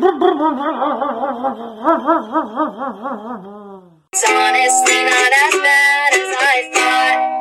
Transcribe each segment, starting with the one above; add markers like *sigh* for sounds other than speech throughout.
It's honestly not as bad as I thought.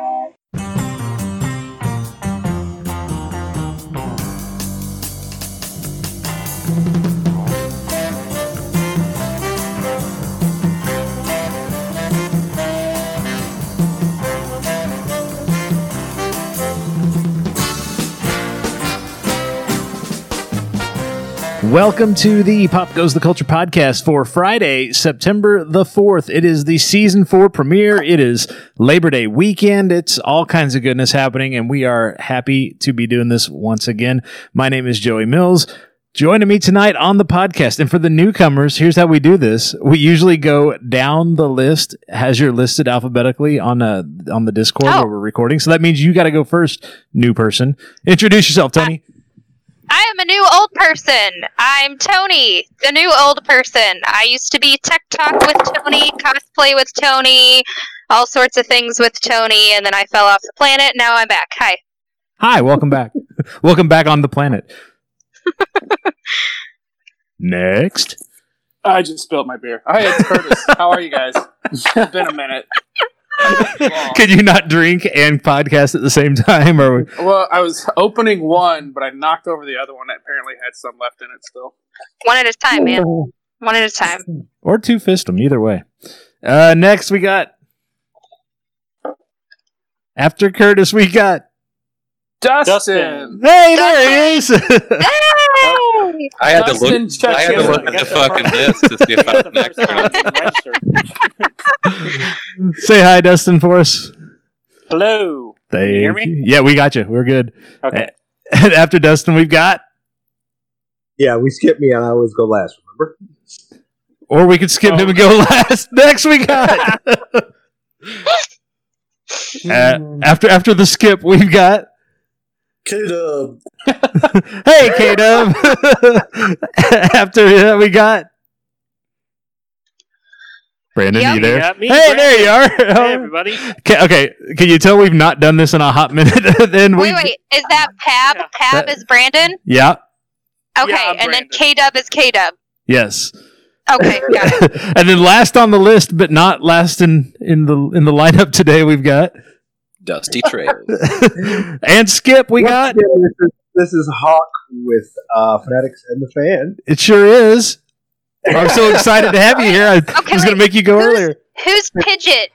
Welcome to the Pop Goes the Culture podcast for Friday, September the 4th. It is the season four premiere. It is Labor Day weekend. It's all kinds of goodness happening, and we are happy to be doing this once again. My name is Joey Mills. Joining me tonight on the podcast, and for the newcomers, here's how we do this. We usually go down the list as you're listed alphabetically on uh, on the Discord Oh. where we're recording. So that means you got to go first, new person. Introduce yourself, Tony. I am a new old person. I'm Tony, the new old person. I used to be Tech Talk with Tony, cosplay with Tony, all sorts of things with Tony, and then I fell off the planet. Now I'm back. Hi. Hi, welcome back. *laughs* welcome back on the planet. *laughs* Next. I just spilled my beer. Hi, it's Curtis. How are you guys? *laughs* It's been a minute. *laughs* Could you not drink and podcast at the same time? Or Well, I was opening one, but I knocked over the other one that apparently had some left in it still. One at a time, man. One at a time. or two fist them, either way. Uh, next, we got. After Curtis, we got. Dustin. Dustin. Hey, there he is. *laughs* Hey! I had to look. I had to in. look at the fucking list to see if I was next. first time I didn't register. Say hi, Dustin, for us. Hello. Thank you hear me? you. Yeah, we got you. We're good. Okay. And *laughs* after Dustin, we've got. Yeah, we skip me and I always go last, remember? Or we could skip him and go last. *laughs* Next, we got. *laughs* Uh, after after the skip, we've got. K-Dub. Hey, K Dub. *laughs* After that, we got Brandon. Yep. You there? Yeah, me, hey, Brandon. there you are. Hey, oh. everybody. Okay, okay, can you tell we've not done this in a hot minute? *laughs* then we, Wait, wait. Is that Pab? Yeah. Pab That- is Brandon? yeah, Okay, Yeah, I'm and then K Dub is K Dub. yes. Okay, got it. *laughs* and then last on the list, but not last in in the in the lineup today, we've got Dusty Trails. and Skip. We Once got again, this, is, Hawk with uh, Fanatics and the Fan. it. Sure is. I'm so excited to have you here. I Okay, was going to make you go Who's- earlier. Who's Pidget?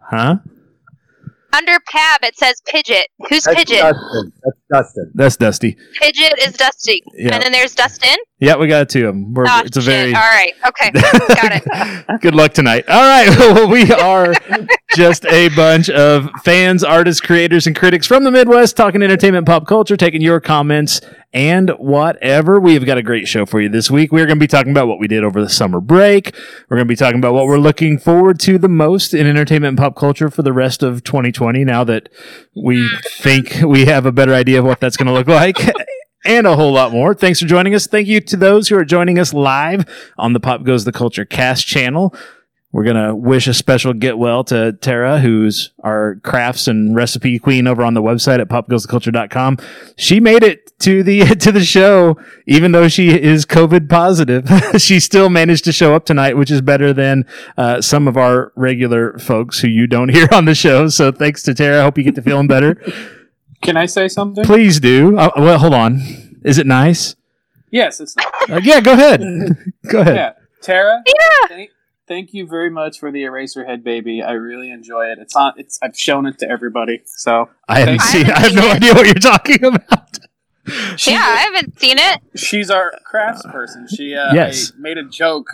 Huh? Under Pab, it says Pidget. Who's That's Pidget? Dustin. That's Dustin. That's Dusty. Pidget is Dusty. Yeah. And then there's Dustin. Yeah, we got two of them. We're, Oh, it's a shit. very All right. Okay. *laughs* Got it. Good luck tonight. All right. *laughs* Well, we are just a bunch of fans, artists, creators, and critics from the Midwest talking entertainment, pop culture, taking your comments and whatever. We have got a great show for you this week. We're going to be talking about what we did over the summer break. We're going to be talking about what we're looking forward to the most in entertainment and pop culture for the rest of 2020 now that we think we have a better idea of what that's going to look like. *laughs* and a whole lot more. Thanks for joining us. Thank you to those who are joining us live on the Pop Goes the Culture cast channel. We're going to wish a special get well to Tara, who's our crafts and recipe queen over on the website at popgoestheculture.com. She made it to the *laughs* to the show even though she is COVID positive. *laughs* she still managed to show up tonight, which is better than uh, some of our regular folks who you don't *laughs* hear on the show. So thanks to Tara. I hope you get to feeling better. Can I say something? Please do. Uh, well, hold on. Is it nice? Yes, it's not. Uh, yeah, go ahead. go ahead. Yeah. Tara? Yeah. Thank, thank you very much for the Eraserhead baby. I really enjoy it. It's on it's I've shown it to everybody. So I haven't I seen. I haven't have seen no it. idea what you're talking *laughs* about. she, yeah, I haven't seen it. she's our crafts person. She uh, Yes. I made a joke.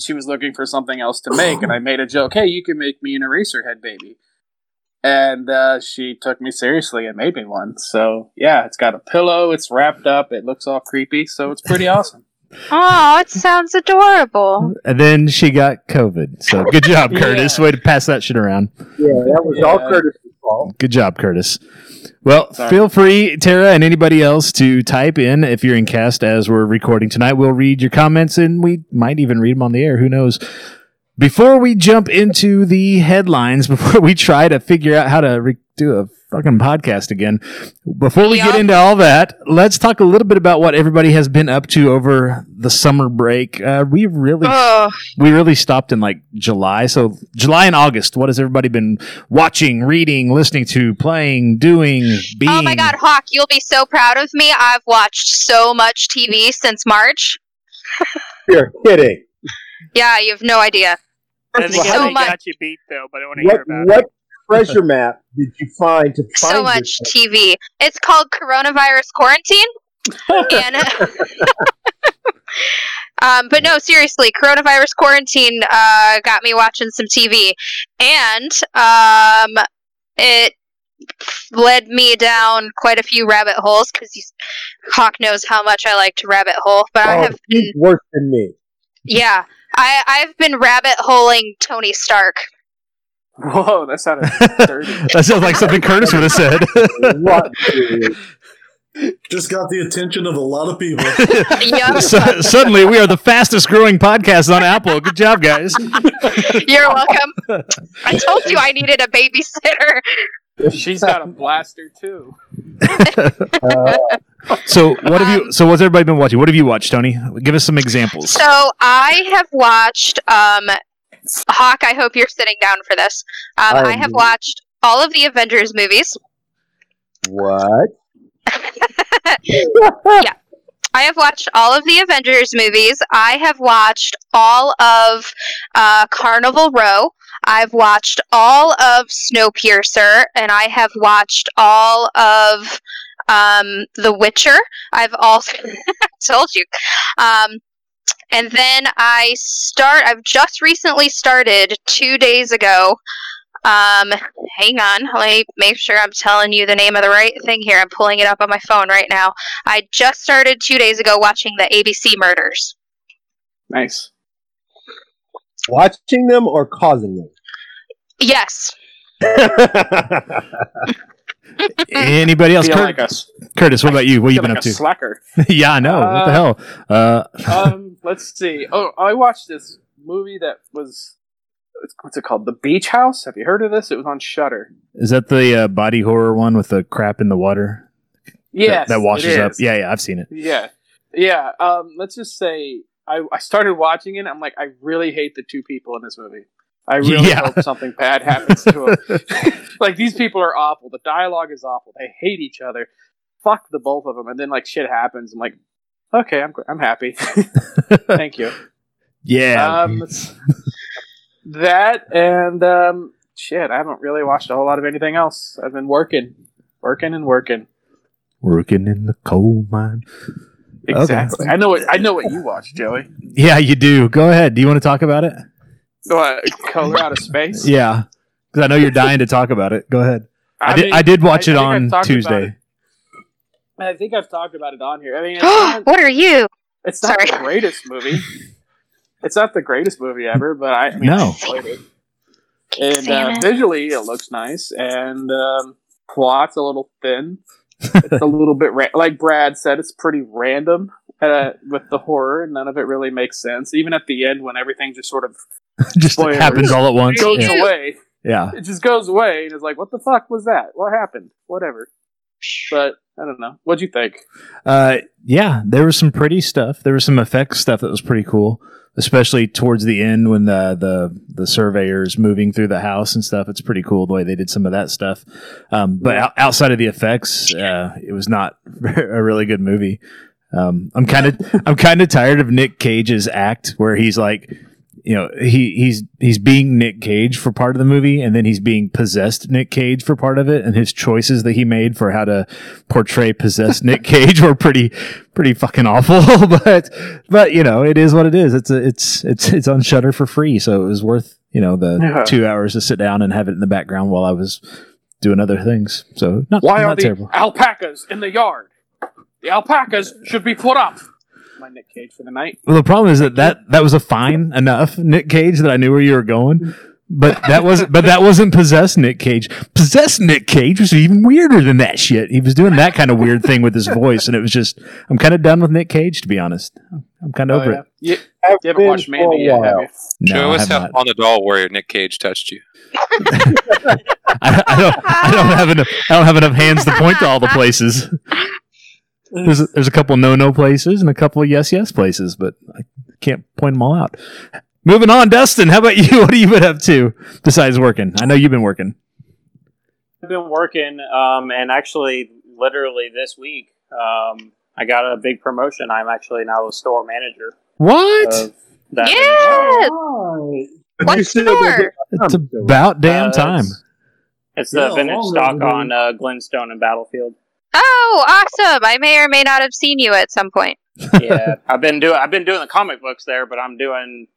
She was looking for something else to make, and I made a joke. Hey, you can make me an Eraserhead baby. And uh, she took me seriously and made me one. So yeah, it's got a pillow. It's wrapped up. It looks all creepy. So it's pretty *laughs* awesome. Oh, it sounds adorable. And then she got COVID. So good job, *laughs* Curtis. Yeah. Way to pass that shit around. Yeah, that was all Yeah. Curtis's fault. Good job, Curtis. Well, Sorry. feel free, Tara, and anybody else to type in if you're in cast as we're recording tonight. We'll read your comments and we might even read them on the air. Who knows? Before we jump into the headlines, *laughs* before we try to figure out how to re- do a fucking podcast again. Before we get into all that, let's talk a little bit about what everybody has been up to over the summer break. Uh, we really Oh, we really stopped in like July. So July and August, what has everybody been watching, reading, listening to, playing, doing, being? oh my God, Hawk, you'll be so proud of me. I've watched so much TV since March. *laughs* You're kidding. Yeah, you have no idea. First And So again, much- got you beat though, but I want to hear about what treasure map did you find to find So much? TV. It's called Coronavirus Quarantine. and *laughs* *laughs* um, but no, seriously, coronavirus quarantine uh, got me watching some TV, and um, it led me down quite a few rabbit holes because Hawk knows how much I like to rabbit hole. But I Oh, have, he's worse than me. yeah, I I've been rabbit holing Tony Stark. Whoa, that sounded dirty. *laughs* that sounds like something Curtis would have said. What. *laughs* Just got the attention of a lot of people. *laughs* Yup. So- suddenly, we are the fastest growing podcast on Apple. Good job, guys. You're welcome. I told you I needed a babysitter. She's got a blaster too. Uh, So, what have Um, you? So, what's everybody been watching? What have you watched, Tony? Give us some examples. So I have watched um Hawk, I hope you're sitting down for this. Um, I I have watched all of the Avengers movies. what? *laughs* *laughs* Yeah. I have watched all of the Avengers movies. I have watched all of uh, Carnival Row. I've watched all of Snowpiercer, and I have watched all of um, The Witcher. I've also *laughs* told you. Um, and then I start. I've just recently started two days ago. Um, hang on, let me make sure I'm telling you the name of the right thing here. I'm pulling it up on my phone right now. I just started two days ago watching the ABC Murders. Nice. Watching them or causing them? Yes. *laughs* Anybody else? Feel Cur- like a, Curtis, what about you? What have you been like up a to? slacker. *laughs* yeah, I know. what the hell? Uh, *laughs* um, let's see. Oh, I watched this movie that was what's it called? The Beach House. Have you heard of this? It was on Shudder. is that the uh, body horror one with the crap in the water? That- Yes, that, washes up. Yeah, yeah, I've seen it. Yeah, yeah. Um, let's just say I, I started watching it. I'm like, I really hate the two people in this movie. I really Yeah. hope something bad happens to them. *laughs* *laughs* like these people are awful. The dialogue is awful. They hate each other. Fuck the both of them. And then like shit happens. I'm like, okay, I'm I'm happy. *laughs* Thank you. Yeah. Um, that and um, shit. I haven't really watched a whole lot of anything else. I've been working, working and working. Working in the coal mine. Okay. Exactly. I know what I know what you watch, Joey. Yeah, you do. Go ahead. Do you want to talk about it? What, Color Out of Space. *laughs* Yeah, because I know you're dying to talk about it. Go ahead. I, did. mean, I did watch I it I've on Tuesday. it. I think I've talked about it on here. I mean, *gasps* not, what are you? it's not Sorry. the greatest movie. It's not the greatest movie ever, but I, I mean, No. I it. And uh, visually, it looks nice, and um, plot's a little thin. It's a *laughs* little bit ra- like Brad said. It's pretty random uh, with the horror, and none of it really makes sense. Even at the end, when everything just sort of *laughs* Just happens all at once. goes Yeah. away, yeah. it just goes away, and it's like, what the fuck was that? What happened? Whatever. But I don't know. What'd you think? Uh, yeah, there was some pretty stuff. There was some effects stuff that was pretty cool, especially towards the end when the the the surveyor's moving through the house and stuff. It's pretty cool the way they did some of that stuff. Um, but Yeah. out, outside of the effects, uh, it was not *laughs* a really good movie. Um, I'm kind of I'm kind of tired of Nick Cage's act where he's like, you know, he he's he's being Nick Cage for part of the movie, and then he's being possessed Nick Cage for part of it, and his choices that he made for how to portray possessed Nick *laughs* Cage were pretty pretty fucking awful. *laughs* but but you know, it is what it is. It's a, it's it's it's on Shudder for free, so it was worth you know the Yeah. two hours to sit down and have it in the background while I was doing other things. So not Why not are the terrible. alpacas in the yard? The alpacas should be put up. My Nick Cage for the night. Well, the problem is that that, that was a fine enough Nick Cage that I knew where you were going, but that wasn't. But that wasn't possessed Nick Cage. Possessed Nick Cage was even weirder than that shit. He was doing that kind of weird thing with his voice, and it was just. I'm kind of done with Nick Cage, to be honest. I'm kind of oh, over yeah. it. You, Have you haven't been watched for a Mandy yet, have you? No, I always have have on the doll where Nick Cage touched you. *laughs* I, I don't. I don't have enough. I don't have enough hands to point to all the places. *laughs* There's a, there's a couple no no places and a couple of yes yes places, but I can't point them all out. Moving on, Dustin. How about *laughs* you? What have you been up to besides working? I know you've been working. I've been working, um, and actually, literally this week, um, I got a big promotion. I'm actually now the store manager What? that. Yeah. Right. What you still store? It's about damn Uh, time. It's, it's the Yeah, vintage stock on uh, Glenstone and Battlefield. Oh, awesome! I may or may not have seen you at some point. Yeah, *laughs* I've been doing I've been doing the comic books there, but I'm doing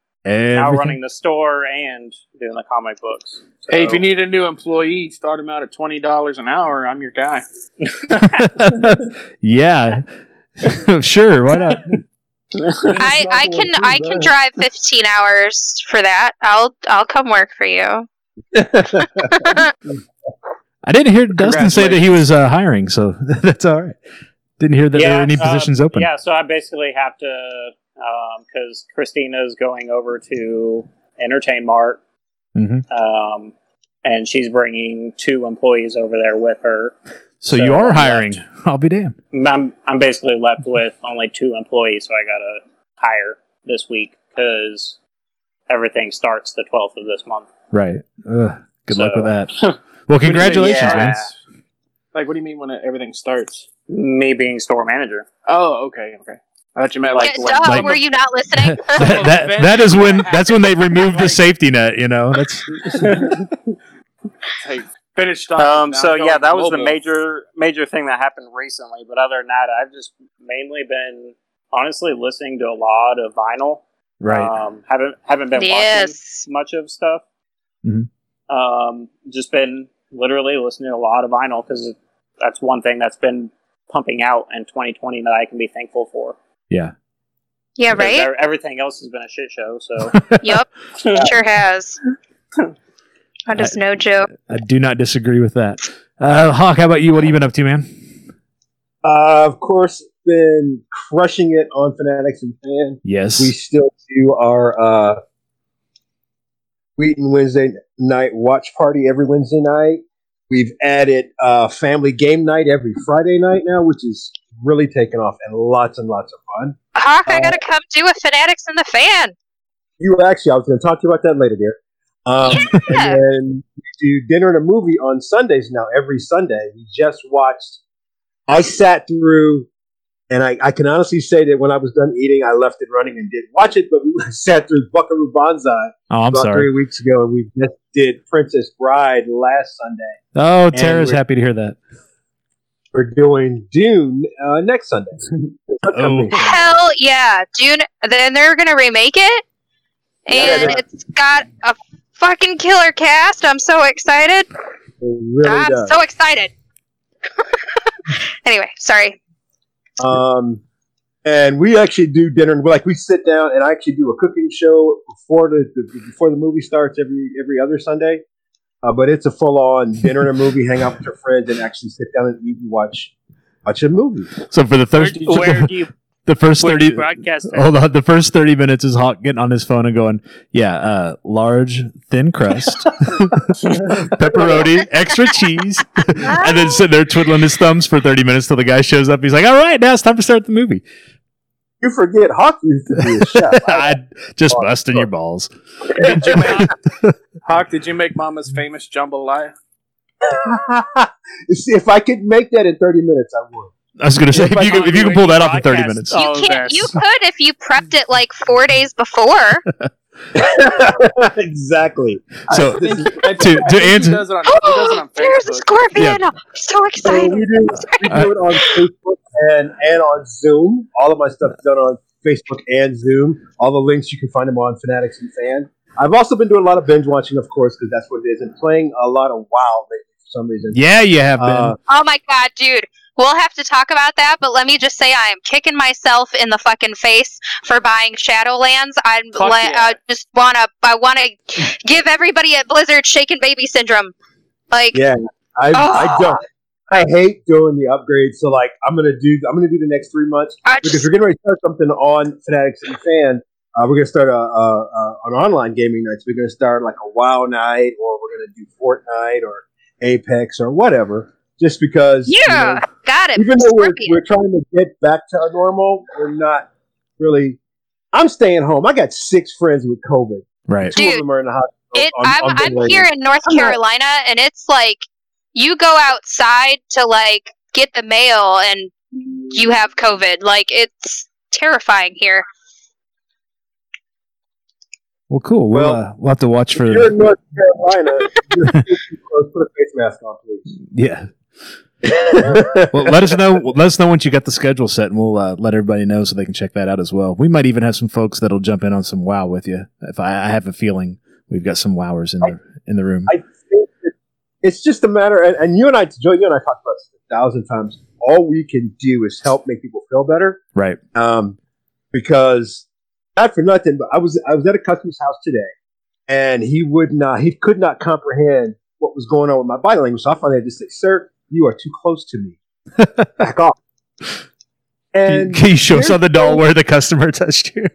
now running the store and doing the comic books. So- Hey, if you need a new employee, start them out at twenty dollars an hour. I'm your guy. *laughs* yeah. *laughs* sure. Why not? I, I can I can drive 15 hours for that. I'll I'll come work for you. I didn't hear Dustin say that he was uh, hiring, so *laughs* that's all right. Didn't hear that there were any uh, positions open. Yeah, so I basically have to because Christina's going over to EntertainMart, hmm um, and she's bringing two employees over there with her. So, So you are I'm hiring. I'll be damned. I'm I'm basically left with only two employees, so I gotta hire this week because everything starts the 12th of this month. Right. Ugh, good luck with that. *laughs* Well, congratulations, Yeah. man. Like, what do you mean when it, everything starts? Me being store manager. Oh, okay, okay. I thought you meant like yeah, when- duh, like- were you not listening? *laughs* that, that that is when that's when they *laughs* removed the safety net. You know, that's like, finished up. Um, so yeah, that was the major major thing that happened recently. But other than that, I've just mainly been honestly listening to a lot of vinyl. right. Um, haven't haven't been yes. watching much of stuff. Mhm. Um, just been literally listening to a lot of vinyl because that's one thing that's been pumping out in 2020 that I can be thankful for. Yeah. Yeah, Because right. e- Everything else has been a shit show. So *laughs* yep, *laughs* sure has. That is no joke. I do not disagree with that. Uh, Hawk, how about you? What have you been up to, man? Uh, of course, been crushing it on Fanatics and Fan. Yes. We still do our uh, Wheaton Wednesday night watch party every Wednesday night. We've added uh, family game night every Friday night now, which is really taken off and lots and lots of fun. Hawk, I Uh, gotta come do a Fanatics in the Fan. You actually, I was going to talk to you about that later, dear. Um, Yeah. And then we do dinner and a movie on Sundays now. Every Sunday, we just watched. I sat through, and I, I can honestly say that when I was done eating, I left it running and didn't watch it. But we *laughs* sat through Buckaroo Banzai oh, I'm about sorry. three weeks ago, and we just did Princess Bride last Sunday. Oh, Tara's happy to hear that. We're doing Dune uh, next Sunday. *laughs* Oh. Hell yeah, Dune. Then they're gonna remake it, and Yeah. it's got a fucking killer cast. I'm so excited. It really I'm does. so excited. *laughs* anyway, sorry. Um, and we actually do dinner. Like we sit down and I actually do a cooking show before the, the before the movie starts every every other Sunday. Uh, but it's a full on *laughs* dinner and a movie, hang out with your friends, and actually sit down and eat and watch watch a movie. So for the where, where do you the first where thirty, broadcast hold on, the first thirty minutes is Hawk getting on his phone and going, "Yeah, uh, large thin crust, *laughs* pepperoni, extra cheese," *laughs* and then sitting there twiddling his thumbs for thirty minutes till the guy shows up. He's like, "All right, now it's time to start the movie." You forget Hawk used to be a chef. *laughs* I just busting your balls. Did you make, Hawk, did you make Mama's famous jambalaya? See, if I could make that in thirty minutes, I would. I was gonna say If if you could, if you can pull that off in thirty minutes. You Oh, can't. You *laughs* could if you prepped it like four days before. *laughs* exactly. So *laughs* I think, I think, To- I to think answer- he does it on, he does it on There's a Facebook. scorpion. I'm so So excited. we do, we do it on Facebook and, and on Zoom. All of my stuff is done on Facebook and Zoom. All the links you can find them on Fanatics and Fan. I've also been doing a lot of binge watching, of course, because that's what it is, and playing a lot of WoW lately for some reason. Yeah, you have been. Uh, Oh my god, dude. We'll have to talk about that, but let me just say I am kicking myself in the fucking face for buying Shadowlands. I Fuck la- yeah. uh, just wanna I wanna give everybody at Blizzard shaken baby syndrome. Like yeah, I, I Oh. don't. I hate doing the upgrades. So like, I'm gonna do I'm gonna do the next three months I because just, we're getting ready to start something on Fanatics and Fan. Uh, we're gonna start a, a, a an online gaming night. So we're gonna start like a WoW night, or we're gonna do Fortnite or Apex or whatever. Just because, you yeah, know, got it. even though we're, we're trying to get back to our normal, we're not really. I'm staying home. I got six friends with COVID. Right. two of them are in the hospital. It, on- I'm, on I'm here in North I'm not- Carolina, and it's like you go outside to like get the mail, and you have COVID. Like it's terrifying here. Well, cool. We'll, Well, uh, we'll have to watch for. If you're in North Carolina, *laughs* you're too close. put a face mask on, please. Yeah. Well, let us know. Let us know once you got the schedule set, and we'll uh, let everybody know so they can check that out as well. We might even have some folks that'll jump in on some WoW with you. If I, I have a feeling we've got some Wowers in the in the room. I think it's just a matter, and, and you and I, Joe, you and I talked about this a thousand times. All we can do is help make people feel better. right. um, because not for nothing, but I was I was at a customer's house today, and he would not, he could not comprehend what was going on with my body language. So I finally had to say, "Sir, you are too close to me. *laughs* Back off." And Can you show us on the doll where the customer touched you?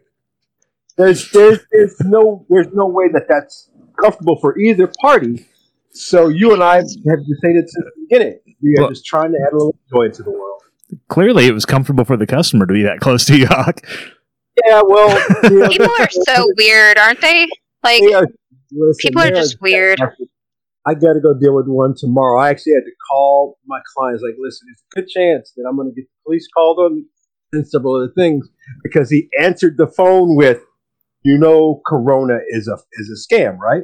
there's there's there's no there's no way that that's comfortable for either party. So you and I have decided since the beginning we are Well- just trying to add a little joy to the world. Clearly, it was comfortable for the customer to be that close to you, Hawk. Yeah, well, you *laughs* know, People are so weird, aren't they? Like they are- listen, people are they just weird. I got to go deal with one tomorrow. I actually had to call my clients, like, listen, there's a good chance that I'm going to get the police called on me and several other things because he answered the phone with, you know, Corona is a is a scam, right?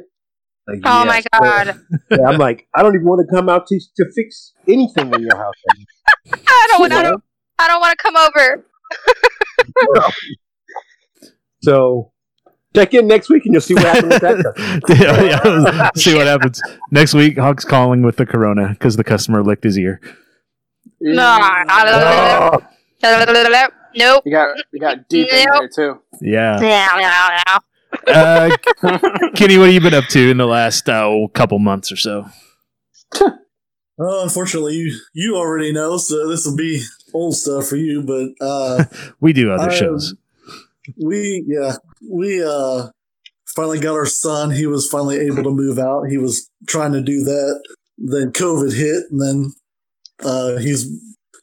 Like, Oh my *laughs* god. Yeah, I'm like, I don't even want to come out to to fix anything in your house. *laughs* I don't want. I don't. I don't want to come over. *laughs* So check in next week and you'll see what happens with that. *laughs* customer. yeah, yeah. See what happens next week. Hawk's calling with the corona because the customer licked his ear. No, Oh, Nope. You got you got deep in there too. Yeah. Yeah, yeah, yeah. Uh, *laughs* Kenny, what have you been up to in the last uh, couple months or so? *laughs* Uh, unfortunately, you, you already know, so this will be old stuff for you. But uh, We do other Um, shows. we, yeah, we uh, finally got our son. He was finally able to move out. He was trying to do that. Then COVID hit, and then uh, he's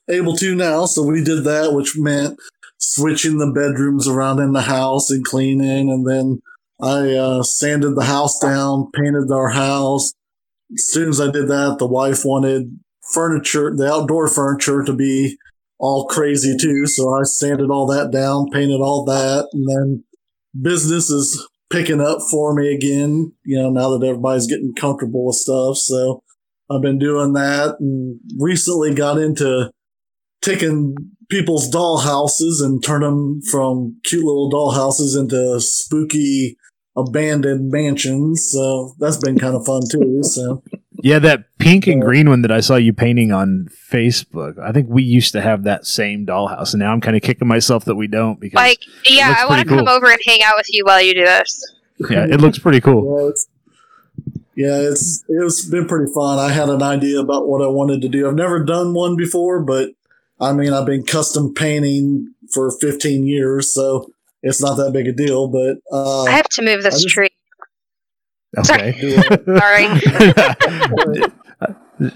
able to now. So we did that, which meant switching the bedrooms around in the house and cleaning. And then I uh, sanded the house down, painted our house. As soon as I did that, the wife wanted furniture, the outdoor furniture to be all crazy too. So I sanded all that down, painted all that, and then business is picking up for me again, you know, now that everybody's getting comfortable with stuff. So I've been doing that and recently got into taking people's doll houses and turn them from cute little doll houses into spooky abandoned mansions. So that's been kind of fun too. So Yeah, that pink and green one that I saw you painting on Facebook. I think we used to have that same dollhouse, and now I'm kind of kicking myself that we don't because Like, yeah, I want to pretty come over and hang out with you while you do this. yeah, it looks pretty cool. *laughs* Yeah, it's, yeah, it's it's been pretty fun. I had an idea about what I wanted to do. I've never done one before, but I mean, I've been custom painting for 15 years, so it's not that big a deal. But uh, I have to move this just- tree. Okay. *laughs* Sorry. *laughs*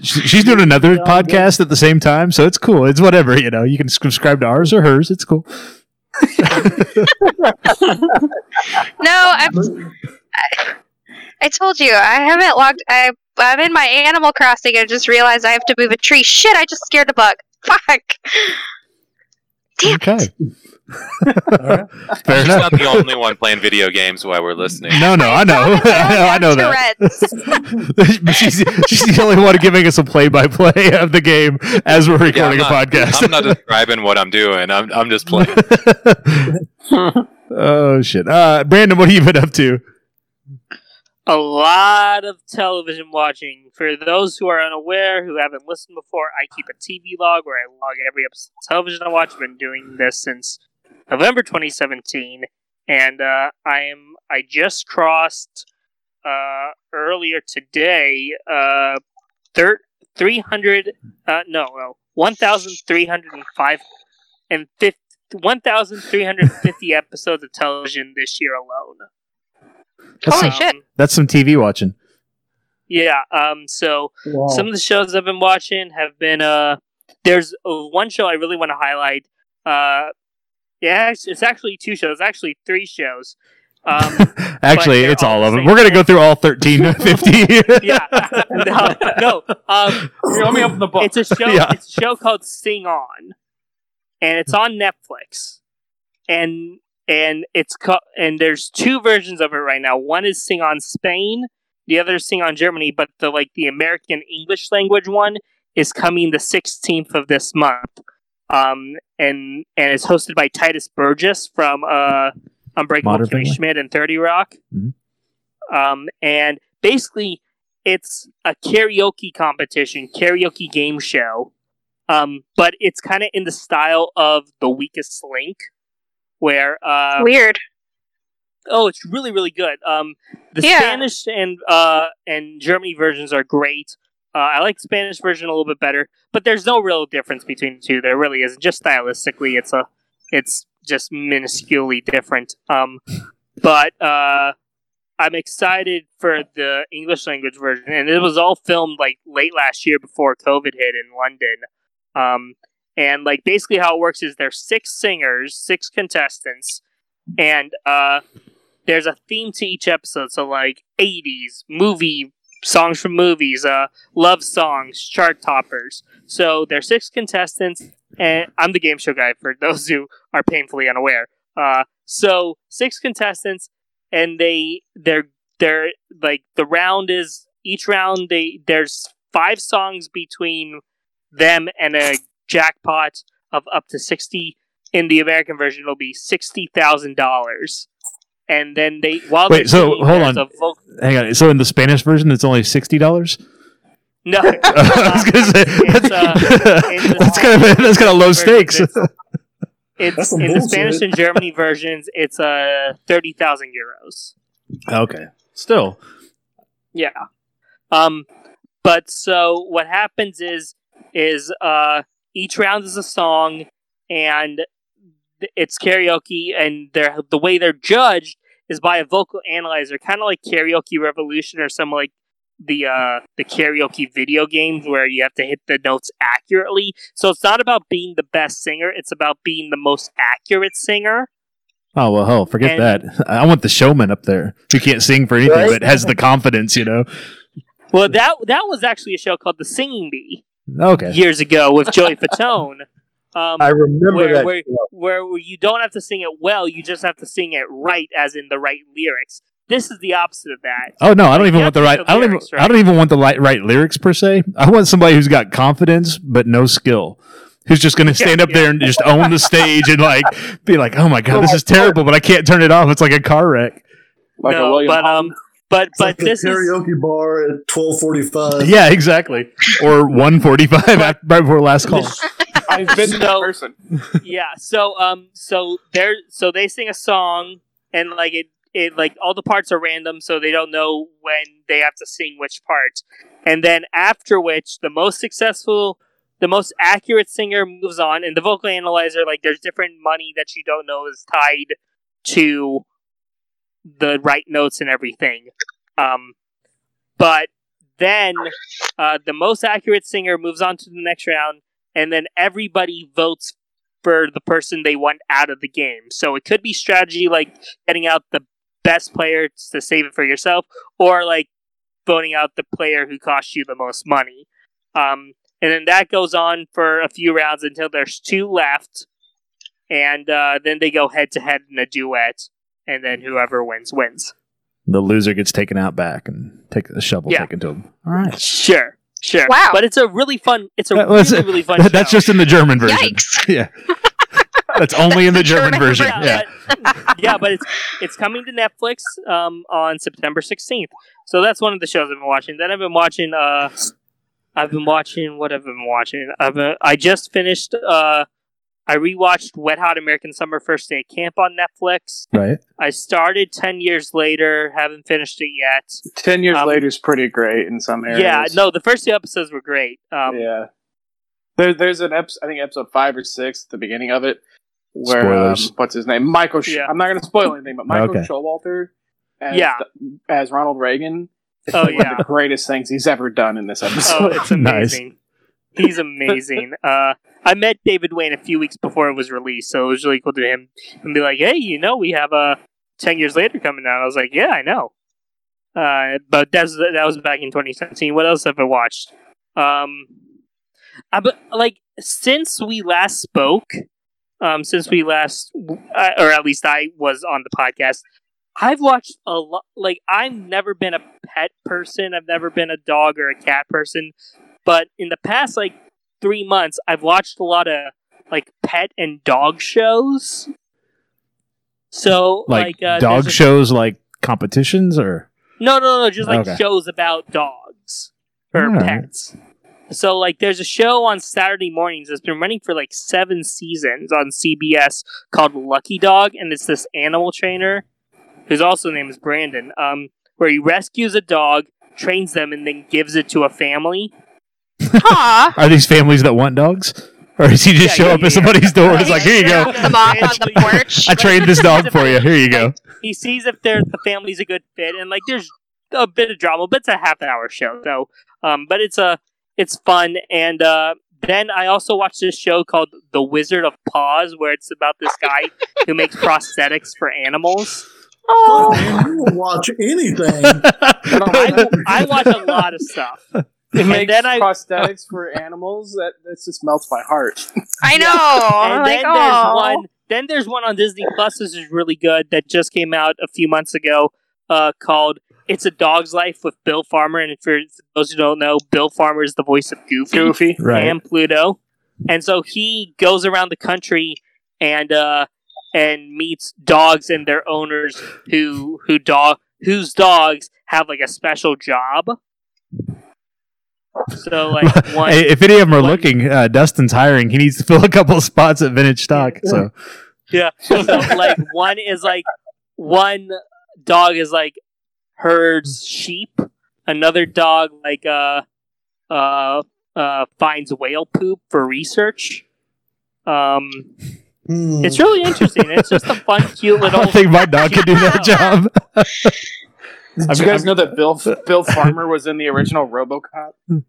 She- She's doing another podcast at the same time, so it's cool. It's whatever, you know. You can subscribe to ours or hers. It's cool. *laughs* No, I'm, I, I told you I haven't logged. I I'm in my Animal Crossing and just realized I have to move a tree. Shit! I just scared a bug. Fuck. Damn. Okay. Right. Fair She's enough. not the only one playing video games while we're listening. No, no, I know. *laughs* I know, I know that. *laughs* She's, she's the only one giving us a play-by-play of the game as we're Yeah, recording not, a podcast. I'm not describing what I'm doing. I'm I'm just playing. *laughs* oh shit, uh, Brandon, what have you been up to? a lot of television watching. For those who are unaware, who haven't listened before, I keep a TV log where I log every episode of television I watch. I've been doing this since November 2017, and uh, I am I just crossed uh, earlier today uh, thir- three hundred. Uh, no, no, one thousand three hundred and five and fifty. 1,350 *laughs* episodes of television this year alone. That's Holy some, shit. That's some TV watching. Yeah. Um. So Wow. some of the shows I've been watching have been uh. There's uh, one show I really want to highlight. Uh, yeah, it's, it's actually two shows. Actually, three shows. Um, *laughs* Actually, it's all all of them. We're gonna go through all thirteen fifty. *laughs* yeah. No. No. Um, Here, let me open the book. it's a show. Yeah. It's a show called Sing On, and it's on Netflix, and and it's co- and there's two versions of it right now. One is Sing On Spain, the other is Sing On Germany, but the like the American English language one is coming the 16th of this month. Um, and and it's hosted by Tituss Burgess from uh Unbreakable Modern Kimmy Family. Schmidt and 30 Rock. Mhm. Um, and basically it's a karaoke competition, karaoke game show. Um, but it's kind of in the style of The Weakest Link, where uh, Weird. oh, it's really really good. Um, the Yeah. Spanish and uh and Germany versions are great. Uh, I like the Spanish version a little bit better, but there's no real difference between the two. There really isn't. Just stylistically, it's a it's just minusculely different. Um, but uh, I'm excited for the English language version, and it was all filmed like late last year before COVID hit in London. Um, and like basically how it works is there's six singers, six contestants, and uh, there's a theme to each episode. So like 80s movie songs from movies, uh, love songs, chart toppers. So there's six contestants, and I'm the game show guy for those who are painfully unaware. Uh, so six contestants, and they they're they're like the round is each round they there's five songs between them and a jackpot of up to sixty. In the American version, it'll be sixty thousand dollars. And then they while Wait, so, singing, hold on. a voc- Hang on. So in the Spanish version, it's only sixty dollars. no, *laughs* I was gonna say It's, uh, that's kind of *laughs* that's kind of low Spanish stakes. version, *laughs* It's That's some in the. Spanish and Germany versions. It's uh thirty thousand euros. okay, still. Yeah. Um, but so what happens is is uh each round is a song and it's karaoke and they're the way they're judged is by a vocal analyzer, kind of like Karaoke Revolution or some like the uh the karaoke video games where you have to hit the notes accurately. So it's not about being the best singer, it's about being the most accurate singer. Oh well, hell, forget And- that. *laughs* I want the showman up there who can't sing for anything Right? but has the confidence. You know. Well, that that was actually a show called The Singing Bee Okay. years ago with Joey *laughs* Fatone. Um, I remember where, that. where, where where you don't have to sing it well, you just have to sing it right, as in the right lyrics. This is the opposite of that. Oh no, I don't Like, even want the right. the I don't even. lyrics I don't even want the right, right lyrics per se. I want somebody who's got confidence but no skill. Who's just going to stand up yeah. there and just own the stage and like be like, "Oh my god, this is terrible," but I can't turn it off. It's like a car wreck. like a no, William but Hung. um, but It's but like the this is karaoke bar at twelve forty five. Yeah, exactly. Or one forty-five right before last call. I've been that person. yeah. So um, so they're so they sing a song and like it it like all the parts are random, so they don't know when they have to sing which part. And then after which, the most successful, the most accurate singer moves on, and the vocal analyzer like there's different money that you don't know is tied to the right notes and everything. Um, but then uh, the most accurate singer moves on to the next round, and then everybody votes for the person they want out of the game. So it could be strategy like getting out the best player to save it for yourself, or like voting out the player who costs you the most money. Um, and then that goes on for a few rounds until there's two left, and uh, then they go head to head in a duet, and then whoever wins wins. The loser gets taken out back and take the shovel Yeah. taken to him. All right. Sure, sure. Wow. But it's a really fun. It's a That was- really really fun. *laughs* That- that's show. just in the German version. Yikes. *laughs* Yeah. *laughs* That's only in the German, German version. version. Yeah. but, yeah, but it's it's coming to Netflix um, on September sixteenth. So that's one of the shows I've been watching. Then I've been watching. Uh, I've been watching what I've been watching. I've been, I just finished. Uh, I rewatched Wet Hot American Summer First Day at Camp on Netflix. Right. I started ten years later, haven't finished it yet. Ten years Um, later is pretty great in some areas. Yeah, no, the first two episodes were great. Um, yeah. There, there's an episode, I think episode five or six, at the beginning of it, where um, what's his name? Michael. Sh- Yeah. I'm not going to spoil anything, but Michael Okay. Showalter, as, Yeah. as Ronald Reagan, is Oh, one yeah. of the greatest things he's ever done in this Oh, episode. *laughs* it's Nice. amazing. He's amazing. Uh, I met David Wain a few weeks before it was released, so it was really cool to him and be like, "Hey, you know, we have a ten years later coming out." I was like, "Yeah, I know." Uh, but that's that was back in 2017. What else have I watched? Um, I, but like since we last spoke, um, since we last, uh, or at least I was on the podcast, I've watched a lot. Like I've never been a pet person. I've never been a dog or a cat person. But in the past like three months, I've watched a lot of like pet and dog shows. So Like, like, uh, dog there's a- shows, like competitions, or no, no, no, just like Okay. shows about dogs or Alright. pets. So like there's a show on Saturday mornings that's been running for like seven seasons on CBS called Lucky Dog, and it's this animal trainer whose also name is Brandon, um, where he rescues a dog, trains them, and then gives it to a family. Aw. are these families that want dogs, or does he just Yeah, show yeah, up yeah, at somebody's door? yeah. It's like, here you go. Drop them off on the *laughs* porch. I trained this dog for you. Here you go. He sees if they're, the family's a good fit, and like there's a bit of drama, but it's a half an hour show, so um, but it's a it's fun, and uh, then I also watched this show called The Wizard of Paws, where it's about this guy *laughs* who makes prosthetics for animals. Oh, man, you will watch anything. *laughs* I, I watch a lot of stuff. It *laughs* And makes then I- prosthetics for animals. That that just melts my heart. *laughs* I know. and I'm then like, there's one. Then there's one on Disney Plus. This is really good. That just came out a few months ago. Uh, called "It's a Dog's Life" with Bill Farmer. And for those who don't know, Bill Farmer is the voice of Goofy, Goofy. Right. and Pluto. And so he goes around the country and uh, and meets dogs and their owners who who dog whose dogs have like a special job. So *laughs* like one Hey, if any of them are one- looking, uh, Dustin's hiring. He needs to *laughs* fill a couple of spots at Vintage Stock. So Yeah. So like one is like one dog is like herds sheep. Another dog like uh uh uh finds whale poop for research. Um Hmm. it's really interesting. It's just a fun, cute *laughs* little don't think my dog could do that job. Did you guys know that Bill *laughs* Bill Farmer was in the original RoboCop?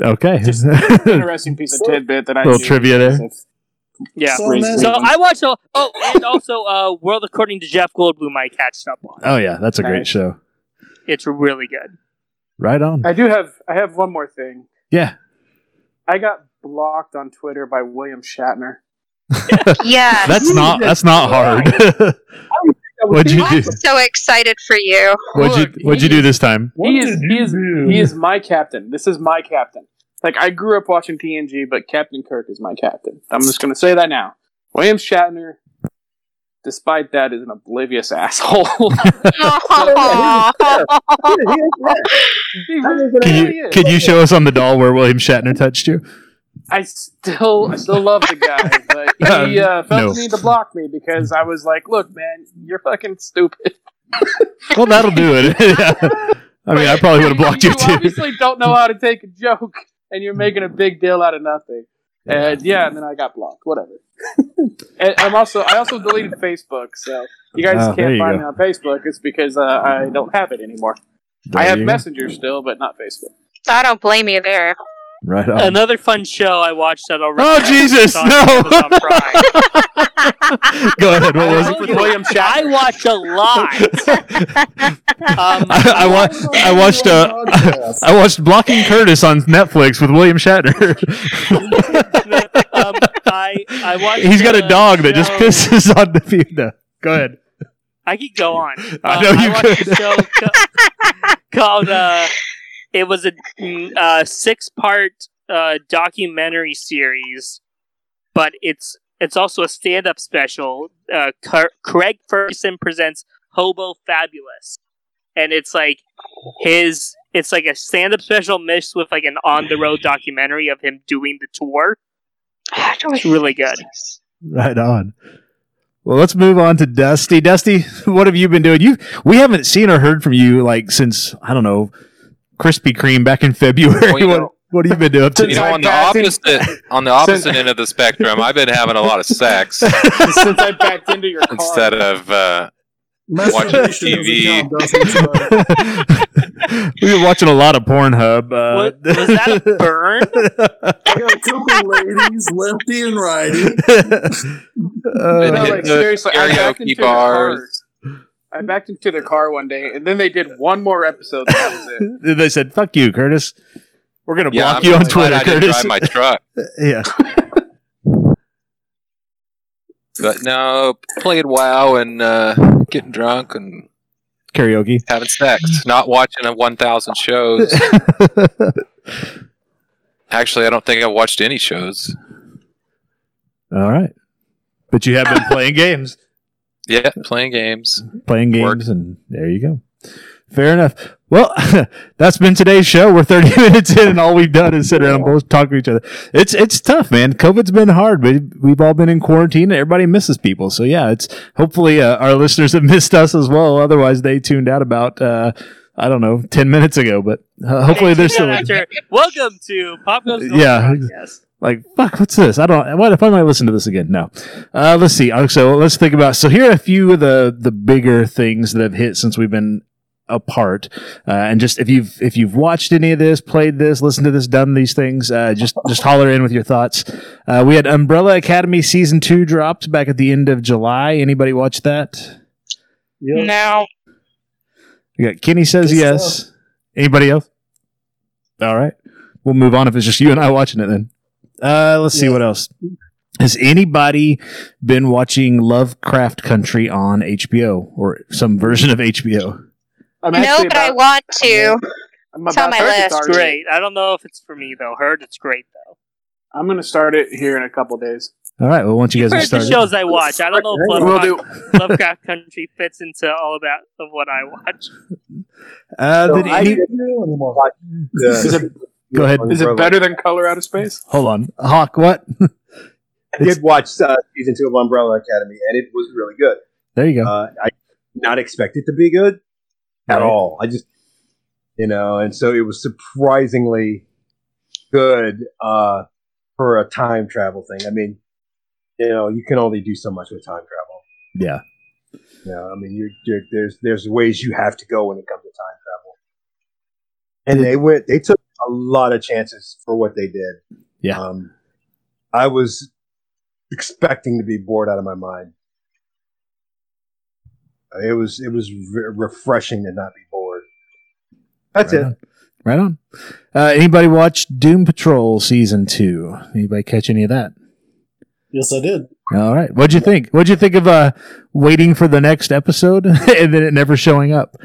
Okay. Just *laughs* Interesting piece of tidbit that I Little trivia there. of Yeah. So. So I watched a, oh and also uh World According to Jeff Goldblum I catched up on. oh yeah, that's a great Nice. show. It's really good. Right on. I do have I have one more thing. Yeah. I got blocked on Twitter by William Shatner. *laughs* yeah, That's not that's not hard. What'd you do? I'm so excited for you. What'd you Look, What'd you do this time? He is he is he is my captain. This is my captain. Like I grew up watching TNG, but Captain Kirk is my captain. I'm just gonna say that now. William Shatner, despite that, is an oblivious *laughs* asshole. He *laughs* *laughs* Can you. Can you show us on the doll where William Shatner touched you? I still, I still love the guy, *laughs* but he uh, felt No. the need to block me because I was like, "Look, man, you're fucking stupid." *laughs* Well, that'll do it. *laughs* I mean, I probably would have blocked you too. You too. obviously don't know how to take a joke, and you're making a big deal out of nothing. And yeah, and then I got blocked. Whatever. and I'm also, I also deleted Facebook, so you guys Oh, can't you find go. me on Facebook. It's because uh, I don't have it anymore. There I have you go. Messenger still, but not Facebook. I don't blame you there. Right on. Another fun show I watched that already. Oh Jesus! No. *laughs* Go ahead. What was it? you, William Shatner. I watch a lot. *laughs* Um, I, I, wa- I watched uh, *laughs* I watched Blocking Curtis on Netflix with William Shatner. um, I I watched. He's got a dog that just pisses on the view. Go ahead. I could go on. I know you watched could. a show ca- called. Uh, it was a mm, uh, six-part uh, documentary series, but it's it's also a stand-up special. Uh, Car- Craig Ferguson presents Hobo Fabulous, and it's like his. It's like a stand-up special mixed with like an on-the-road documentary of him doing the tour. It's really good. Right on. Well, let's move on to Dusty. Dusty, *laughs* what have you been doing? You we haven't seen or heard from you like since I don't know Krispy Kreme back in February. Well, you what, know- what have you been doing? You know, on the backed in- opposite on the opposite end of the spectrum, I've been having a lot of sex *laughs* Since I backed into your car. instead of uh, Masturbation TV. count. We've been watching a lot of Pornhub. Uh, What- *laughs* was that a burn? *laughs* I got a couple ladies, lefty and righty. Uh, No, like the seriously, I backed karaoke into bars. I backed into their car one day, and then they did one more episode. That was it. *laughs* they said, "Fuck you, Curtis. We're gonna yeah, block I'm you on glad Twitter, I didn't Curtis." drive my truck, *laughs* yeah, but no, playing WoW and uh, getting drunk and karaoke. having sex, not watching a 1,000 shows. *laughs* Actually, I don't think I've watched any shows. All right, but you have been playing games. Yeah, playing games. playing games, Work. and there you go. Fair enough. Well, *laughs* that's been today's show. We're 30 *laughs* minutes in, and all we've done is sit around and both talk to each other. It's it's tough, man. COVID's been hard, but we've all been in quarantine, and everybody misses people. So yeah, it's hopefully uh, our listeners have *laughs* missed us as well. Otherwise, they tuned out about uh, I don't know 10 minutes ago. But uh, hopefully, they're still After- Welcome to Pop Goes North Yeah. Podcast. Like fuck what's this? I don't what if i might listen to this again? No. Uh let's see. So let's think about so here are a few of the the bigger things that have hit since we've been apart. Uh, and just if you've if you've watched any of this played this listened to this done these things uh just just holler in with your thoughts. Uh we had umbrella academy season two dropped back at the end of july. Anybody watch that? Yep. No. we got kenny says Good yes. anybody else? All right. We'll move on if it's just you and i watching it then uh let's see Yeah. what else has anybody been watching Lovecraft Country on HBO or some version of HBO? I'm No, actually but I want to. I'm it's on about my list. It's great. I don't know if it's for me though. Heard it's great though. I'm going to start it here in a couple days. All right, well, once you guys Heard get the shows I watch. I don't know if We'll Lovecraft, do. Lovecraft Country fits into all of that of what I watch. uh, So did I any- didn't anymore. Is it, go ahead. is it better than Color Out of Space? Hold on, Hawk. What? I did watch uh, season two of Umbrella Academy, and it was really good. There you go. Uh, I did not expect it to be good at Right. all. I just, you know, and so it was surprisingly good uh, for a time travel thing. I mean, you know, you can only do so much with time travel. yeah, You know, I mean, you're, you're, there's there's ways you have to go when it comes to time travel. And they went, they took a lot of chances for what they did. Yeah. Um, I was expecting to be bored out of my mind. It was it was re- refreshing to not be bored. That's right it. On. Right on. Uh, anybody watch Doom Patrol season two? Anybody catch any of that? Yes, I did. All right. What'd you think? What'd you think of uh, waiting for the next episode *laughs* and then it never showing up?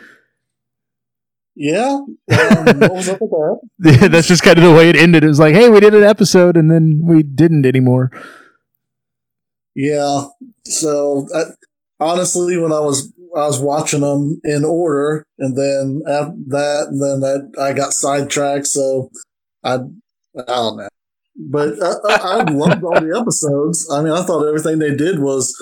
Yeah. *laughs* Um, what was up with that? That's just kind of the way it ended. It was like, hey, we did an episode and then we didn't anymore. Yeah. So I, honestly, when I was I was watching them in order, and then after that, and then I, I got sidetracked. So I I don't know, but I, I, I loved all the episodes. I mean, I thought everything they did was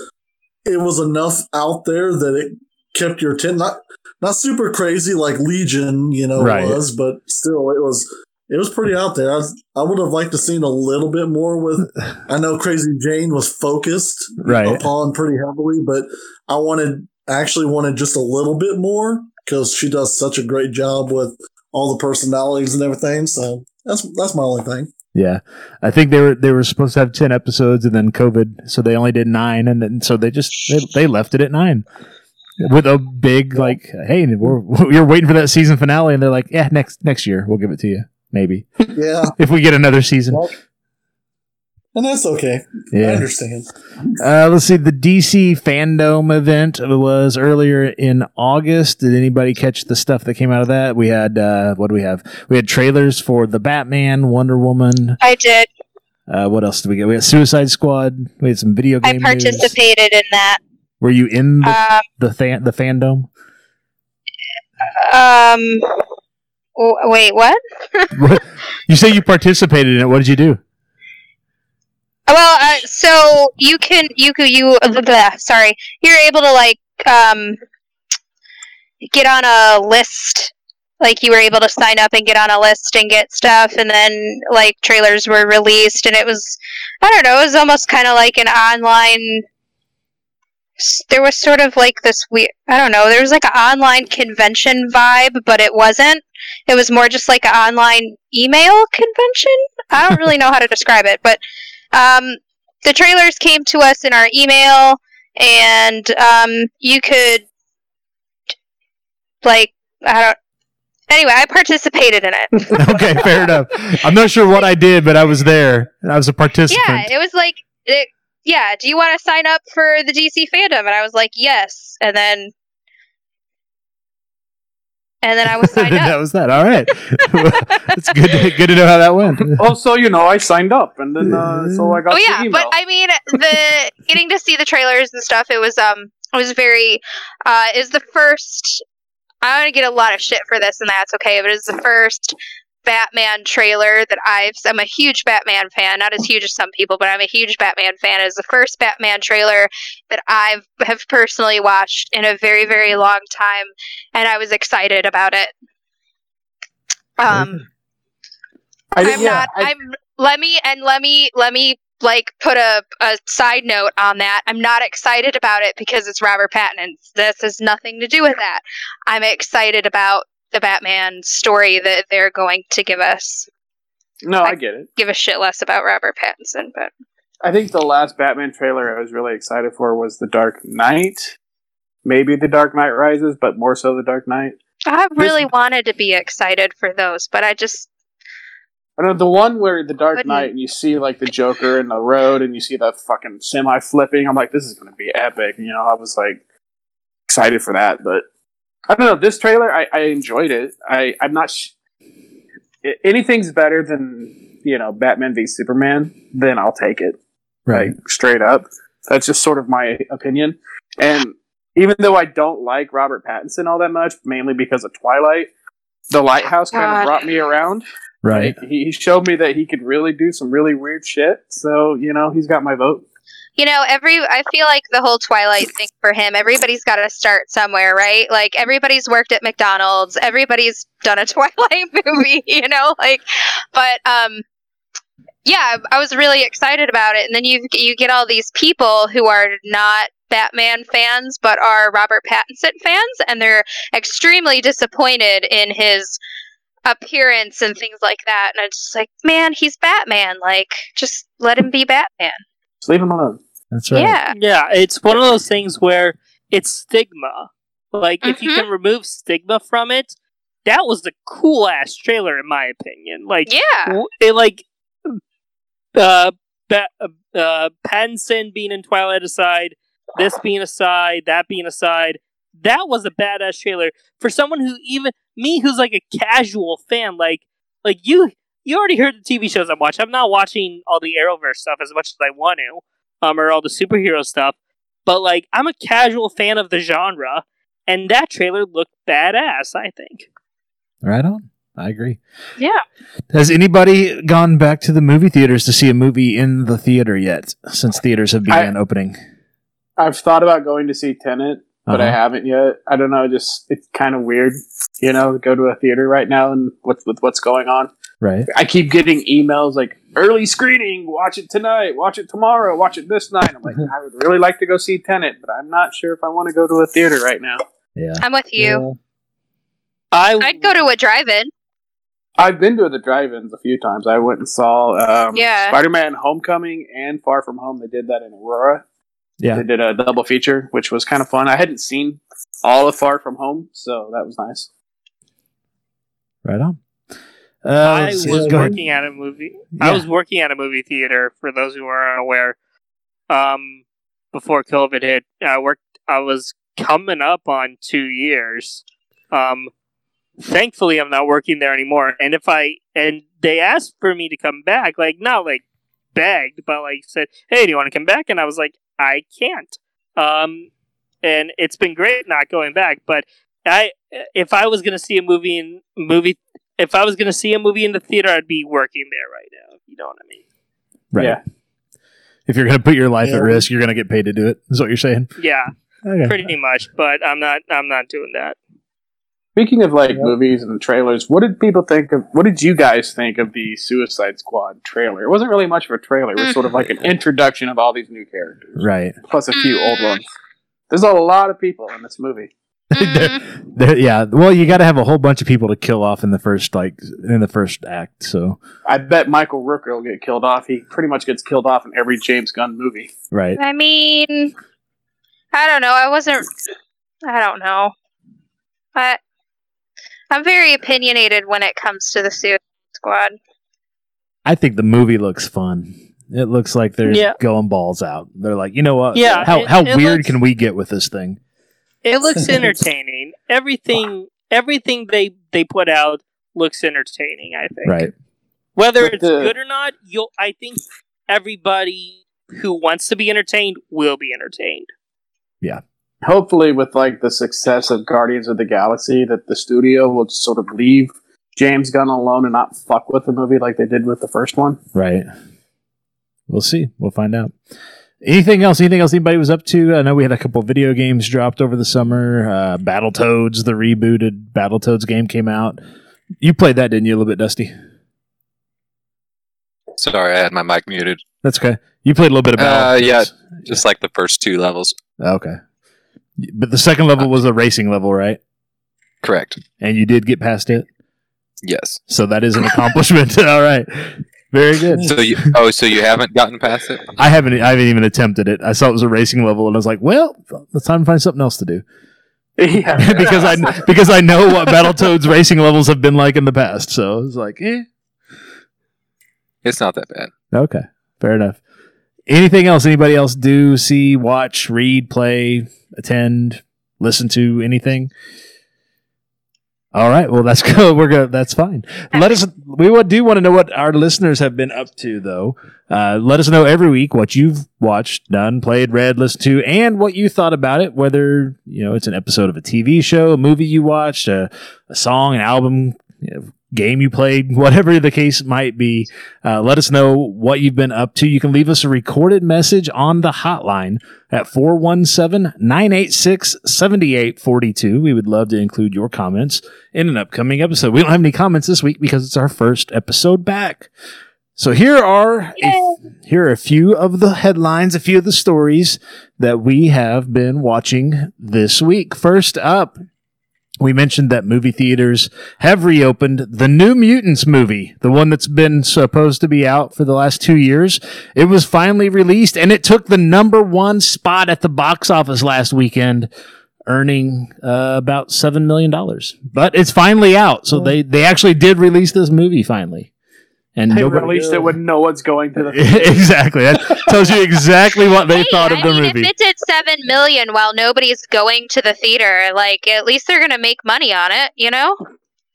it was enough out there that it kept your attention. Not not super crazy like Legion, you know, Right. was, but still, it was. It was pretty out there. I, I would have liked to seen a little bit more with. *laughs* I know Crazy Jane was focused Right. upon pretty heavily, but I wanted I actually wanted just a little bit more because she does such a great job with all the personalities and everything. So that's that's my only thing. Yeah, I think they were they were supposed to have ten episodes, and then COVID, so they only did nine, and then so they just they, they left it at nine with a big like, hey, we're *laughs* we were waiting for that season finale, and they're like, yeah, next next year we'll give it to you, maybe *laughs* Yeah, *laughs* if we get another season. and that's okay. I understand. Uh, let's see. The DC fandom event was earlier in August. Did anybody catch the stuff that came out of that? We had uh, what do we have? We had trailers for the Batman, Wonder Woman. I did. Uh, what else did we get? We had Suicide Squad. We had some video I game. news. participated in that. Were you in the Um, the, fan, the fandom? um, w- wait, what? *laughs* What? You say you participated in it. What did you do? Well, uh, so you can you could you *laughs* blah, blah, sorry you're able to like um get on a list like you were able to sign up and get on a list and get stuff and then like trailers were released and it was I don't know it was almost kind of like an online there was sort of like this weird I don't know there was like an online convention vibe but it wasn't it was more just like an online email convention I don't really know how to describe it but um, the trailers came to us in our email, and um, you could like I don't. Anyway, I participated in it. *laughs* okay, fair enough. I'm not sure what I did, but I was there. I was a participant. yeah, it was like it, yeah. Do you want to sign up for the DC fandom? And I was like, yes. And then and then I was signed *laughs* up. that was that. All right. *laughs* it's good. To, good to know how that went. *laughs* Also, you know, I signed up, and then uh, so I got oh the yeah, email. but I mean the getting to see the trailers and stuff. It was um, it was very, uh, is the first. I'm gonna get a lot of shit for this, and that's okay. But it's the first Batman trailer that I've. I'm a huge Batman fan, not as huge as some people, but I'm a huge Batman fan. It's the first Batman trailer that I've have personally watched in a very very long time, and I was excited about it. Um. I, I'm yeah, not. I- I'm. Let me and let me let me like put a a side note on that. I'm not excited about it because it's Robert Pattinson. This has nothing to do with that. I'm excited about the Batman story that they're going to give us. no, I get it. Give a shit less about Robert Pattinson, but I think the last Batman trailer I was really excited for was The Dark Knight. Maybe The Dark Knight Rises, but more so The Dark Knight. I really wanted to be excited for those, but I just I know the one where the Dark Couldn't. Knight and you see like the Joker in the road and you see the fucking semi flipping. I'm like, this is going to be epic. You know, I was like excited for that, but I don't know. This trailer, I, I enjoyed it. I I'm not. Sh- anything's better than you know Batman v Superman. Then I'll take it. Right. Like straight up. That's just sort of my opinion. And even though I don't like Robert Pattinson all that much, mainly because of Twilight, The Lighthouse kind of brought me around. Right. He, he showed me that he could really do some really weird shit. So, you know, he's got my vote. You know every i feel like the whole twilight thing for him everybody's got to start somewhere right? Like everybody's worked at mcdonald's everybody's done a *laughs* twilight movie you know? Like but um yeah i was really excited about it. And then you you get all these people who are not batman fans but are robert pattinson fans and they're extremely disappointed in his appearance and things like that. And it's just like man he's batman. Like just let him be batman. Leave him alone. That's right. yeah Yeah, it's one of those things where it's stigma. Like, if you Mhm. can remove stigma from it, that was the cool ass trailer, in my opinion. Like, Yeah. it like uh, ba- uh, uh, Pattinson being in Twilight aside, this being aside, that being aside, that was a badass trailer for someone who even me, who's like a casual fan. Like, like you, you already heard the TV shows I'm watching. I'm not watching all the Arrowverse stuff as much as I want to, um, or all the superhero stuff. But like, I'm a casual fan of the genre, and that trailer looked badass. I think. Right on. I agree. Yeah. Has anybody gone back to the movie theaters to see a movie in the theater yet since theaters have begun opening? I've thought about going to see Tenet, but I Uh-huh. haven't yet. I don't know. Just it's kind of weird, you know, to go to a theater right now and what's with what's going on. Right. I keep getting emails like early screening, watch it tonight, watch it tomorrow, watch it this night. I'm like, *laughs* I would really like to go see Tenet, but I'm not sure if I want to go to a theater right now. Yeah. I'm with you. I I'd go to a drive-in. I've been to the drive-ins a few times. I went and saw um, Yeah. Spider-Man: Homecoming and Far From Home. They did that in Aurora. Yeah. They did a double feature, which was kind of fun. I hadn't seen all of Far From Home, so that was nice. Right on. Uh, I was Go ahead. working at a movie. Yeah. I was working at a movie theater. For those who are unaware, um, before COVID hit, I worked. I was coming up on two years. Um, thankfully, I'm not working there anymore. And if I and they asked for me to come back, like not like begged, but like said, "Hey, do you want to come back?" And I was like, "I can't." Um, and it's been great not going back, but I if I was gonna see a movie in movie if I was going to see a movie in the theater, I'd be working there right now. If you know what I mean. Right. Yeah. If you're going to put your life Yeah. at risk, you're going to get paid to do it. Is what you're saying? Yeah, Okay. pretty much. But I'm not. I'm not doing that. Speaking of like movies and trailers, what did people think of? What did you guys think of the Suicide Squad trailer? It wasn't really much of a trailer. It was sort of like an mm. introduction of all these new characters, Right. plus a few old mm. ones. There's a lot of people in this movie. Mm, *laughs* There- yeah. Well, you got to have a whole bunch of people to kill off in the first like in the first act. So I bet Michael Rooker will get killed off. He pretty much gets killed off in every James Gunn movie. right. I mean, I don't know. I wasn't. I don't know. I I'm very opinionated when it comes to the Suicide Squad. I think the movie looks fun. It looks like they're Yeah. going balls out. They're like, you know what? Yeah, How it- how it weird looks- can we get with this thing? It looks entertaining. Everything. Everything they they put out looks entertaining. I think. Right. Whether But it's the- good or not, you'll. I think everybody who wants to be entertained will be entertained. Yeah. Hopefully, with like the success of Guardians of the Galaxy, that the studio will just sort of leave James Gunn alone and not fuck with the movie like they did with the first one. Right. We'll see. We'll find out. Anything else? Anything else anybody was up to? I know we had a couple video games dropped over the summer. Uh, Battletoads, the rebooted Battletoads game came out. You played that, didn't you? A little bit, Dusty. Sorry, I had my mic muted. That's okay. You played a little bit of Uh, Battletoads. yeah. Just like the first two levels. Okay. But the second level was a racing level, right? Correct. And you did get past it. Yes. So that is an accomplishment. *laughs* All right. Very good. So you oh, so you haven't gotten past it? I haven't I haven't even attempted it. I saw it was a racing level and I was like, well, it's time to find something else to do. *laughs* yeah, *laughs* because I because I know what Battletoads racing levels have been like in the past. So it's like, eh, It's not that bad. okay, fair enough. Anything else? Anybody else do, see, watch, read, play, attend, listen to anything? All right, well that's *laughs* good. We're good. That's fine. Let us. We do want to know what our listeners have been up to, though. Uh, let us know every week what you've watched, done, played, read, listened to, and what you thought about it. Whether you know it's an episode of a TV show, a movie you watched, a, a song, an album, you know, game you played, *laughs* whatever the case might be. Uh, let us know what you've been up to. You can leave us a recorded message on the hotline at 417 986 7842. We would love to include your comments in an upcoming episode. We don't have any comments this week because it's our first episode back. So here are a, here are a few of the headlines, a few of the stories that we have been watching this week. First up, we mentioned that movie theaters have reopened the New Mutants movie, the one that's been supposed to be out for the last two years. It was finally released and it took the number one spot at the box office last weekend, earning uh, about $7 million. But it's finally out. So they, they actually did release this movie finally. And They nobody- released it when no one's going to the. *laughs* exactly. That tells you exactly what they Hey, thought of the mean, movie. if it did seven million while nobody's going to the theater, like at least they're gonna make money on it, you know?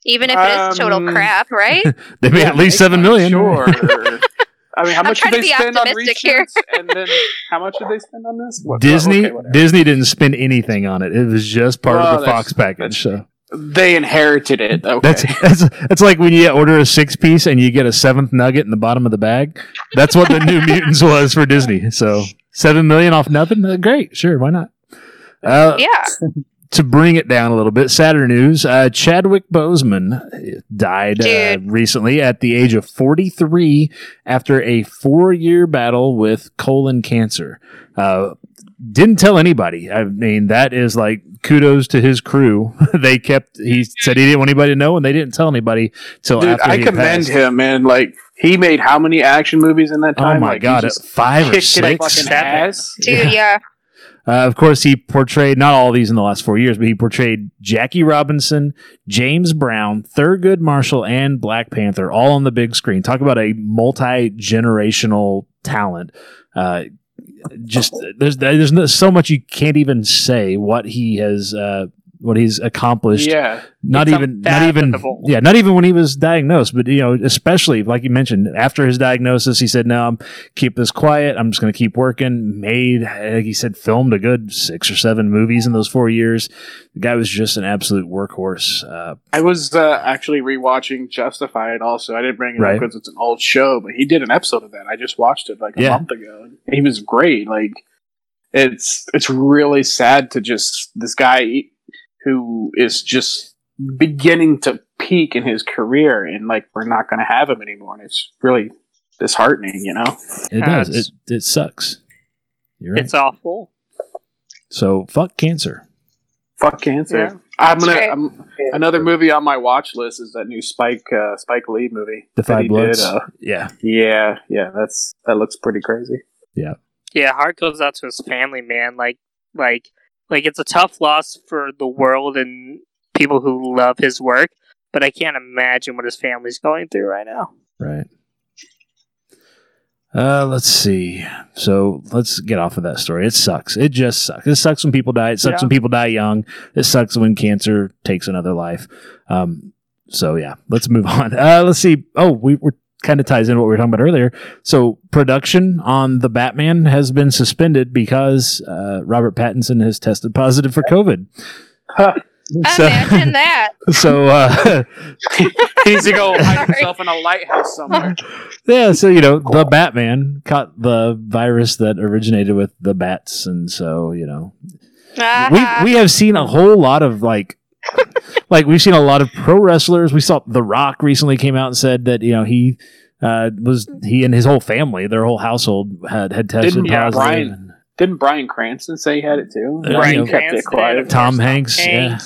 Even if it is total Um, crap, right? *laughs* they made Yeah, at least make seven money, million. *laughs* Sure. I mean, how much did they spend on optimistic here. reshoots? And then how much did they spend on this? What- Disney okay. Disney didn't spend anything on it. It was just part Well, of the Fox package. So they inherited it. Okay. that's that's that's like when you order a six piece and you get a seventh nugget in the bottom of the bag. That's what the New *laughs* Mutants was for Disney. So seven million off nothing. Uh, great, sure, why not? Uh, yeah. *laughs* to bring it down a little bit, sadder news: uh, Chadwick Boseman died uh, recently at the age of 43 after a four-year battle with colon cancer. Uh, didn't tell anybody. I mean, that is like kudos to his crew. *laughs* they kept. He said he didn't want anybody to know, and they didn't tell anybody till Dude, after I he commend passed. him, man. Like he made how many action movies in that time? Oh my Like, god, five or six. fucking ass. Dude, yeah. Uh, of course, he portrayed not all of these in the last four years, but he portrayed Jackie Robinson, James Brown, Thurgood Marshall, and Black Panther all on the big screen. Talk about a multi generational talent. Uh, just there's there's so much you can't even say what he has uh, what he's accomplished. Yeah. Not even, not even, yeah, not even when he was diagnosed, but you know, especially like you mentioned, after his diagnosis, he said, "No, I'm keep this quiet. I'm just going to keep working." Made, like he said, filmed a good six or seven movies in those four years. The guy was just an absolute workhorse. Uh, I was uh, actually rewatching Justified. Also, I didn't bring it Right. up because it's an old show, but he did an episode of that. I just watched it like a Yeah. month ago. He was great. Like it's it's really sad to just this guy who is just beginning to peak in his career, and like we're not going to have him anymore. And it's really disheartening, you know. it does. It it sucks. You're right. It's awful. so fuck cancer. Fuck cancer. Yeah. I'm gonna. Right. I'm, another movie on my watch list is that new Spike uh, Spike Lee movie. The Five he Bloods. Did, uh, yeah. yeah, yeah. That's that looks pretty crazy. Yeah. Yeah, heart goes out to his family, man. Like, like, like it's a tough loss for the world and people who love his work. But I can't imagine what his family's going through right now. Right. Uh, let's see. So let's get off of that story. It sucks. It just sucks. It sucks when people die. It sucks Yeah. when people die young. It sucks when cancer takes another life. Um, so yeah, let's move *laughs* on. Uh, let's see. Oh, we were kind of ties in what we were talking about earlier. So production on the Batman has been suspended because uh, Robert Pattinson has tested positive for COVID. So- Imagine *laughs* that. So uh, *laughs* he needs to go *laughs* hide himself in a lighthouse somewhere. Yeah, so you know, the Batman caught the virus that originated with the bats, and so you know, Ah, we we have seen a whole lot of like, like we've seen a lot of pro wrestlers. We saw The Rock recently came out and said that you know he uh, was he and his whole family, their whole household had had tested Didn't, yeah, positive. Brian- and Didn't Bryan Cranston say he had it too? Uh, Bryan you know, kept Cranston it quiet. had. Tom Tom Hanks, yeah.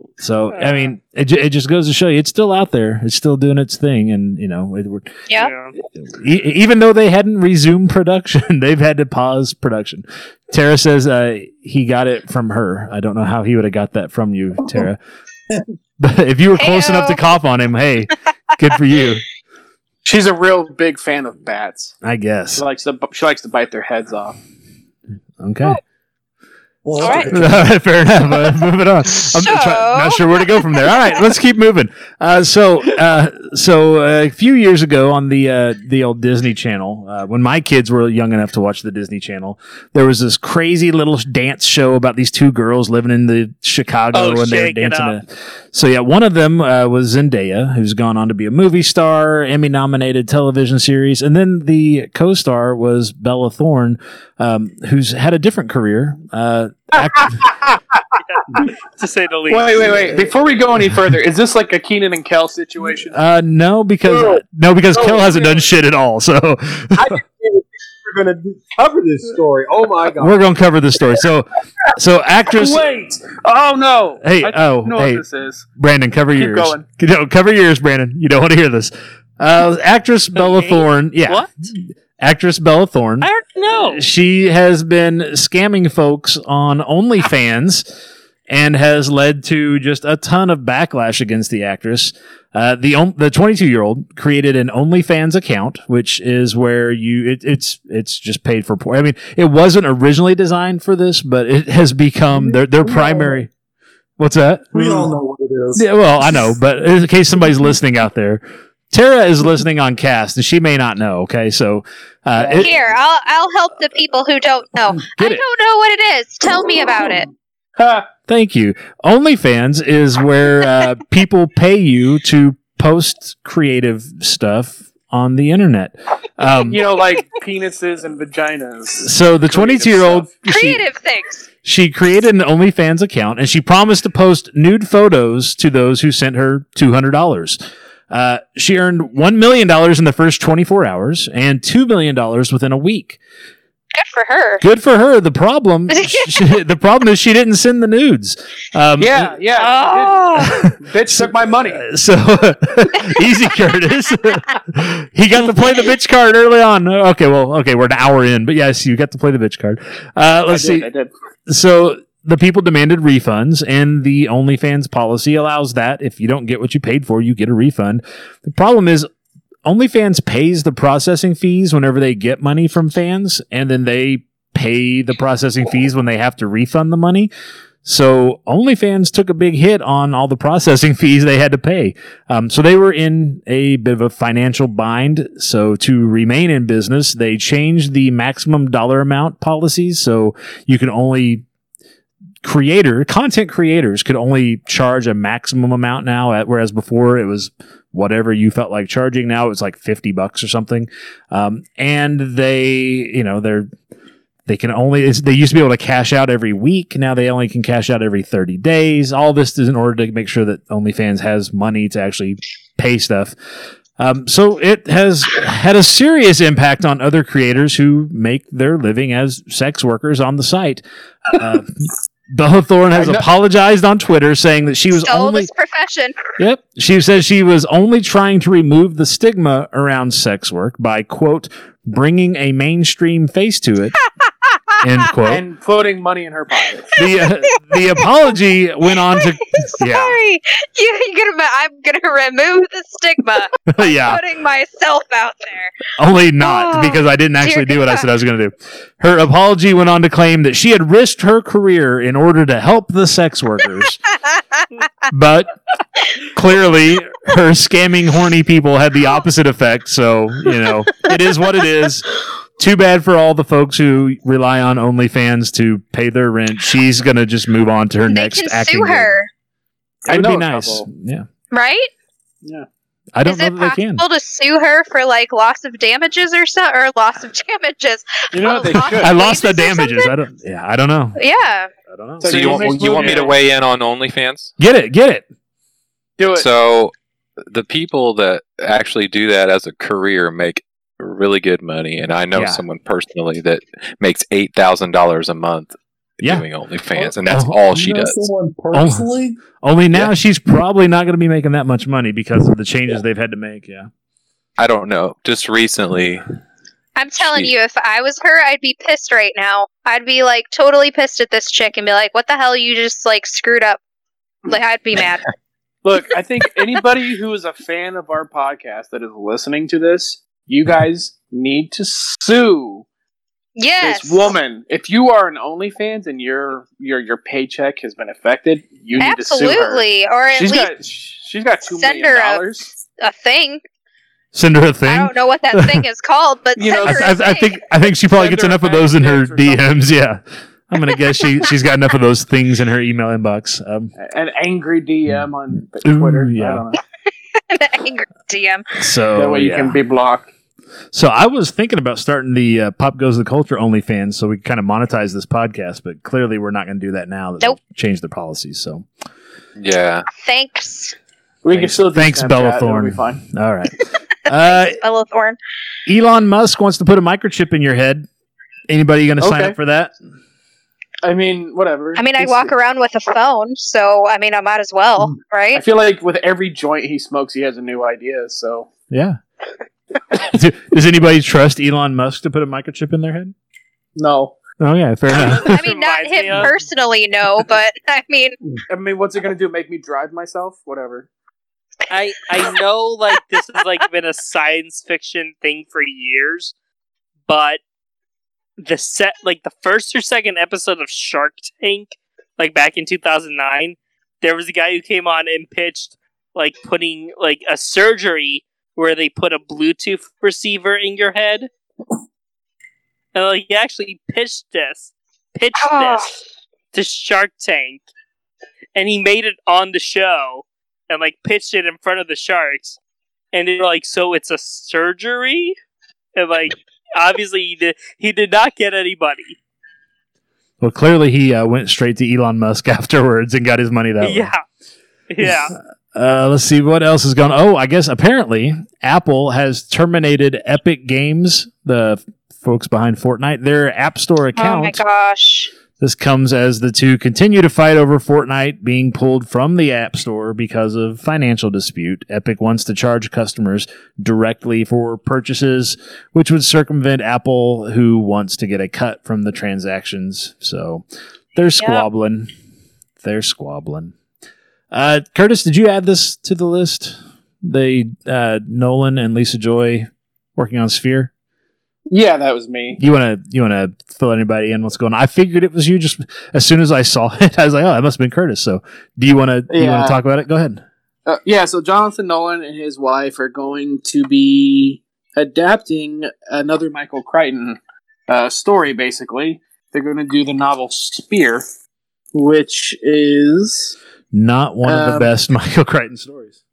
Hanks. So I mean, it, it just goes to show you, it's still out there. It's still doing its thing, and you know, it, we're, yeah. E- even though they hadn't resumed production, *laughs* they've had to pause production. Tara says uh, he got it from her. I don't know how he would have got that from you, Tara. *laughs* but if you were close enough to Heyo. cough on him, hey, good for you. *laughs* She's a real big fan of bats. I guess. She likes to she likes to bite their heads off. Okay. Well, All right. okay. *laughs* Fair enough. Uh, moving on. I'm So- try- not sure where to go from there. All right, let's keep moving. Uh, so, uh, so uh, a few years ago on the uh, the old Disney Channel, uh, when my kids were young enough to watch the Disney Channel, there was this crazy little dance show about these two girls living in the Chicago, Oh, and they were Shake It dancing. Up. So yeah, one of them uh, was Zendaya, who's gone on to be a movie star, Emmy nominated television series, and then the co-star was Bella Thorne, um, who's had a different career. Act- to say the least. Wait, wait, wait! Before we go any further, is this like a Kenan and Kel situation? Uh, no, because No. no, because No, Kel hasn't done shit at all. So We're going to cover this story. Oh my god! we're gonna cover this story. So, so actress. Wait! Oh no! Hey, I oh, know hey. what this is. Brandon, cover Keep yours. going. No, cover yours, Brandon. You don't want to hear this. Uh, actress Bella? Thorne. Yeah, What? Actress Bella Thorne. I don't know. She has been scamming folks on OnlyFans and has led to just a ton of backlash against the actress. Uh, the on- the 22 year old created an OnlyFans account, which is where you it, it's it's just paid for porn. I mean, it wasn't originally designed for this, but it has become their their primary. What's that? We all know what it is. Yeah, well, I know, but in case somebody's listening out there, Tara is listening on cast, and she may not know. Okay, so uh, it- Here, I'll I'll help the people who don't know. I it. don't know what it is. Tell me about it. *laughs* Ha! Thank you. OnlyFans is where uh, *laughs* people pay you to post creative stuff on the internet. Um, You know, like penises and vaginas. so the 22 year old she, Creative things. she created an OnlyFans account and she promised to post nude photos to those who sent her $200. Uh, she earned $1 million in the first 24 hours and $2 million within a week. Good for her. Good for her. The problem, *laughs* she, the problem is she didn't send the nudes. Um, Yeah, *laughs* yeah. Oh, Bitch took my money. So *laughs* easy, Curtis. he got to play the bitch card early on. Okay, well, okay, we're an hour in, but yes, you got to play the bitch card. Uh, let's I did, see. I did. So the people demanded refunds, and the OnlyFans policy allows that. If you don't get what you paid for, you get a refund. The problem is. OnlyFans pays the processing fees whenever they get money from fans, and then they pay the processing fees when they have to refund the money. So OnlyFans took a big hit on all the processing *laughs* fees they had to pay. Um, so they were in a bit of a financial bind. So to remain in business, they changed the maximum dollar amount policies. So you can only creator content creators could only charge a maximum amount now, at, whereas before it was whatever you felt like charging. Now it was like fifty bucks or something. Um, and they, you know, they're they can only they used to be able to cash out every week. Now they only can cash out every 30 days. All this is in order to make sure that OnlyFans has money to actually pay stuff. Um, so it has had a serious impact on other creators who make their living as sex workers on the site. *laughs* Uh, Bella Thorne has apologized on Twitter saying that she was Stole only this profession. *laughs* Yep. She says she was only trying to remove the stigma around sex work by, quote, bringing a mainstream face to it, *laughs* end *laughs* quote. and putting money in her pocket. *laughs* the, uh, the apology went on to, *laughs* Sorry, you, you're gonna. I'm gonna remove the stigma. yeah, yeah, Putting myself out there. only not Oh, because I didn't actually dear do what I said I was going to do. Her apology went on to claim that she had risked her career in order to help the sex workers. but clearly her scamming horny people had the opposite effect so you know it is what it is too bad for all the folks who rely on OnlyFans to pay their rent. She's gonna just move on to her next. they next can acting. sue her, That would be nice. couple. Yeah, right? Yeah. I don't Is know it that they can. possible to sue her for like loss of damages or so, or loss of damages? You know what they Loss should. I lost the damages. I don't. Yeah, I don't know. Yeah. I don't know. So So you you want, you want me to weigh in on OnlyFans? Get it. Get it. Do it. So the people that actually do that as a career make really good money, and I know Yeah. someone personally that makes eight thousand dollars a month Yeah. doing OnlyFans, and that's Oh, all You she know does. someone oh. personally? Only now she's probably not going to be making that much money because of the changes they've had to make. Yeah. I don't know. Just recently, I'm telling She- you, if I was her, I'd be pissed right now. I'd be like totally pissed at this chick and be like, "What the hell? You just like screwed up." Like I'd be mad. *laughs* Look, I think anybody who is a fan of our podcast that is listening to this, you guys need to sue Yes, this woman. If you are an OnlyFans and your your your paycheck has been affected, you need to sue her. absolutely, or at She's least got she's got two send million her a- dollars. a thing. Send her a I thing. I don't know what that *laughs* thing is called, but You send know, her I, a I, I thing. think I think she probably Send gets enough of those in her pics something. DMs. Yeah, I'm gonna guess she she's got enough of those things in her email inbox. Um, An angry DM on Ooh, Twitter. yeah. I the *laughs* angry DM. so that way you yeah. can be blocked. So I was thinking about starting the uh, Pop Goes the Culture OnlyFans so we can kind of monetize this podcast, but clearly we're not going to do that now that Nope. they've changed their policies. So yeah. Thanks, We can Thanks- still do thanks, Bella Thorne. Be fine. all right. *laughs* Uh, Bella Thorne. Elon Musk wants to put a microchip in your head. Anybody going to sign up for that? I mean, whatever. I mean, I He's- walk around with a phone, so I mean, I might as well, right? I feel like with every joint he smokes, he has a new idea. So Yeah. Do- Does anybody trust Elon Musk to put a microchip in their head? no. Oh yeah, fair enough. *laughs* I mean, not Reminds me him personally, no, but I mean, I mean, what's it gonna do? Make me drive myself? Whatever. I I know like this has like been a science fiction thing for years, but the set like the first or second episode of Shark Tank, like back in two thousand nine, there was a guy who came on and pitched like putting like a surgery where they put a Bluetooth receiver in your head. And like he actually pitched this. Pitched Oh. this to Shark Tank. And he made it on the show and like pitched it in front of the sharks. And they're like, so it's a surgery? And like obviously he did he did not get anybody. well, clearly he uh, went straight to Elon Musk *laughs* afterwards and got his money that way. Yeah. Yeah. *laughs* Uh, let's see what else is going. Oh, I guess apparently Apple has terminated Epic Games, the folks behind Fortnite, their App Store account. oh my gosh. this comes as the two continue to fight over Fortnite being pulled from the App Store because of financial dispute. Epic wants to charge customers directly for purchases, which would circumvent Apple, who wants to get a cut from the transactions. So they're squabbling. They're squabbling. Uh, Curtis, did you add this to the list? The uh, Nolan and Lisa Joy working on Sphere. Yeah, that was me. You want to you want to fill anybody in? What's going on? I figured it was you. Just as soon as I saw *laughs* it, I was like, oh, that must have been Curtis. So, do you want to do you wanna talk about it? Go ahead. Uh, yeah, so Jonathan Nolan and his wife are going to be adapting another Michael Crichton uh, story. Basically, they're going to do the novel Sphere, which is Not one of the Um, best *laughs* Michael Crichton stories.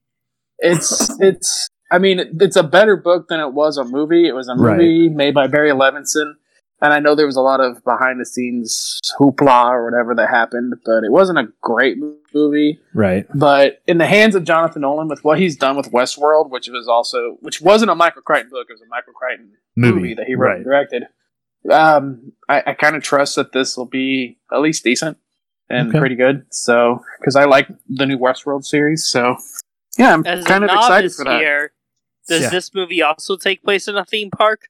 it's it's. I mean, it's a better book than it was a movie. It was a Right. movie made by Barry Levinson, and I know there was a lot of behind the scenes hoopla or whatever that happened, but it wasn't a great movie. Right. But in the hands of Jonathan Nolan, with what he's done with Westworld, which was also which wasn't a Michael Crichton book, it was a Michael Crichton Movie, movie, that he wrote right. and directed. Um, I, I kind of trust that this will be at least decent and Okay. pretty good. So, because I like the new Westworld series, so yeah, I'm As kind of excited for that. here, does Yeah. this movie also take place in a theme park?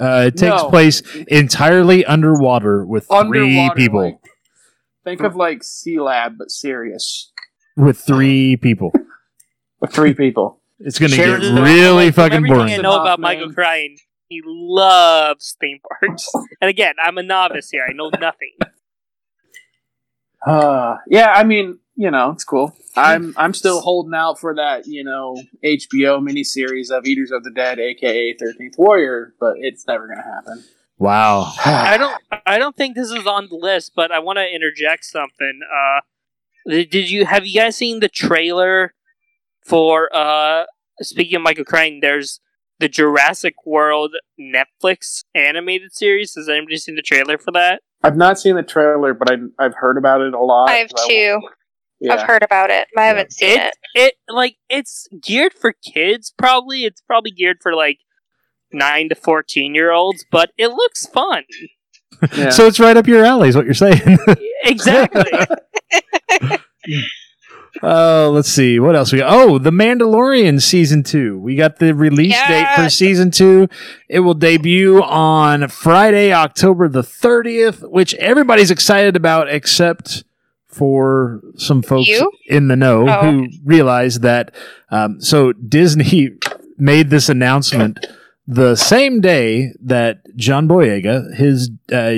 Uh, it takes No. place entirely underwater with three people. like- think of like Sea Lab, but serious with three people. with three people. It's going to get really From fucking everything boring. I know about Michael Crichton, he loves theme parks. *laughs* and again, I'm a novice here. I know nothing. Uh, yeah, I mean, you know, it's cool. I'm I'm still holding out for that, you know, HBO miniseries of Eaters of the Dead, aka Thirteenth Warrior, but it's never gonna happen. Wow. *sighs* I don't. I don't think this is on the list, but I want to interject something. Uh, did you have you guys seen the trailer for? Uh, speaking of Michael Crane, there's the Jurassic World Netflix animated series. Has anybody seen the trailer for that? I've not seen the trailer, but I, I've heard about it a lot. I have too. Yeah. I've heard about it. I haven't seen it. It like it's geared for kids. Probably it's probably geared for like nine to fourteen year olds, but it looks fun. Yeah. So it's right up your alley, is what you're saying. Exactly. *laughs* *laughs* *laughs* Oh, let's see. What else we got? Oh, The Mandalorian season two. We got the release date for season two. It will debut on Friday, October the 30th, which everybody's excited about except for some folks You? in the know Oh, who realize that. Um, so Disney *laughs* made this announcement the same day that John Boyega, his uh,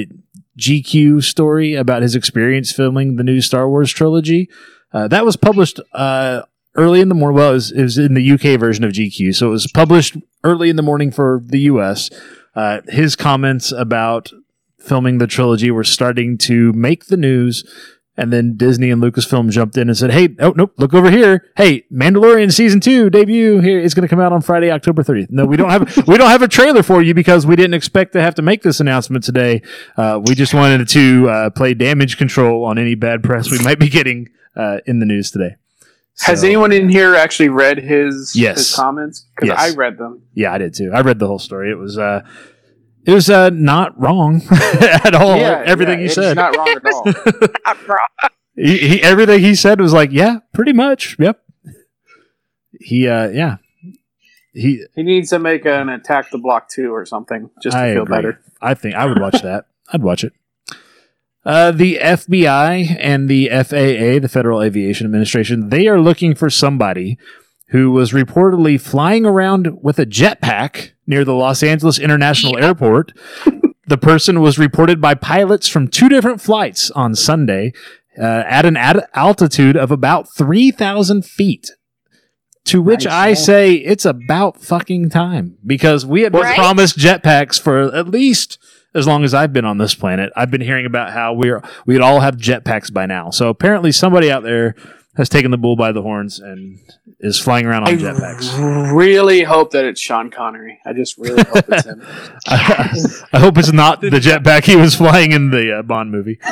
GQ story about his experience filming the new Star Wars trilogy, uh, that was published uh, early in the morning. Well, it was, it was in the UK version of GQ, so it was published early in the morning for the US. Uh, his comments about filming the trilogy were starting to make the news. And then Disney and Lucasfilm jumped in and said, "Hey, oh nope, look over here. Hey, Mandalorian season two debut here. It's going to come out on Friday, October 30th. No, we don't have *laughs* we don't have a trailer for you because we didn't expect to have to make this announcement today. Uh, we just wanted to uh, play damage control on any bad press we might be getting uh, in the news today. Has anyone in here actually read his Yes. his comments? Because Yes. I read them. Yeah, I did too. I read the whole story. It was uh, it was uh, not wrong *laughs* at all. yeah, everything yeah, he said. not wrong at all. Not *laughs* wrong. he, he everything he said was like, yeah, pretty much. Yep. He uh yeah. He he needs to make an attack the block two or something just to I feel agree. better. I think I would watch that. I'd watch it. Uh, the FBI and the FAA, the Federal Aviation Administration, they are looking for somebody who was reportedly flying around with a jetpack near the Los Angeles International Airport. *laughs* the person was reported by pilots from two different flights on Sunday uh, at an ad- altitude of about 3,000 feet. To which Nice. I say it's about fucking time because we had been Right? promised jetpacks for at least as long as I've been on this planet. I've been hearing about how we're we'd all have jetpacks by now. So apparently somebody out there has taken the bull by the horns and is flying around on I jetpacks. really hope that it's Sean Connery. I just really hope it's him. *laughs* I hope it's not the jetpack he was flying in the uh, Bond movie. *laughs*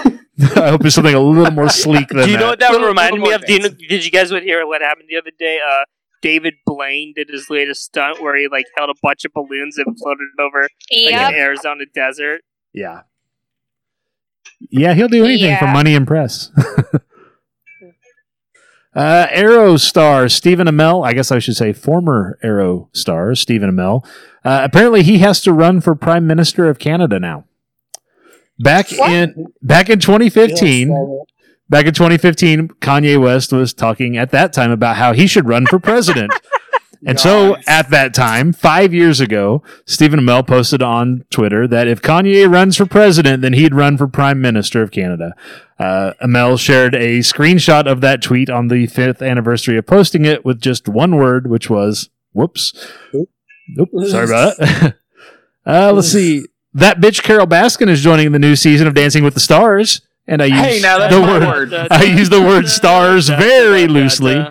I hope it's something a little more *laughs* sleek than Do you know that. what that reminded me more of? Do you know, did you guys would hear what happened the other day? Uh, David Blaine did his latest stunt where he like held a bunch of balloons and floated over like Yep. the Arizona desert. Yeah. Yeah, he'll do anything for money and press. *laughs* uh, Arrow star Stephen Amell, I guess I should say former Arrow star Stephen Amell. Uh, apparently, he has to run for Prime Minister of Canada now. Back What? in back in 2015, Yeah, I saw that. Back in 2015, Kanye West was talking at that time about how he should run for president. *laughs* And so at that time, five years ago, Stephen Amell posted on Twitter that if Kanye runs for president, then he'd run for prime minister of Canada. Uh, Amell shared a screenshot of that tweet on the fifth anniversary of posting it with just one word, which was "whoops." Oop, sorry about that. *laughs* uh, let's see. That bitch Carole Baskin is joining the new season of Dancing with the Stars, and I use Hey, now that's the word. word. *laughs* I use the word *laughs* stars very loosely.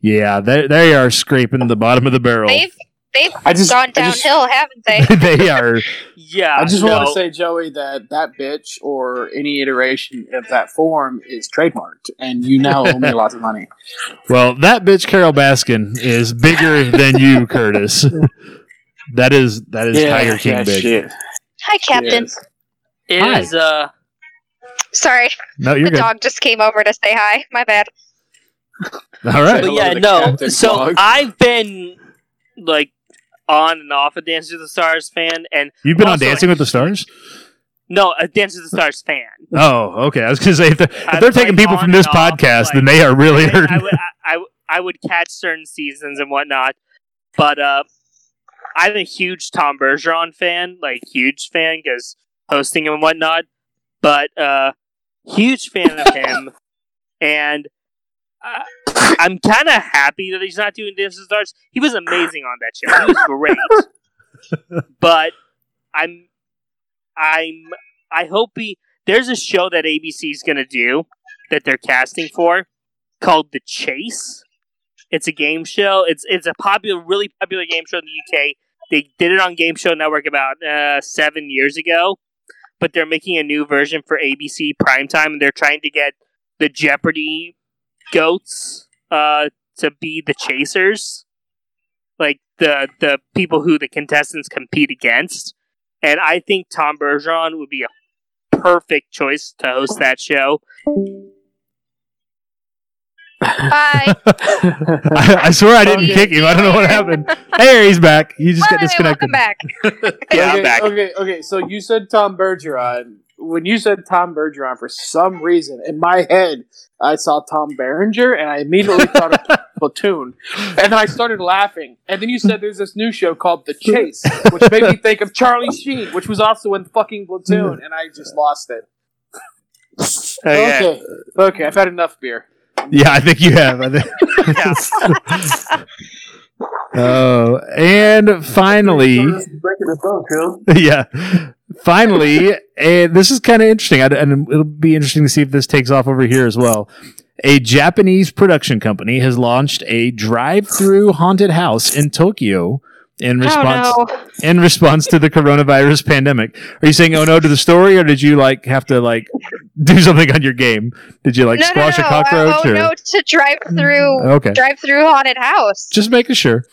Yeah, they they are scraping the bottom of the barrel. They've they've just- gone I just- downhill, haven't they? *laughs* they are. Yeah, I just no. want to say, Joey, that that bitch or any iteration of that form is trademarked, and you now owe me lots of money. Well, that bitch Carole Baskin is bigger than you, Curtis. That is that is Tiger King yeah, big. shit. Hi, Captain. Yes. It Hi. is, uh, Sorry, No, you're the good. dog just came over to say hi. My bad. All right. but yeah, no. So dog. I've been like on and off a Dance with the Stars fan, and You've been on Dancing with the Stars? no, a Dance with the Stars fan. Oh, okay. I was going to say if they're, if they're taking like, people from this and off, podcast, like- then they are really I, hurting. I would, I, I, I would catch certain seasons and whatnot, but uh, I'm a huge Tom Bergeron fan, like huge fan because hosting him and whatnot. But uh, huge fan of him, *laughs* and uh, I'm kind of happy that he's not doing the Stars. He was amazing on that show. He was great, *laughs* but I'm, I'm, I hope he. There's a show that ABC is gonna do that they're casting for called The Chase. It's a game show. It's it's a popular, really popular game show in the UK. They did it on Game Show Network about uh, seven years ago, but they're making a new version for ABC primetime, and they're trying to get the Jeopardy goats uh, to be the chasers, like the the people who the contestants compete against. And I think Tom Bergeron would be a perfect choice to host that show. Bye. *laughs* I, I swear I didn't Okay. kick him. I don't know what *laughs* happened. Hey, he's back. You just got disconnected. welcome back. *laughs* Yeah, I'm okay, back. Okay, okay. So you said Tom Bergeron. When you said Tom Bergeron, for some reason in my head, I saw Tom Berenger, and I immediately thought of Platoon, and I started laughing. And then you said there's this new show called The Chase, which made me think of Charlie Sheen, which was also in fucking Platoon, and I just lost it. Okay, okay. I've had enough beer. Yeah, I think you have. I think. *laughs* *laughs* Oh, and finally, *laughs* yeah, finally, and this is kind of interesting, I, and it'll be interesting to see if this takes off over here as well. A Japanese production company has launched a drive-through haunted house in Tokyo in oh, response Oh no. in response to the coronavirus pandemic. Are you saying oh no to the story, or did you like have to like do something on your game? Did you like no, squash no, a no. cockroach? oh or? no, to drive through Okay, drive through haunted house. just making sure.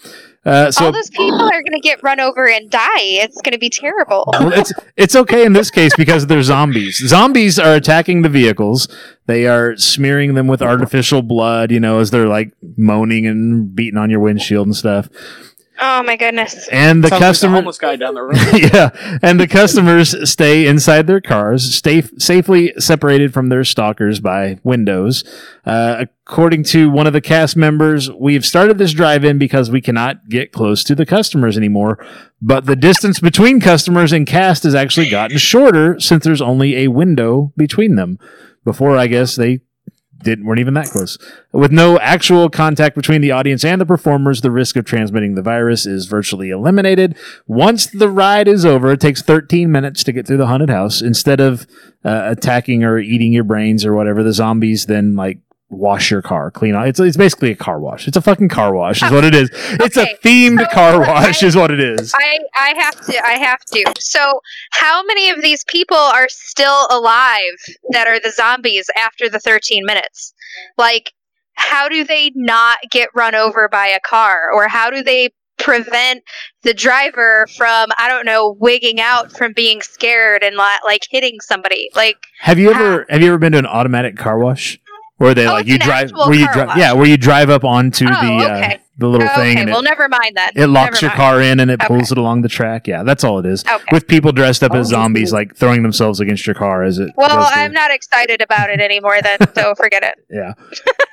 Uh, so All those people are going to get run over and die. It's going to be terrible. *laughs* well, it's it's okay in this case because they're zombies. Zombies are attacking the vehicles. They are smearing them with artificial blood. You know, as they're like moaning and beating on your windshield and stuff. Oh my goodness. And the Sounds like the customer, homeless guy down the road. *laughs* yeah, and the customers stay inside their cars, stay safely separated from their stalkers by windows. Uh, according to one of the cast members, we've started this drive-in because we cannot get close to the customers anymore. But the distance between customers and cast has actually gotten shorter since there's only a window between them. Before, I guess they didn't weren't even that close. With no actual contact between the audience and the performers, the risk of transmitting the virus is virtually eliminated. Once the ride is over, it takes 13 minutes to get through the haunted house. Instead of uh, attacking or eating your brains or whatever, the zombies then like wash your car, clean out. It's it's basically a car wash. It's a fucking car wash, is what it is. It's Okay, a themed so car wash, I- is what it is. I I have to I have to. So, how many of these people are still alive that are the zombies after the 13 minutes? Like how do they not get run over by a car or how do they prevent the driver from I don't know wigging out from being scared and li- like hitting somebody? Like Have you ever have you ever been to an automatic car wash? Where they Oh, like you drive actual where you drive wash. yeah, where you drive up onto Oh, the uh, the little thing okay, and well it, never mind that. it locks Never your mind. car in and it Okay. pulls it along the track. Yeah, that's all it is. Okay. With people dressed up Oh, as zombies, like throwing themselves against your car as it. Well. I'm not excited about it anymore then, so forget it. *laughs* Yeah.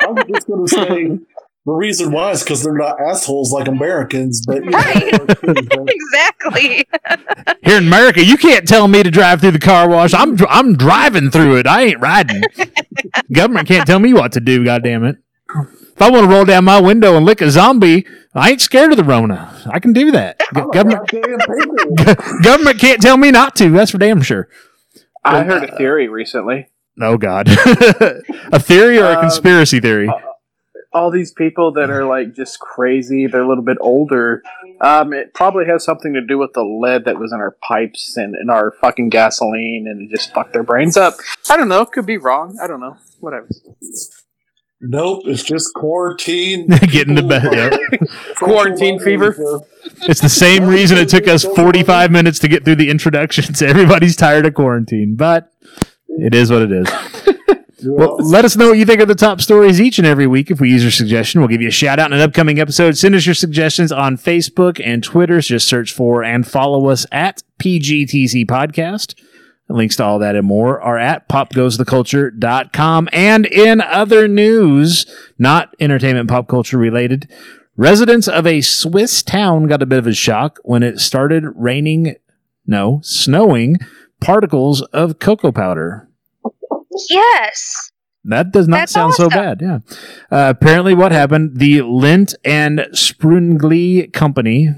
I was just going to say, The reason why is because they're not assholes like Americans, but you know, Right. *laughs* exactly. *laughs* Here in America, you can't tell me to drive through the car wash. I'm I'm driving through it. I ain't riding. *laughs* Government can't tell me what to do. God damn it! If I want to roll down my window and lick a zombie, I ain't scared of the Rona. I can do that. Go- government government can't tell me not to. That's for damn sure. I heard a theory recently. Oh God, a theory or a Um, conspiracy theory? All these people that are like just crazy, they're a little bit older. Um, it probably has something to do with the lead that was in our pipes and in our fucking gasoline, and it just fucked their brains up. I don't know. Could be wrong. I don't know. Whatever. Nope, it's just quarantine. *laughs* Getting the bed. Yep. *laughs* Quarantine fever. It's the same reason it took us 45 minutes to get through the introductions. *laughs* Everybody's tired of quarantine, but it is what it is. Well, let us know what you think of the top stories each and every week. If we use your suggestion, we'll give you a shout out in an upcoming episode. Send us your suggestions on Facebook and Twitter. Just search for and follow us at PGTC Podcast. Links to all that and more are at popgoestheculture.com. And in other news, not entertainment pop culture related, residents of a Swiss town got a bit of a shock when it started raining, no, snowing particles of cocoa powder. Yes. That does not That's sound so bad. Yeah. Uh, apparently, what happened? The Lindt and Sprüngli company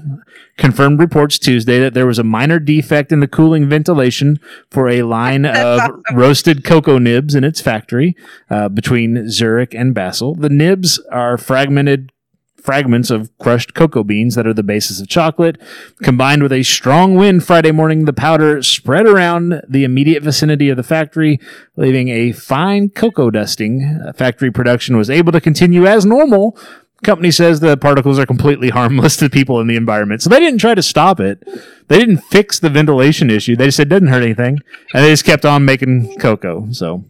confirmed reports Tuesday that there was a minor defect in the cooling ventilation for a line of roasted cocoa nibs in its factory uh, between Zurich and Basel. The nibs are fragmented fragments of crushed cocoa beans that are the basis of chocolate. Combined with a strong wind Friday morning, the powder spread around the immediate vicinity of the factory, leaving a fine cocoa dusting. Uh, Factory production was able to continue as normal. Company says the particles are completely *laughs* harmless to people in the environment. So they didn't try to stop it. They didn't fix the ventilation issue. They just said it didn't hurt anything. And they just kept on making cocoa. So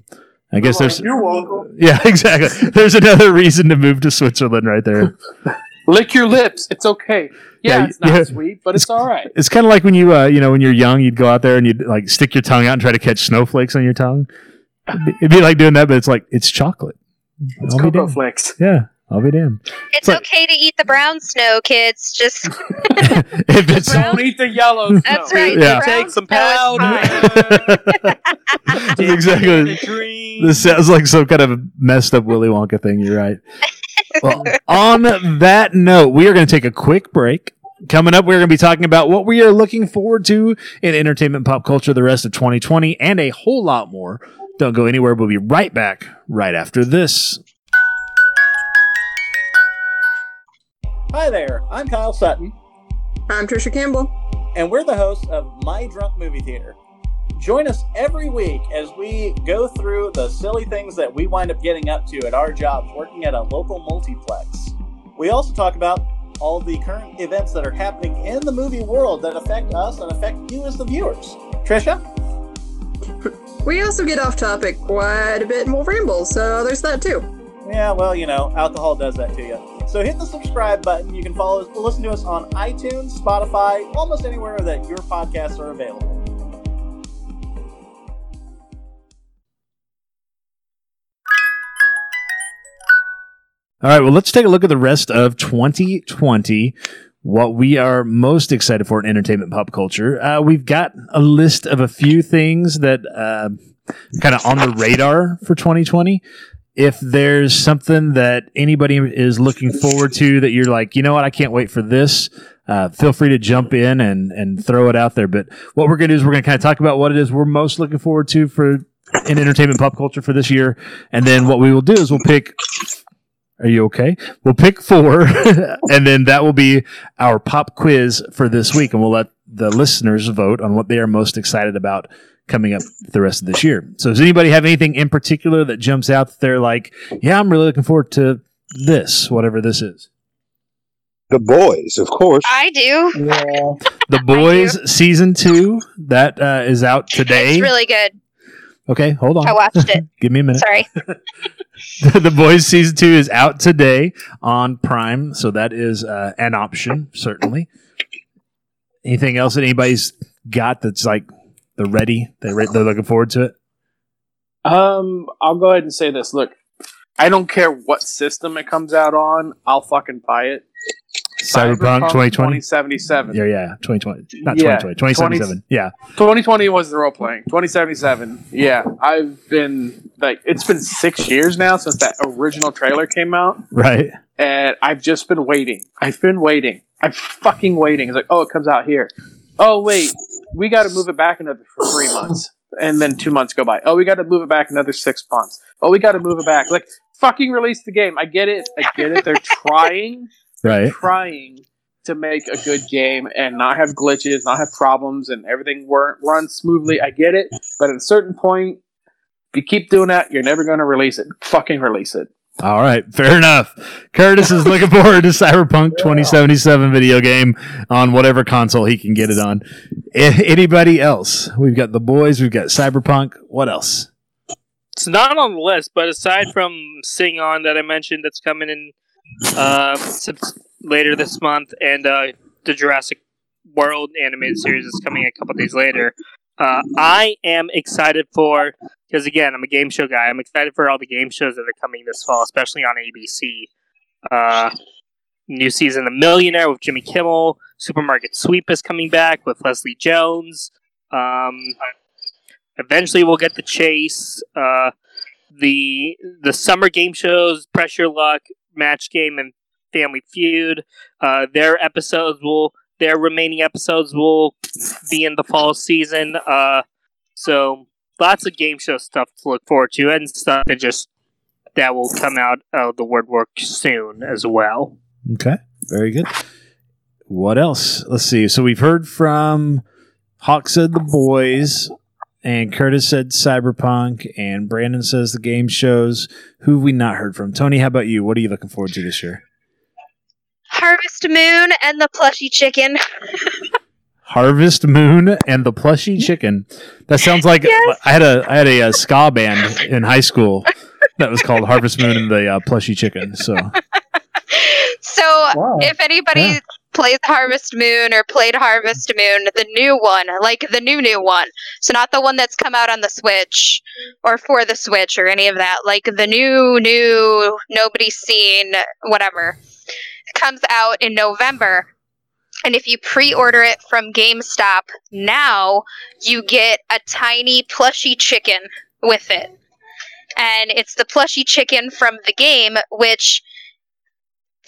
I guess there's You're welcome. *laughs* yeah, exactly. There's another reason to move to Switzerland right there. *laughs* Lick your lips. It's okay. Yeah, Yeah, it's not yeah. sweet, but it's all right. It's kind of like when you, uh, you know, when you're young, you'd go out there and you'd like stick your tongue out and try to catch snowflakes on your tongue. It'd be, it'd be like doing that, but it's like it's chocolate. It's cocoa flakes. Yeah, I'll be damned. It's But- okay to eat the brown snow, kids. Just *laughs* *laughs* if it's Don't eat the yellow. Snow. that's snow. right. Yeah. Take some powder. *laughs* exactly. This sounds like some kind of messed up Willy Wonka thing. You're right. Well, on that note, we are going to take a quick break. Coming up, we're going to be talking about what we are looking forward to in entertainment pop culture the rest of 2020 and a whole lot more. Don't go anywhere. We'll be right back right after this. Hi there, I'm Kyle Sutton, I'm Trisha Campbell. and we're the hosts of My Drunk Movie Theater. Join us every week as we go through the silly things that we wind up getting up to at our jobs working at a local multiplex. We also talk about all the current events that are happening in the movie world that affect us and affect you as the viewers. Trisha? We also get off topic quite a bit and we'll ramble, so there's that too. Yeah, well, you know, alcohol does that to you. So hit the subscribe button. You can follow us, listen to us on iTunes, Spotify, almost anywhere that your podcasts are available. All right, well, let's take a look at the rest of 2020. What we are most excited for in entertainment pop culture. Uh, we've got a list of a few things that uh, kind of on the radar for 2020. If there's something that anybody is looking forward to that you're like, you know what, I can't wait for this, uh, feel free to jump in and, and throw it out there. But what we're going to do is we're going to kind of talk about what it is we're most looking forward to for in entertainment pop culture for this year. And then what we will do is we'll pick are you okay? We'll pick four, *laughs* and then that will be our pop quiz for this week, and we'll let the listeners vote on what they are most excited about coming up the rest of this year. So, does anybody have anything in particular that jumps out that they're like, "Yeah, I'm really looking forward to this, whatever this is"? The boys, of course. I do. Yeah. The *laughs* Boys season two that uh, is out today. It's really good. okay, hold on. I watched it. *laughs* Give me a minute. Sorry. *laughs* the Boys season two is out today on Prime, so that is uh, an option certainly. Anything else that anybody's got that's like they're ready? They're re- they're looking forward to it. Um, I'll go ahead and say this. Look, I don't care what system it comes out on. I'll fucking buy it. Cyberpunk 2020. 2077. Yeah, yeah, 2020. Not Yeah, 2020, 2077. Yeah. 2020 was the role playing. 2077. Yeah, I've been like it's been six years now since that original trailer came out, Right. and I've just been waiting. I've been waiting. I'm fucking waiting. It's like, oh, it comes out here. Oh wait, we got to move it back another for three *coughs* months, and then two months go by. Oh, we got to move it back another six months. Oh, we got to move it back. Like fucking release the game. I get it. I get it. They're trying Right. trying to make a good game and not have glitches, not have problems, and everything wor- runs smoothly. I get it, but at a certain point, if you keep doing that, you're never going to release it. Fucking release it. All right, fair enough. Curtis is looking forward to Cyberpunk 2077 video game on whatever console he can get it on. A- anybody else? We've got the boys, we've got Cyberpunk. What else? It's not on the list, but aside from Sing On that I mentioned, that's coming in uh, later this month, and uh, the Jurassic World animated series is coming a couple days later. Uh, I am excited for because again, I'm a game show guy. I'm excited for all the game shows that are coming this fall, especially on ABC. Uh, new season of Millionaire with Jimmy Kimmel. Supermarket Sweep is coming back with Leslie Jones. Um, eventually, we'll get the Chase. Uh, the the summer game shows, Press Your Luck, Match Game, and Family Feud. Uh, their episodes will their remaining episodes will be in the fall season. Uh, so lots of game show stuff to look forward to, and stuff that just that will come out of the word work soon as well. Okay, very good. What else? Let's see. So we've heard from Hawk said the boys, and Curtis said Cyberpunk, and Brandon says the game shows. Who have we not heard from? Tony, how about you? What are you looking forward to this year? Harvest Moon and the plushy chicken. *laughs* Harvest Moon and the plushy chicken. That sounds like Yes. I had a I had a, uh ska *laughs* band in high school that was called Harvest Moon and the uh, plushy chicken. So So Wow. if anybody Yeah. plays Harvest Moon or played Harvest Moon, the new one, like the new new one, so not the one that's come out on the Switch or for the Switch or any of that, like the new new nobody's seen whatever comes out in November. And if you pre-order it from GameStop now, you get a tiny plushy chicken with it. And it's the plushy chicken from the game, which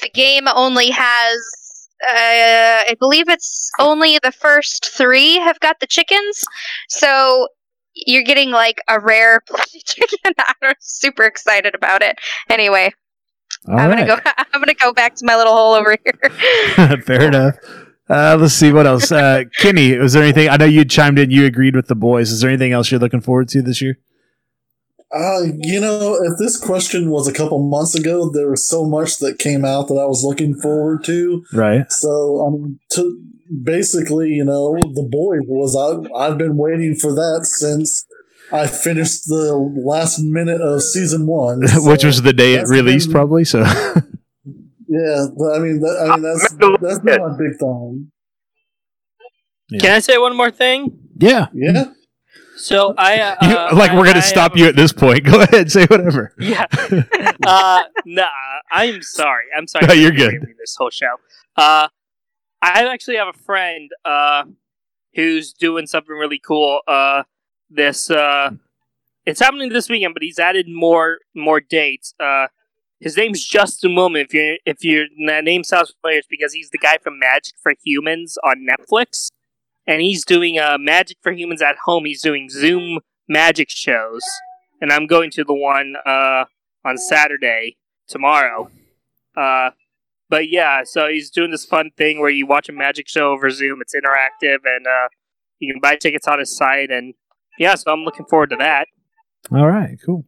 the game only has uh, I believe it's only the first three have got the chickens. So you're getting like a rare *laughs* plushy chicken. *laughs* I'm super excited about it. Anyway, all I'm right. gonna go. *laughs* I'm gonna go back to my little hole over here. *laughs* Fair enough. Uh, let's see what else. Uh, Kenny, was there anything? I know you chimed in. You agreed with the boys. Is there anything else you're looking forward to this year? Uh, you know, if this question was a couple months ago, there was so much that came out that I was looking forward to. Right. So, um, to basically, you know, the boys was I, I've been waiting for that since I finished the last minute of season one, *laughs* Which was the day it released, been- probably. So Yeah, I mean, that, I mean that's that's been my big thing. Can I say one more thing? yeah, Yeah, So I uh, You- *laughs* like I- we're gonna I stop have you at this point. *laughs* Go ahead, say whatever. Yeah. uh, nah, I'm sorry. I'm sorry. No, for you're good. This whole show. Uh, I actually have a friend uh, who's doing something really cool. Uh, this uh, it's happening this weekend, but he's added more more dates. Uh, his name's Justin Willman. If you if your that name sounds familiar, it's because he's the guy from Magic for Humans on Netflix, and he's doing uh, Magic for Humans at home. He's doing Zoom magic shows, and I'm going to the one uh, on Saturday tomorrow. Uh, but yeah, so he's doing this fun thing where you watch a magic show over Zoom. It's interactive, and uh, you can buy tickets on his site. And yeah, so I'm looking forward to that. All right, cool.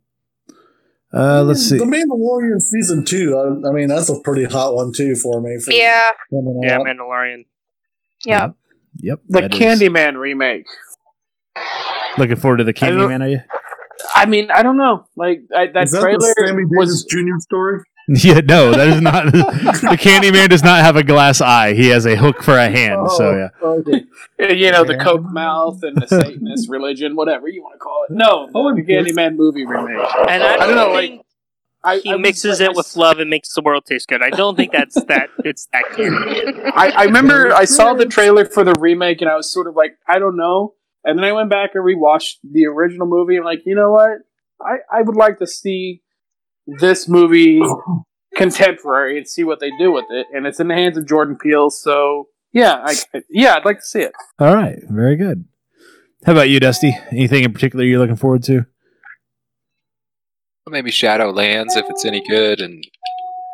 Uh, let's see. The Mandalorian season two. I, I mean, that's a pretty hot one too for me. For yeah. Yeah, out. Mandalorian. Yeah. Yep. The that is- Candyman remake. Looking forward to the I don't- Candyman, are you? I mean, I don't know. Like I, that, Is that trailer the Sammy Davis was. Jr. story? *laughs* Yeah, no, that is not. *laughs* the Candyman does not have a glass eye. He has a hook for a hand. So yeah. Oh, okay. *laughs* You know, the Coke mouth and the Satanist religion, whatever you want to call it. No, the Candyman movie remake. And I I don't, don't know, like- think I, he I was mixes like- it with love and makes the world taste good. I don't think that's that. It's that clear. I, I remember I saw the trailer for the remake and I was sort of like, I don't know. And then I went back and rewatched the original movie and I'm like, you know what? I, I would like to see this movie contemporary and see what they do with it. And it's in the hands of Jordan Peele, so yeah, I yeah, I'd like to see it. All right, very good. How about you, Dusty? Anything in particular you're looking forward to? Maybe Shadowlands if it's any good, and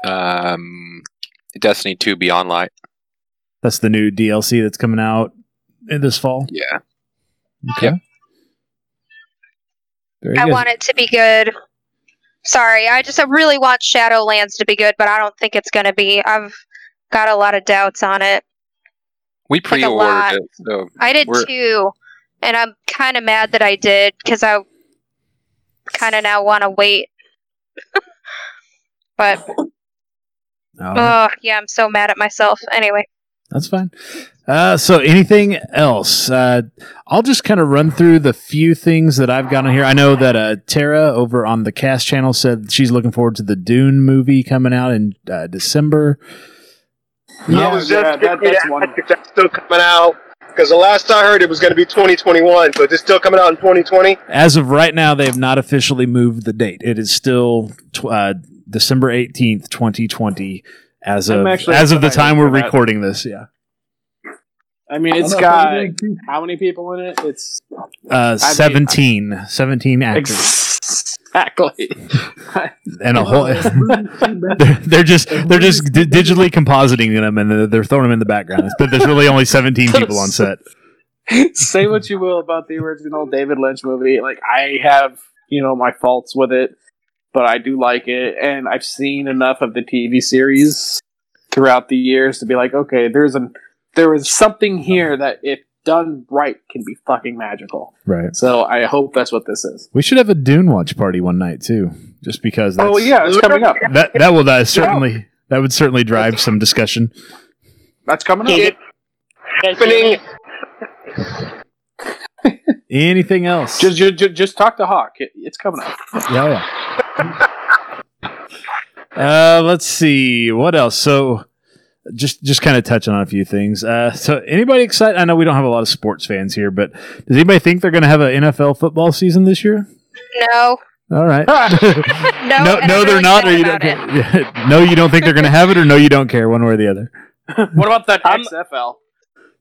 um, Destiny Two Beyond Light. That's the new DLC that's coming out in this fall. Yeah. Okay. Very I good. want it to be good. Sorry, I just I really want Shadowlands to be good, but I don't think it's going to be. I've got a lot of doubts on it. We Like a lot. pre-ordered it, so I did we're- too, and I'm kind of mad that I did because I kind of now want to wait. *laughs* but Oh, oh yeah, I'm so mad at myself. Anyway, That's fine. Uh, so, anything else? Uh, I'll just kind of run through the few things that I've got on here. I know that uh, Tara over on the cast channel said she's looking forward to the Dune movie coming out in uh, December. I was just yeah, that- that's one. that's still coming out. Because the last I heard, it was going to be 2021. So it's still coming out in 2020? As of right now, they have not officially moved the date. It is still tw- uh, December eighteenth, twenty twenty. As I'm of as of the time we're for that. recording this, yeah. I mean, it's I'm got voting too. how many people in it? It's Uh, mean- 17, 17 actors, exactly. *laughs* and a whole. *laughs* they're, they're just they're just di- digitally compositing them, and they're, they're throwing them in the background. But there's really only seventeen *laughs* people on set. Say what you will about the original David Lynch movie. Like I have, you know, my faults with it, but I do like it, and I've seen enough of the TV series throughout the years to be like, okay, there's an there is something here that if done right can be fucking magical. Right. So I hope that's what this is. We should have a Dune watch party one night too, just because. That's, Oh yeah, it's coming up. That that will uh, certainly that would certainly drive some discussion. That's coming up. It happening. Anything else? Just, just, just talk to Hawk. It, it's coming up. Yeah, yeah. Uh, let's see what else. So, just just kind of touching on a few things. Uh, so, anybody excited? I know we don't have a lot of sports fans here, but does anybody think they're going to have an NFL football season this year? no, All right. *laughs* *laughs* no, no, no, they're really not. Or you don't. Care. *laughs* no, you don't think they're going to have it, or no, you don't care, one way or the other. what about that I'm- XFL?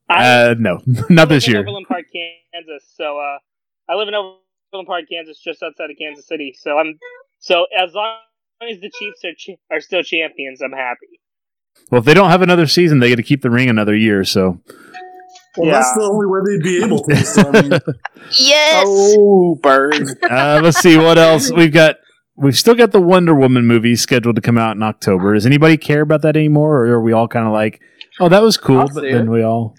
I Uh, no, not this live in year. Overland Park, Kansas. So uh, I live in Overland Park, Kansas, just outside of Kansas City. So I'm so as long as the Chiefs are ch- are still champions, I'm happy. Well, if they don't have another season, they get to keep the ring another year. So, Well, Yeah. that's the only way they'd be able to. So, I mean, *laughs* Yes. Oh, bird. uh, let's see what else we've got. We've still got the Wonder Woman movie scheduled to come out in October. Does anybody care about that anymore, or are we all kind of like, "Oh, that was cool," but then it. we all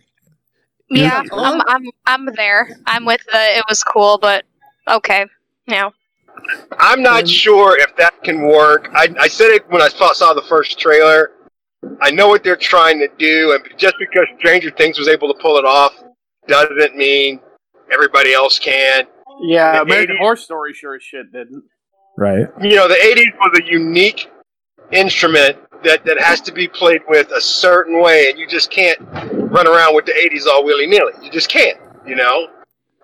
Yeah, Yeah. I'm, I'm, I'm there. I'm with the. It was cool, but okay. Yeah. I'm not sure if that can work. I, I said it when I saw, saw the first trailer. I know what they're trying to do, and just because Stranger Things was able to pull it off doesn't mean everybody else can. Yeah, The American 80s. Horror Story sure as shit didn't. right. You know, the 80s was a unique instrument that, that has to be played with a certain way, and you just can't run around with the 80s all willy nilly. You just can't, you know?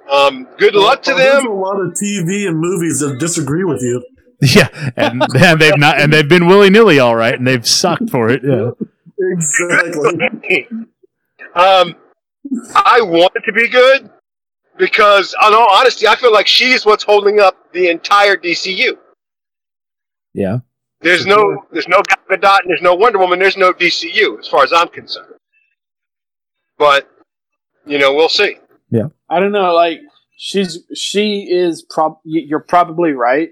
Um, good luck to well, There's a lot of TV and movies that disagree with you. *laughs* Yeah, and, *laughs* and they've not, and they've been willy nilly all right, and they've sucked for it. Yeah. *laughs* Exactly. um, I want it to be good because, in all honesty, I feel like she's what's holding up the entire DCU. Yeah. There's no, there's no Gal Gadot and there's no Wonder Woman. There's no DCU as far as I'm concerned. But you know, we'll see. I don't know. Like she's she is prob. You're probably right,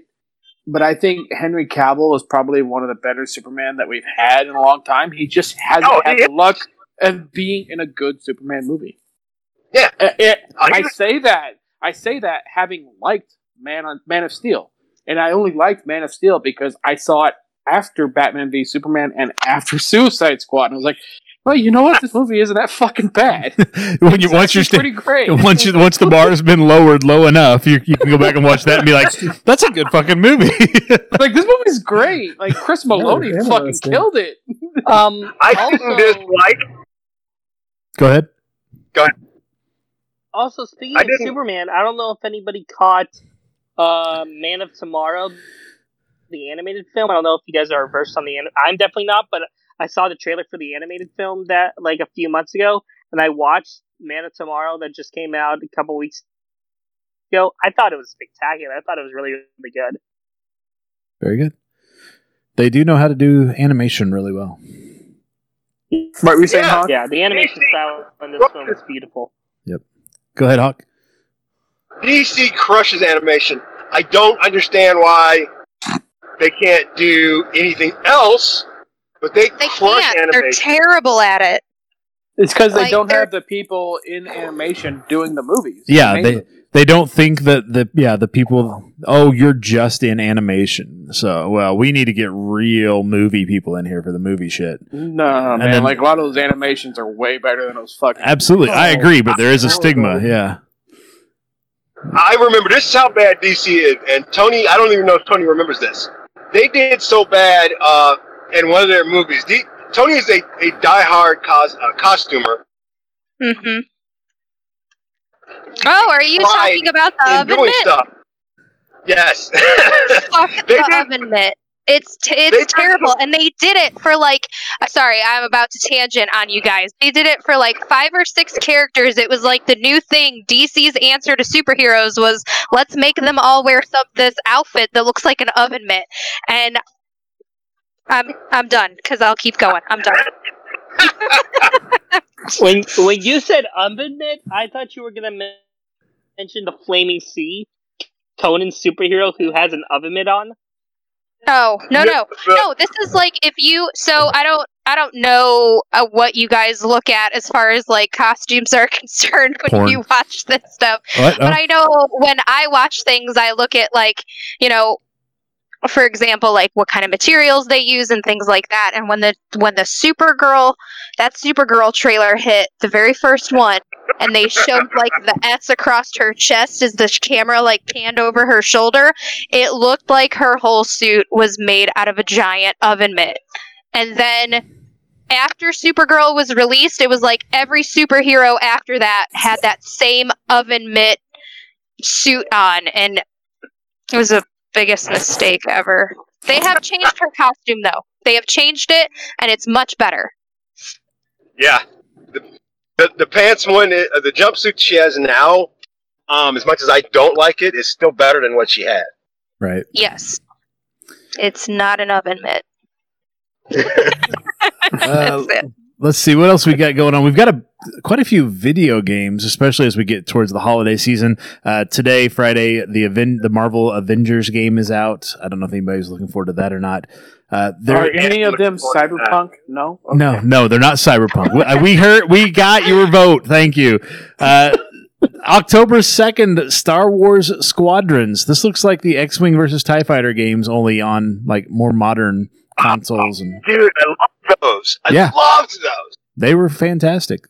but I think Henry Cavill is probably one of the better Superman that we've had in a long time. He just hasn't Oh, had the luck of being in a good Superman movie. Yeah. Uh, it- I I say that. I say that having liked Man on Man of Steel, and I only liked Man of Steel because I saw it after Batman v Superman and after *laughs* Suicide Squad, and I was like, Well, you know what? This movie isn't that fucking bad. *laughs* when you once you're sta- pretty great. once you, once the bar has been lowered low enough, you, you can go back and watch that and be like, "That's a good fucking movie." *laughs* like this movie's great. Like Chris Maloney Yeah, fucking killed it. *laughs* Um, I also, didn't dislike. go ahead. Go ahead. Also speaking I of didn't- Superman, I don't know if anybody caught uh, Man of Tomorrow, the animated film. I don't know if you guys are versed on the. Anim- I'm definitely not, but I saw the trailer for the animated film that like a few months ago, and I watched Man of Tomorrow that just came out a couple weeks ago. I thought it was spectacular. I thought it was really really good. Very good. They do know how to do animation really well. Right, we saying Yeah. Hawk? Yeah, the animation style in this film is beautiful. Yep. Go ahead, Hawk. DC crushes animation. I don't understand why they can't do anything else, but they, They can't. They're terrible at it. It's because they Like, don't they're- have the people in animation doing the movies. Yeah, Mainly. they they don't think that the yeah the people. Oh, you're just in animation. So well, we need to get real movie people in here for the movie shit. No, man. then- like a lot of those animations are way better than those fucking. Absolutely, I Oh. agree, but there is a stigma. Yeah. I remember this is how bad DC is, and Tony. I don't even know if Tony remembers this. They did so bad uh, in one of their movies. D- Tony is a, a diehard cos- uh, costumer. hmm Oh, are you talking about the oven mitt? stuff. Yes. *laughs* Fuck the did- oven mitt. It's t- it's terrible, and they did it for like. uh, Sorry, I'm about to tangent on you guys. They did it for like five or six characters. It was like the new thing. DC's answer to superheroes was let's make them all wear some this outfit that looks like an oven mitt. And I'm I'm done because I'll keep going. I'm done. *laughs* When when you said oven mitt, I thought you were gonna mention the Flaming C, Conan's superhero who has an oven mitt on. Oh no no no! This is like if you. So I don't I don't know uh, what you guys look at as far as like costumes are *laughs* concerned when Porn. you watch this stuff. What? But Oh, I know when I watch things, I look at like you know, for example, like what kind of materials they use and things like that. And when the when the Supergirl that Supergirl trailer hit, the very first one, and they showed like the S across her chest as the camera like panned over her shoulder, it looked like her whole suit was made out of a giant oven mitt. And then after Supergirl was released, it was like every superhero after that had that same oven mitt suit on, and it was the biggest mistake ever. They have changed her costume though. They have changed it, and it's much better. Yeah, the, the the pants one, uh, the jumpsuit she has now, um, as much as I don't like it, is still better than what she had. right. Yes, it's not an oven mitt. Uh, *laughs* *laughs* That's it. Let's see what else we got going on. We've got a quite a few video games, especially as we get towards the holiday season. Uh, today, Friday, the Aven- the Marvel Avengers game is out. I don't know if anybody's looking forward to that or not. Uh, there, Are any of them Looking forward to that. cyberpunk? No. No, no, they're not cyberpunk. we, uh, we heard, we got your vote. Thank you. Uh, October second, Star Wars Squadrons. This looks like the X-wing versus Tie Fighter games, only on like more modern consoles, and Dude, I love those. I Yeah. loved those. they were fantastic.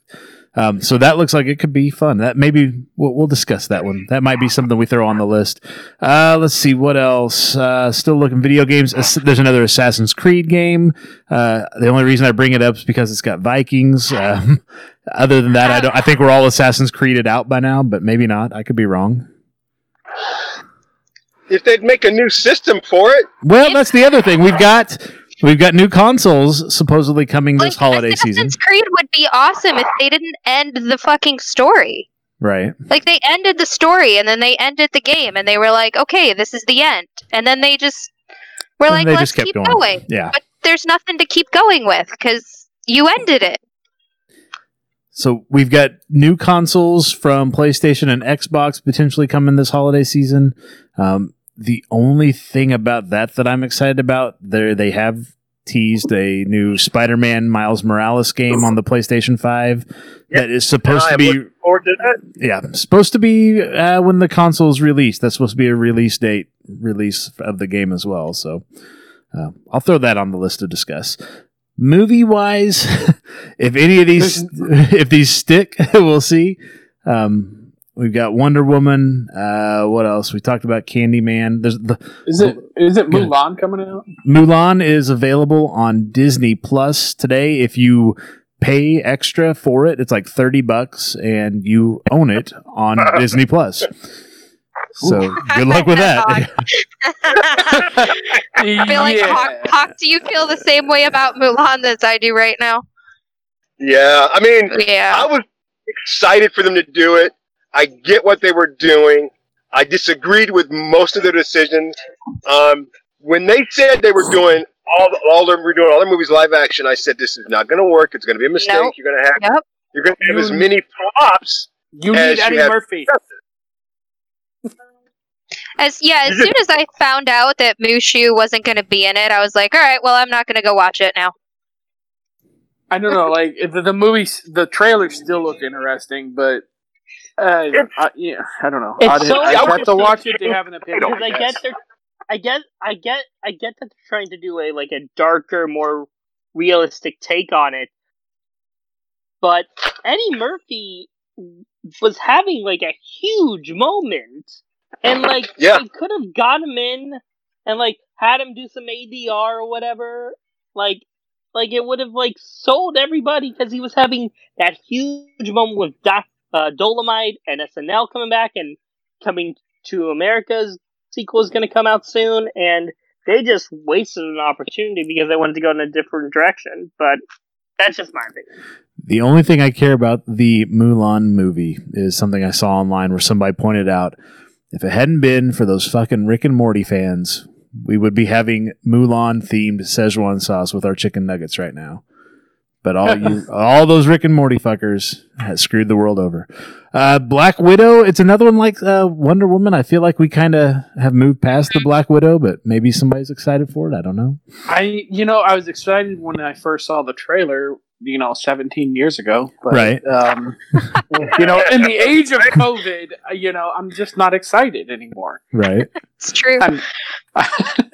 Um, so that looks like it could be fun. That maybe we'll, we'll discuss that one. That might be something we throw on the list. Uh, let's see what else. Uh, still looking video games. There's another Assassin's Creed game. Uh, the only reason I bring it up is because it's got Vikings. Um, *laughs* other than that, I don't. I think we're all Assassin's Creeded out by now, but maybe not. I could be wrong. If they'd make a new system for it, Well, that's the other thing. We've got we've got new consoles supposedly coming this Like, holiday season. Assassin's Creed would be awesome if they didn't end the fucking story. Right. Like they ended the story and then they ended the game and they were like, okay, this is the end. And then they just were And like, let's just kept keep going. going. Yeah. But there's nothing to keep going with because you ended it. So we've got new consoles from PlayStation and Xbox potentially coming this holiday season. Um, the only thing about that that I'm excited about, there they have teased a new Spider-Man Miles Morales game on the PlayStation Five that is supposed to be to yeah supposed to be uh, when the console is released. That's supposed to be a release date release of the game as well. So uh, I'll throw that on the list to discuss. Movie wise, *laughs* if any of these *laughs* if these stick, *laughs* we'll see. Um, we've got Wonder Woman. Uh, what else? We talked about Candyman. There's the Is it is it Go ahead. Mulan coming out? Mulan is available on Disney Plus today. If you pay extra for it, it's like thirty bucks, and you own it on *laughs* Disney Plus. So good luck with that. *laughs* *laughs* I feel like Hawk, Hawk, do you feel the same way about Mulan as I do right now? Yeah, I mean, Yeah. I was excited for them to do it. I get what they were doing. I disagreed with most of their decisions. Um, when they said they were doing all the, all them were doing all their movies live action, I said this is not going to work. It's going to be a mistake. Nope. You're going to have Yep. you're going to have You- as many flops. You as need Eddie you have Murphy. *laughs* As yeah, as soon as I found out that Mushu wasn't going to be in it, I was like, all right, well, I'm not going to go watch it now. I don't know, like the, the movies, the trailers still look interesting, but uh, I, yeah, I don't know. It's I'd, so I'd have to watch it to have an opinion. because I get they're, I get, I get, I get that they're trying to do a like a darker, more realistic take on it. But Eddie Murphy was having like a huge moment, and like Yeah. they could have got him in and like had him do some ADR or whatever. Like, like it would have like sold everybody because he was having that huge moment with Doc, uh, Dolomite and SNL coming back and coming to America's sequel is going to come out soon, and they just wasted an opportunity because they wanted to go in a different direction. But that's just my opinion. The only thing I care about the Mulan movie is something I saw online where somebody pointed out if it hadn't been for those fucking Rick and Morty fans, we would be having Mulan themed Szechuan sauce with our chicken nuggets right now. But all you, *laughs* all those Rick and Morty fuckers has screwed the world over. Uh, Black Widow, it's another one like uh, Wonder Woman. I feel like we kind of have moved past the Black Widow, but maybe somebody's excited for it. I don't know. I, you know, I was excited when I first saw the trailer. You know, 17 years ago, but, Right. Um, *laughs* you know, in the age of COVID, uh, you know, I'm just not excited anymore. Right? It's true. I'm, *laughs*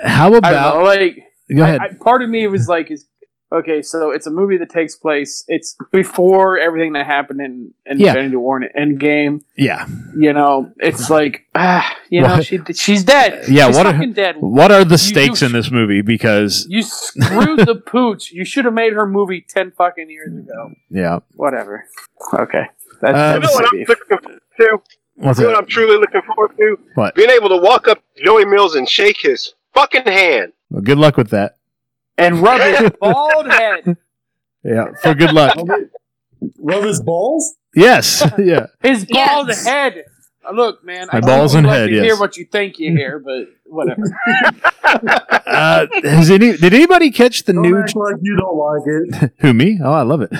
How I don't about know, like Go ahead. I, I, part of me was like, is okay. So it's a movie that takes place. It's before everything that happened in, in Yeah. Infinity War and Endgame. yeah? You know, it's like ah, you know, What- she she's dead. Yeah, she's what are- dead. What are the stakes you, in this movie? Because You screwed the pooch. You should have made her movie ten fucking years ago. yeah, Whatever. Okay. That's, Uh, You know what I'm beef. looking forward to? what's You know what? I'm truly looking forward to? What? Being able to walk up to Joey Mills and shake his fucking hand. Well, good luck with that. And rub his *laughs* bald head. Yeah, for good luck. Rub his balls? yes, *laughs* yeah. His bald Yes. head. Uh, Look, man. My I balls don't and like head, To yes. hear what you think you hear, but whatever. *laughs* Uh, has any? Did anybody catch the Don't new? act like you don't like it. Who me? Oh, I love it.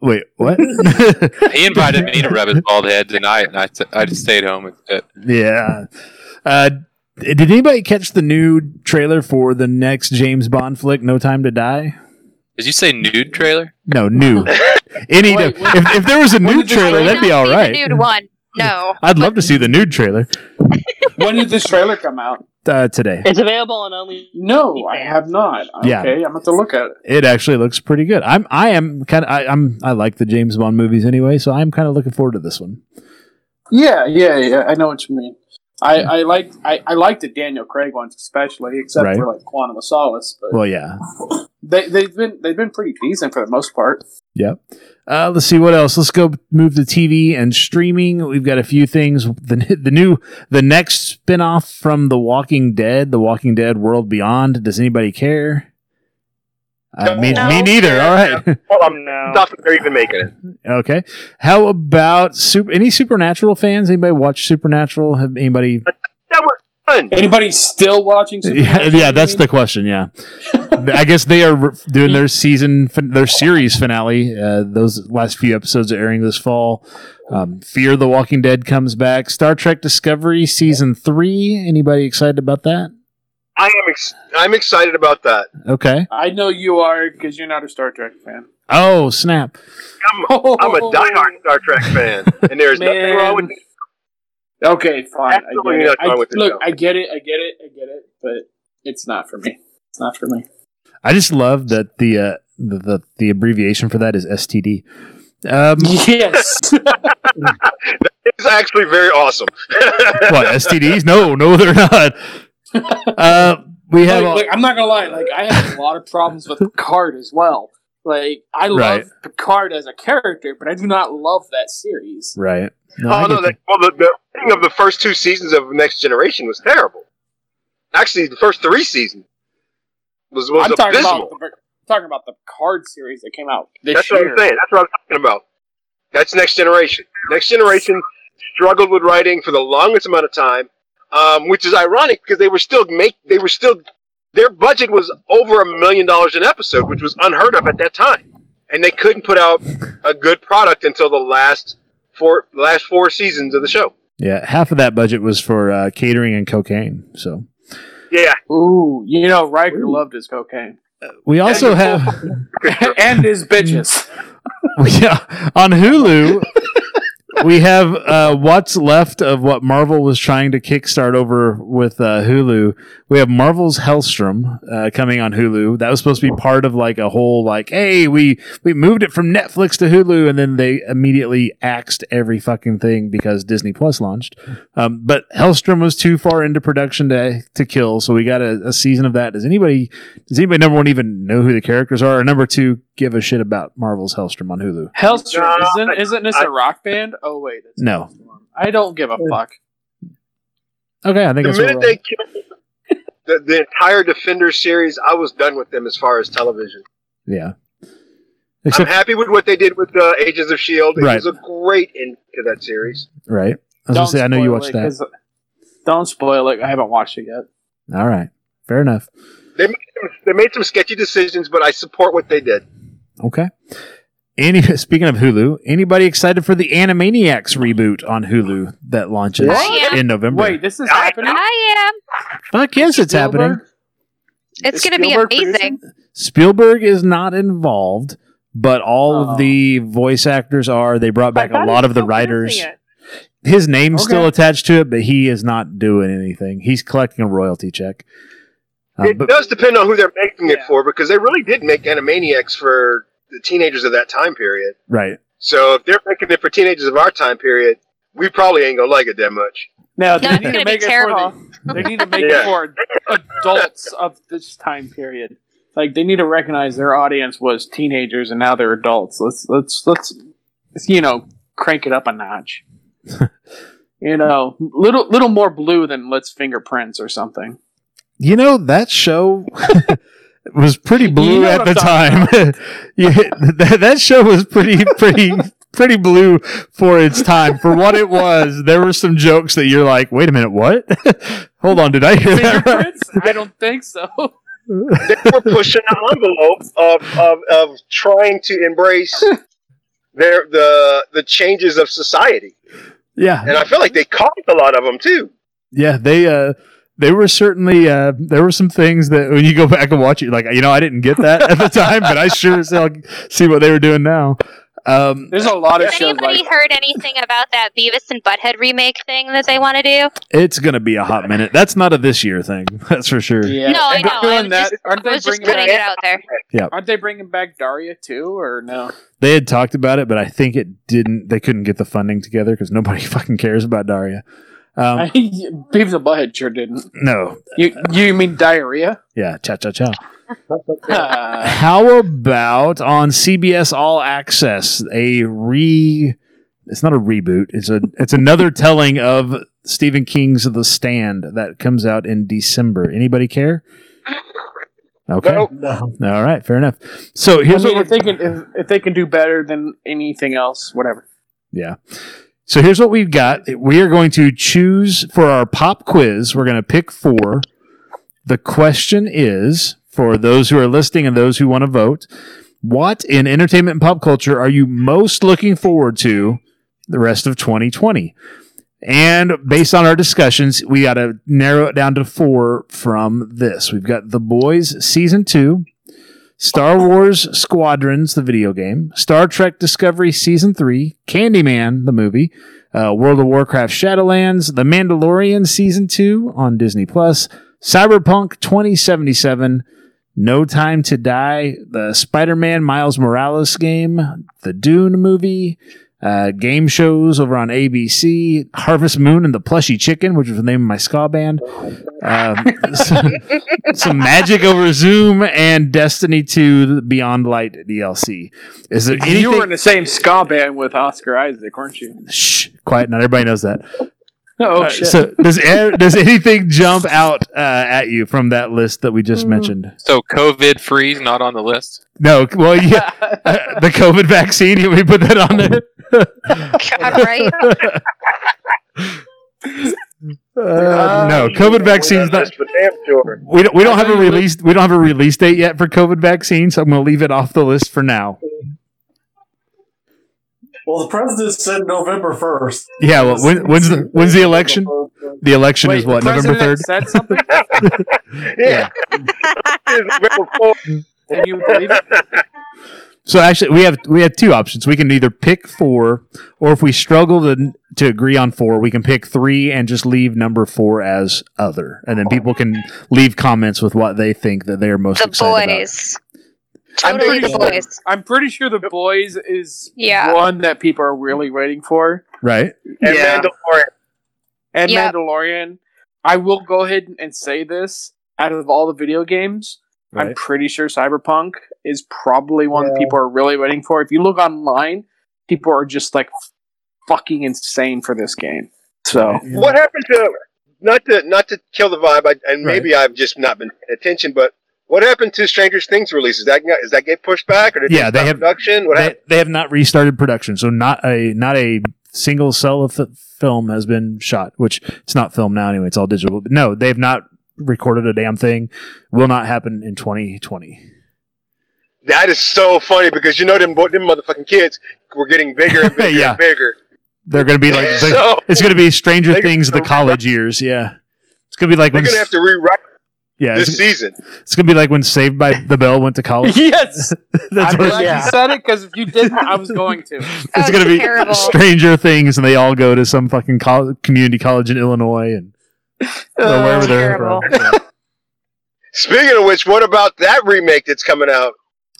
Wait, what? He invited me to rub his bald head tonight, and I, t- I just stayed home instead. yeah. Uh, did anybody catch the new trailer for the next James Bond flick, No Time to Die? Did you say nude trailer? No, new. *laughs* Any Wait, if, if there was a nude this trailer, that'd be not all see right. The nude one. No. I'd love to see the nude trailer *laughs* when did this trailer come out? uh, today. It's available on only. No, I have not. Okay, Yeah. I'm going to look at it. It actually looks pretty good. I'm I am kind of I'm I like the James Bond movies anyway, so I'm kind of looking forward to this one. Yeah, yeah, yeah. I know what you mean. I, I like I, I like the Daniel Craig ones especially, except Right. for like Quantum of Solace. But Well, yeah, they they've been they've been pretty decent for the most part. Yep. Uh, let's see what else. Let's go move to TV and streaming. We've got a few things. The *laughs* the new the next spinoff from The Walking Dead, The Walking Dead World Beyond. Does anybody care? Uh, me, No. me neither. All right. Well, I'm No. *laughs* not even making it. okay. How about super? Any Supernatural fans? Anybody watch Supernatural? Have anybody? That was fun. Anybody still watching? *laughs* Yeah, Supernatural, yeah, you that's the question. Yeah, *laughs* I guess they are doing their season, their series finale. Uh, those last few episodes are airing this fall. Um, Fear the Walking Dead comes back. Star Trek Discovery season three. Anybody excited about that? I am. Ex- I'm excited about that. Okay. I know you are because you're not a Star Trek fan. Oh snap! I'm, I'm a diehard Star Trek fan, and there's nothing wrong with it. Okay, fine. I Absolutely get it. I, with it, look, though. I get it. I get it. I get it. But it's not for me. It's not for me. I just love that the uh, the the, the abbreviation for that is STD. Um, *laughs* Yes. *laughs* It's actually very awesome. what STDs? No, no, they're not. *laughs* Uh, we have Like, all- like, I'm not gonna lie. Like I have a lot of problems with Picard as well. Like I love Right. Picard as a character, but I do not love that series. right. No, oh no! That, well, the, the rating of the first two seasons of Next Generation was terrible. Actually, the first three seasons was was I'm talking abysmal. about the, talking about the Picard series that came out this That's year. what I'm saying. That's what I'm talking about. That's Next Generation. Next Generation struggled with writing for the longest amount of time, um, which is ironic because they were still make they were still their budget was over a million dollars an episode, which was unheard of at that time, and they couldn't put out a good product until the last four last four seasons of the show. Yeah, half of that budget was for uh, catering and cocaine. So Yeah, Ooh, you know, Riker loved his cocaine we also have *laughs* *laughs* and his bitches. *laughs* yeah, on Hulu. We have uh, what's left of what Marvel was trying to kickstart over with uh, Hulu. We have Marvel's Hellstrom uh, coming on Hulu. That was supposed to be part of like a whole like, hey, we we moved it from Netflix to Hulu, and then they immediately axed every fucking thing because Disney Plus launched. Um, but Hellstrom was too far into production to to kill, so we got a, a season of that. Does anybody does anybody number one even know who the characters are, or number two give a shit about Marvel's Hellstrom on Hulu? Hellstrom No, isn't isn't this I- a rock band? Oh wait, No. I don't give a fuck. Okay, I think the that's minute we're they killed the, the entire Defender series, I was done with them as far as television. yeah. I'm Except happy with what they did with uh, Agents of Shield. It Right. was a great end to that series. right. I was gonna say I know you spoil watched it, that. 'cause- Don't spoil it. I haven't watched it yet. All right, fair enough. They made, they made some sketchy decisions, but I support what they did. Okay. Any *laughs* speaking of Hulu, anybody excited for the Animaniacs reboot on Hulu that launches in November? Wait, this is I- happening. I am. Fuck yes, it's happening. It's going to be amazing. producing? Spielberg is not involved, but all Oh. of the voice actors are. They brought back a lot of the writers. His name's still attached to it, but he is not doing anything. He's collecting a royalty check. Uh, it but- does depend on who they're making it Yeah. for, because they really did make Animaniacs for the teenagers of that time period. right. So if they're making it for teenagers of our time period, we probably ain't gonna like it that much. No, they No, need to make it terrible. for the, They need to make *laughs* Yeah. it for adults of this time period. Like they need to recognize their audience was teenagers and now they're adults. Let's let's let's you know crank it up a notch. *laughs* you know, little little more blue than let's fingerprints or something. You know that show *laughs* was pretty blue You know at the I'm time. *laughs* yeah, that, that show was pretty pretty pretty blue for its time. For what it was, there were some jokes that you're like, "Wait a minute, what? *laughs* Hold on, did I hear that right?" I don't think so. They were pushing the envelope of, of, of trying to embrace their the the changes of society, Yeah, and I feel like they caught a lot of them too. yeah, they uh they were certainly uh there were some things that when you go back and watch it, like you know, I didn't get that at the time, but I sure as hell see what they were doing now. Um, There's a lot of Has shows anybody like heard anything about that Beavis and Butthead remake thing that they want to do? it's gonna be a hot minute. That's not a this year thing, *laughs* that's for sure. yeah, No, I know. they're I doing that. just, Aren't I they was bringing putting back, it out there. Yeah. Aren't they bringing back Daria too, or no? They had talked about it, but I think it didn't. They couldn't get the funding together because nobody *laughs* fucking cares about Daria. Um, *laughs* Beavis and Butthead sure didn't. no, You you mean diarrhea? yeah, cha cha cha. Uh, *laughs* How about on CBS All Access a re? It's not a reboot. It's a it's another telling of Stephen King's The Stand that comes out in December. Anybody care? Okay. Nope. No. All right. Fair enough. So I here's mean, what if they can if, if they can do better than anything else, whatever. Yeah. So here's what we've got. We are going to choose for our pop quiz. We're going to pick four. The question is for those who are listening and those who want to vote what in entertainment and pop culture are you most looking forward to the rest of 2020? And based on our discussions, we got to narrow it down to four from this. We've got The Boys Season 2, Star Wars Squadrons, the video game, Star Trek Discovery Season 3, Candyman, the movie, uh, World of Warcraft Shadowlands, The Mandalorian Season 2 on Disney Plus, Cyberpunk 2077, No Time to Die, the Spider Man Miles Morales game, the Dune movie, uh, game shows over on ABC, Harvest Moon and the Plushy Chicken, which was the name of my ska band, um, *laughs* some, some Magic over Zoom, and Destiny 2 Beyond Light DLC. Is there anything? You were in the same ska band with Oscar Isaac, weren't you? Shh, quiet. Not everybody knows that. *laughs* Oh Uh, shit! So does does anything jump out uh, at you from that list that we just mentioned? So COVID freeze not on the list. No, well, yeah, *laughs* uh, the COVID vaccine. You want me to put that on there? God, right? *laughs* Uh, no, COVID vaccine's not. That's for damn sure. We don't, we don't have a release. We don't have a release date yet for COVID vaccine, so I'm going to leave it off the list for now. Well, the president said November first. Yeah, well, when, when's the when's the election? The election is what the November third. Said something, *laughs* Yeah. November you believe it? So actually, we have we have two options. We can either pick four, or if we struggle to to agree on four, we can pick three and just leave number four as other, and then people can leave comments with what they think that they're most The excited boys. I'm pretty the sure- I'm pretty sure the boys is Yeah. one that people are really waiting for, right? And Yeah. Mandalorian. and Yep. Mandalorian. I will go ahead and say this: out of all the video games, I'm pretty sure Cyberpunk is probably one that people are really waiting for. If you look online, people are just like fucking insane for this game. So What happened to not to not to kill the vibe? I, and maybe I've just not been paying attention, but what happened to Stranger Things releases? That got- is that get pushed back or did Yeah, they, they have- production? What They, happened? they have not restarted production, so not a not a single cell of f- film has been shot. Which it's not film now anyway; it's all digital. But no, they've not recorded a damn thing. Will not happen in 2020. That is so funny because you know them them motherfucking kids were getting bigger and *laughs* bigger Yeah. and bigger. They're going to be like So- it's going to be Stranger Things the college years. Yeah, it's going to be like They're gonna have to rewrite yeah, this it's, season. it's going to be like when Saved by the Bell went to college. *laughs* yes, *laughs* That's I'm what glad Yeah. you said it because if you didn't, I was going to. *laughs* it's That's going to be terrible. Stranger Things, and they all go to some fucking col- community college in Illinois and or oh, wherever they're from. Yeah. Speaking of which, what about that remake that's coming out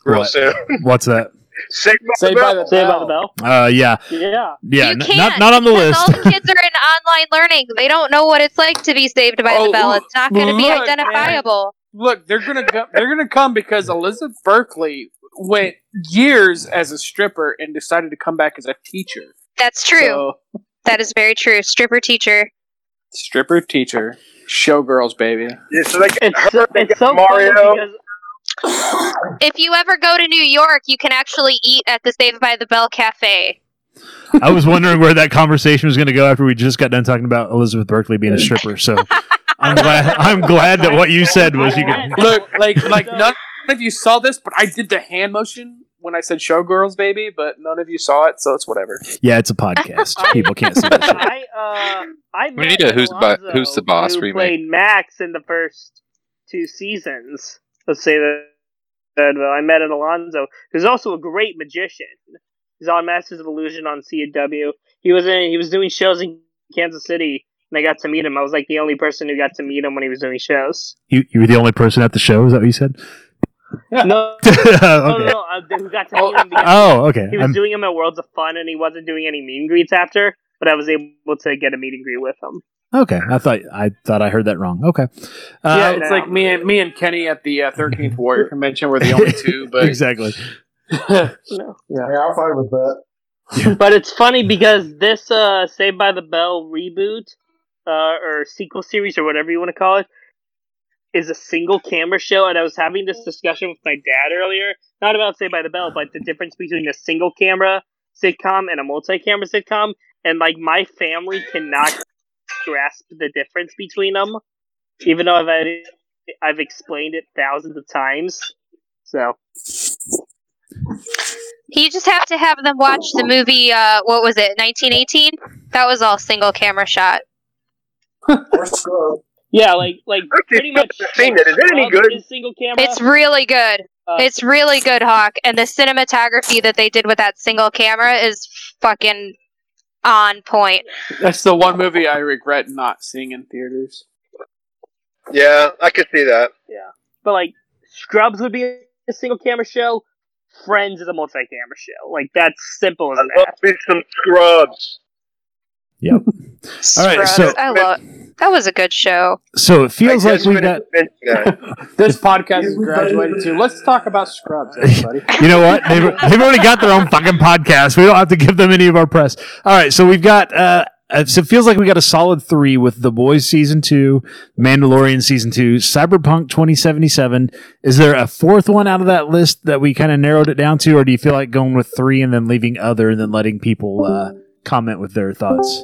real What? soon? What's that? Saved by Saved the by Bell. the Say about the bell. Uh, yeah, Yeah. yeah, you n- can't. not not on the because list. All the kids are in online learning. They don't know what it's like to be saved by Oh, the bell. It's not going to be look, man. identifiable. Look, they're gonna go, they're gonna come because Elizabeth Berkley went years as a stripper and decided to come back as a teacher. That's true. So, that is very true. Stripper teacher. stripper teacher, showgirls, baby. Yeah, so like It's her so, it's so Mario. Funny because If you ever go to New York, you can actually eat at the Saved by the Bell cafe. I was wondering where that conversation was going to go after we just got done talking about Elizabeth Berkley being a stripper. So I'm glad. I'm glad that what you said was you could. Look, like like none of you saw this, but I did the hand motion when I said showgirls, baby. But none of you saw it, so it's whatever. Yeah, it's a podcast. People can't see that. I uh I We need a Who's the Bo- Who's the Boss who remake. played Max in the first two seasons. Let's say that. that, I met Ed Alonzo, who's also a great magician. He's on Masters of Illusion on CW. He was in. He was doing shows in Kansas City, and I got to meet him. I was like the only person who got to meet him when he was doing shows. You you were the only person at the show. Is that what you said? No, *laughs* no, okay. no, no. Uh, who got to meet him? Oh, okay. He was I'm- doing them at Worlds of Fun, and he wasn't doing any meet and greets after. But I was able to get a meet and greet with him. Okay. I thought I thought I heard that wrong. Okay. Uh, yeah, it's like me and me and Kenny at the uh, Thirteenth *laughs* Warrior Convention were the only two, but *laughs* exactly. *laughs* No. Yeah, I'm fine with that. but it's funny because this uh, Saved by the Bell reboot uh, or sequel series or whatever you want to call it is a single camera show, and I was having this discussion with my dad earlier, not about Saved by the Bell, but the difference between a single camera sitcom and a multi-camera sitcom, and like my family cannot grasp the difference between them, even though I've had I've explained it thousands of times. So You just have to have them watch the movie. Uh, what was it? 1918. That was all single camera shot. *laughs* Yeah, like like pretty much. seen it. Is it any good? single camera. It's really good. Uh, It's really good, Hawk. And the cinematography that they did with that single camera is fucking on point. that's the one movie I regret not seeing in theaters. Yeah, I could see that. Yeah, but like Scrubs would be a single camera show. Friends is a multi camera show. Like that's simple as I love that. me some scrubs. Yep. *laughs* All right, so I love that was a good show. so it feels like we finished got. *laughs* This podcast is graduated to. Let's talk about Scrubs, *laughs* everybody. You know what? They've, they've already got their own fucking podcast. We don't have to give them any of our press. All right, so we've got. uh uh, so it feels like we got a solid three with The Boys season two, Mandalorian season two, Cyberpunk 2077. Is there a fourth one out of that list that we kind of narrowed it down to, or do you feel like going with three and then leaving other and then letting people uh, comment with their thoughts?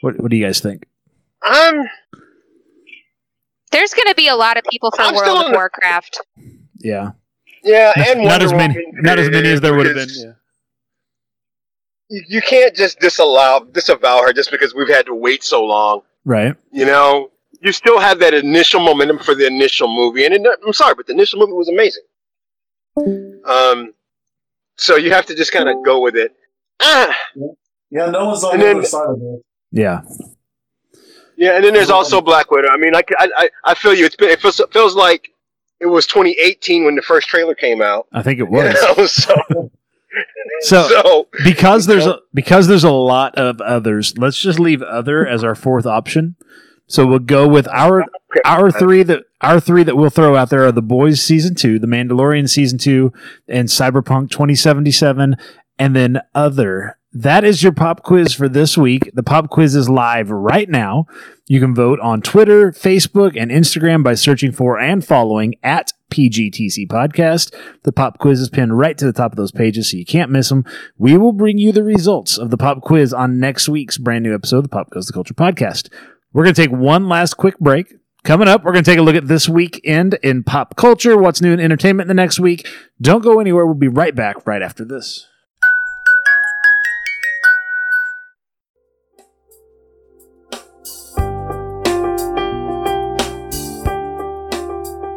What, what do you guys think? I'm There's going to be a lot of people for I'm World on of the- Warcraft. Yeah, yeah, not, and not Wonder as many, Woman not as many as there would have been. Yeah. You, you can't just disallow disavow her just because we've had to wait so long. Right. You know, you still have that initial momentum for the initial movie, and it, I'm sorry, but the initial movie was amazing. Um, so you have to just kind of go with it. Ah, Yeah, no one's on And the then- other side of it. Yeah. yeah, and then there's also Black Widow. I mean, I, I, I feel you. It's been, it feels, it feels like it was 2018 when the first trailer came out. I think it You *laughs* was. know, so, So, so *laughs* because there's a because there's a lot of others, let's just leave other as our fourth option. So we'll go with our our three that our three that we'll throw out there are the Boys season two, the Mandalorian season two, and Cyberpunk 2077, and then other. That is your pop quiz for this week. The pop quiz is live right now. You can vote on Twitter, Facebook, and Instagram by searching for and following at PGTC Podcast. The pop quiz is pinned right to the top of those pages, so you can't miss them. We will bring you the results of the pop quiz on next week's brand new episode of the Pop Goes the Culture Podcast. We're going to take one last quick break. Coming up, we're going to take a look at this weekend in pop culture, what's new in entertainment the next week. Don't go anywhere. We'll be right back right after this.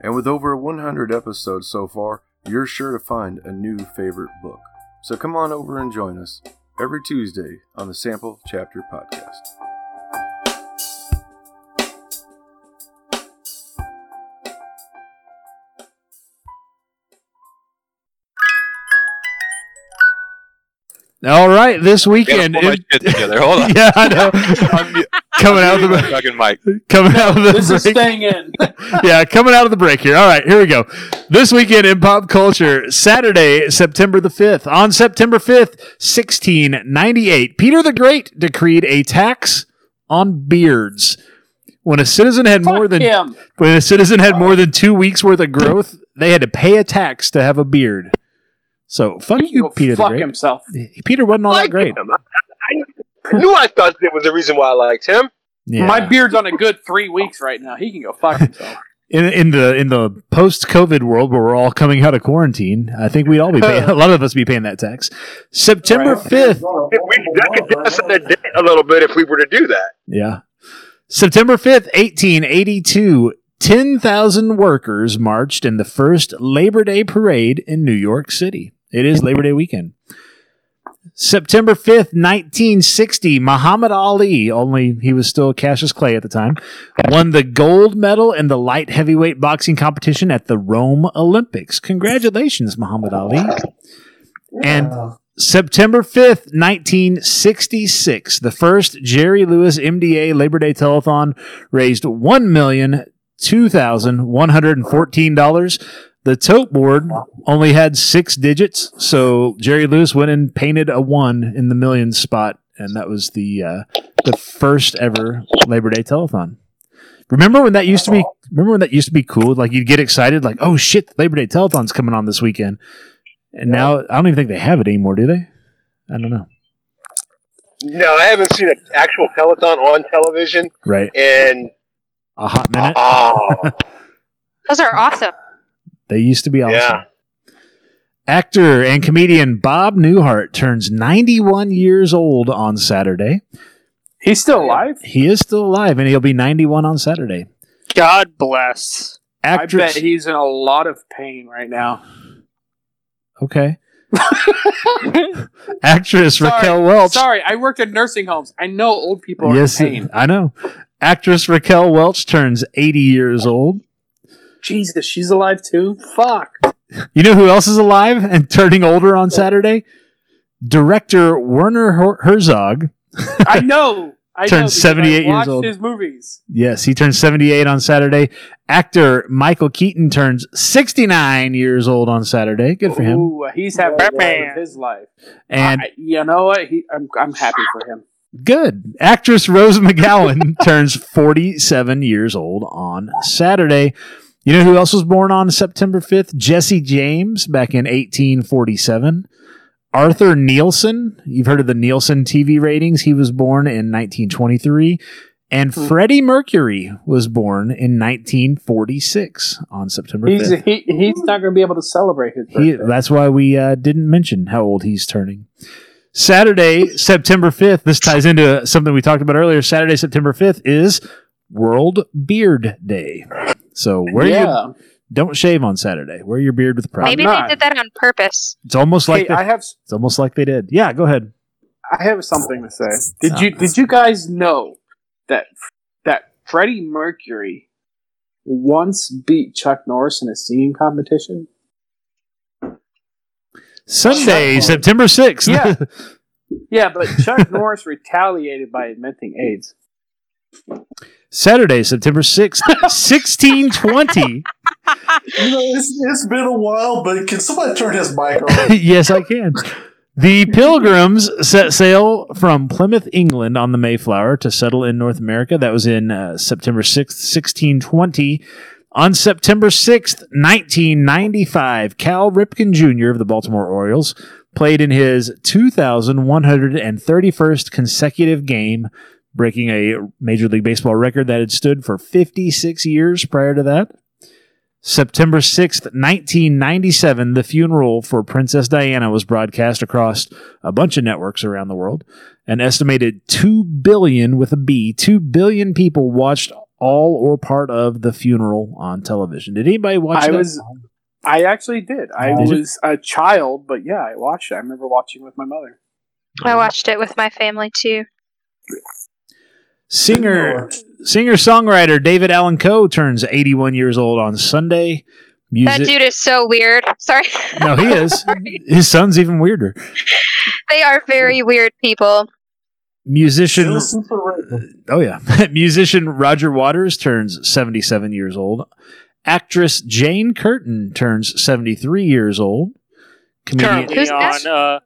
And with over 100 episodes so far, you're sure to find a new favorite book. So come on over and join us every Tuesday on the Sample Chapter Podcast. All right, this Gotta weekend. pull my in- shit together. Hold on. *laughs* yeah, I know. *laughs* I'm mu- coming out of the fucking mic. coming out of the This is break. staying in. *laughs* yeah, coming out of the break here. All right, here we go. This weekend in pop culture, Saturday, September the 5th. On September 5th, 1698, Peter the Great decreed a tax on beards. When a citizen had more than him. when a citizen had more than 2 weeks worth of growth, they had to pay a tax to have a beard. So, fuck you, Peter the Fuck Great. himself. Peter wasn't all that great. him. I, I knew I thought it was the reason why I liked him. Yeah. My beard's on a good three weeks right now. He can go fuck *laughs* himself. in in the in the post COVID world where we're all coming out of quarantine, I think we'd all be paying *laughs* a lot of us be paying that tax. September fifth, If we, that could get us in the debt a little bit if we were to do that. yeah, September fifth, eighteen eighty two. 10,000 workers marched in the first Labor Day parade in New York City. It is Labor Day weekend. September 5th, 1960, Muhammad Ali, only he was still Cassius Clay at the time, won the gold medal in the light heavyweight boxing competition at the Rome Olympics. Congratulations, Muhammad Ali. And September 5th, 1966, the first Jerry Lewis MDA Labor Day Telethon raised $1,002,114. The tote board only had six digits, so Jerry Lewis went and painted a one in the millions spot, and that was the uh, the first ever Labor Day Telethon. Remember when that used to be? Remember when that used to be cool? Like you'd get excited, like, "Oh shit, Labor Day Telethon's coming on this weekend," and now I don't even think they have it anymore, do they? I don't know. No, I haven't seen an actual Peloton on television Right, in a hot minute. oh, Those are awesome. They used to be awesome. Yeah. Actor and comedian Bob Newhart turns 91 years old on Saturday. He's still alive? He is still alive, and he'll be 91 on Saturday. God bless. Actress. I bet he's in a lot of pain right now. Okay. *laughs* Actress Sorry, Raquel Welch. Sorry, I worked in nursing homes. I know old people are Yes, in pain. I know. Actress Raquel Welch turns 80 years old. Jesus, she's alive too? Fuck. You know who else is alive and turning older on Saturday? Director Werner Her- Herzog. I *laughs* know. I Turned because 78 I years old. his movies. Yes, he turns 78 on Saturday. Actor Michael Keaton turns 69 years old on Saturday. Good for him. Ooh, he's having the time of his life. And I- you know what? He, I'm, I'm happy for him. Good. Actress Rose *laughs* McGowan turns 47 years old on Saturday. You know who else was born on September 5th? Jesse James back in 1847. Arthur Nielsen. You've heard of the Nielsen TV ratings. He was born in 1923. And Freddie Mercury was born in 1946 on September 5th. He's he, he's not going to be able to celebrate his birthday. He, that's why we uh, didn't mention how old he's turning. Saturday, September 5th, this ties into something we talked about earlier. Saturday, September 5th is World Beard Day. So wear Yeah. your don't shave on Saturday. Wear your beard with pride. Maybe they did that on purpose. It's almost like Hey, they, I have it's almost like they did. Yeah, go ahead. I have something to say. Did you uh, did you guys know that that Freddie Mercury once beat Chuck Norris in a singing competition? Sunday, Chuck- September 6th. Yeah. *laughs* Yeah, but Chuck Norris retaliated by admitting AIDS. Saturday, September 6th, 1620. *laughs* You know, it's, it's been a while, but can somebody turn his mic on? *laughs* yes, I can. The *laughs* Pilgrims set sail from Plymouth, England on the Mayflower to settle in North America. That was in uh, September 6th, 1620. On September 6th, 1995, Cal Ripken Jr. of the Baltimore Orioles played in his 2,131st consecutive game, breaking a Major League Baseball record that had stood for 56 years prior to that. September 6th, 1997, the funeral for Princess Diana was broadcast across a bunch of networks around the world. An estimated 2 billion with a B, 2 billion people watched all or part of the funeral on television. Did anybody watch I that? was I actually did. I Did you? was a child, but yeah, I watched it. I remember watching with my mother. I watched it with my family too. Singer singer songwriter David Allan Coe turns 81 years old on Sunday. That dude is so weird. Sorry. no, he *laughs* is. His son's even weirder. they are very weird people. Musician Oh yeah. *laughs* Musician Roger Waters turns 77 years old. Actress Jane Curtin turns 73 years old. Comedian Currently Who's on. that? Uh,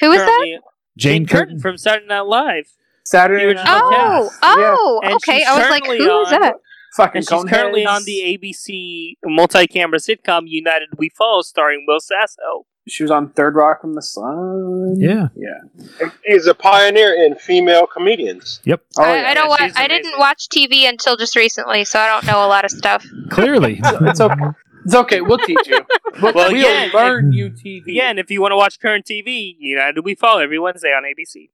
Who is that? Jane Jane Curtin. Curtin from Saturday Night Live. Saturday Night Oh, cast. oh, And okay. I was like, currently who is on- that? Fucking And she's currently on the ABC multi-camera sitcom United We Fall, starring Will Sasso. She was on Third Rock from the Sun. Yeah. Yeah. He's a pioneer in female comedians. Yep. Oh, I, yeah. I don't. Wa- I didn't watch TV until just recently, so I don't know a lot of stuff. Clearly. It's okay. It's okay. We'll teach you. *laughs* We'll, Well, we'll again, learn you TV. Again, if you want to watch current TV, United We Fall every Wednesday on ABC.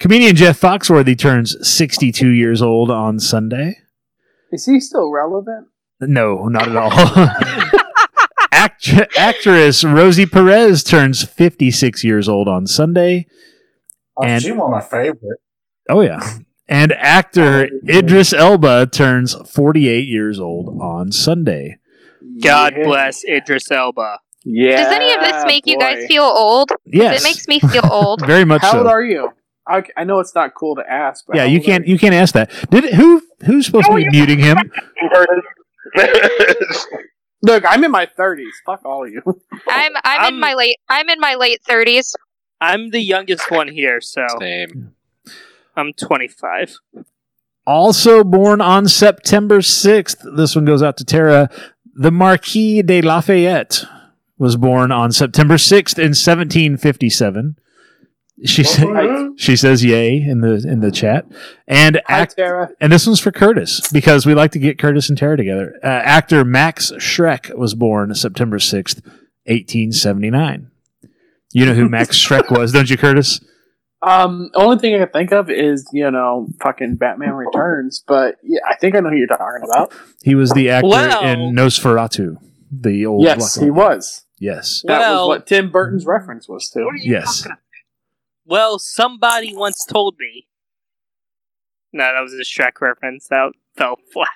Comedian Jeff Foxworthy turns 62 years old on Sunday. Is he still relevant? No, not at all. *laughs* Act- actress Rosie Perez turns 56 years old on Sunday. Oh, And- she one of my favorite. Oh, yeah. And actor *laughs* Idris Elba turns 48 years old on Sunday. God Yeah. bless Idris Elba. Yeah. Does any of this make you guys feel old? Yes. It makes me feel *laughs* old. Very much How so. old are you? I, I know it's not cool to ask, but yeah, you can't are you can't ask that. Did it, who who's supposed oh, to be muting him? *laughs* Look, I'm in my 30s. Fuck all of you. I'm I'm, in my late I'm in my late thirties. I'm the youngest one here, so Same. I'm 25. Also born on September 6th. This one goes out to Tara. The Marquis de Lafayette was born on September 6th in 1757. She said, she says yay in the in the chat. And Hi, act, Tara. and this one's for Curtis because we like to get Curtis and Tara together. Uh, actor Max Schreck was born September 6th, 1879. You know who Max *laughs* Schreck was, don't you, Curtis? Um, only thing I can think of is you know fucking Batman Returns, but yeah, I think I know who you're talking about. He was the actor Well- in Nosferatu, the old yes, black he was. Yes. That Well- was what Tim Burton's reference was to. Yes. Well, somebody once told me. No, that was a Shrek reference. That fell flat.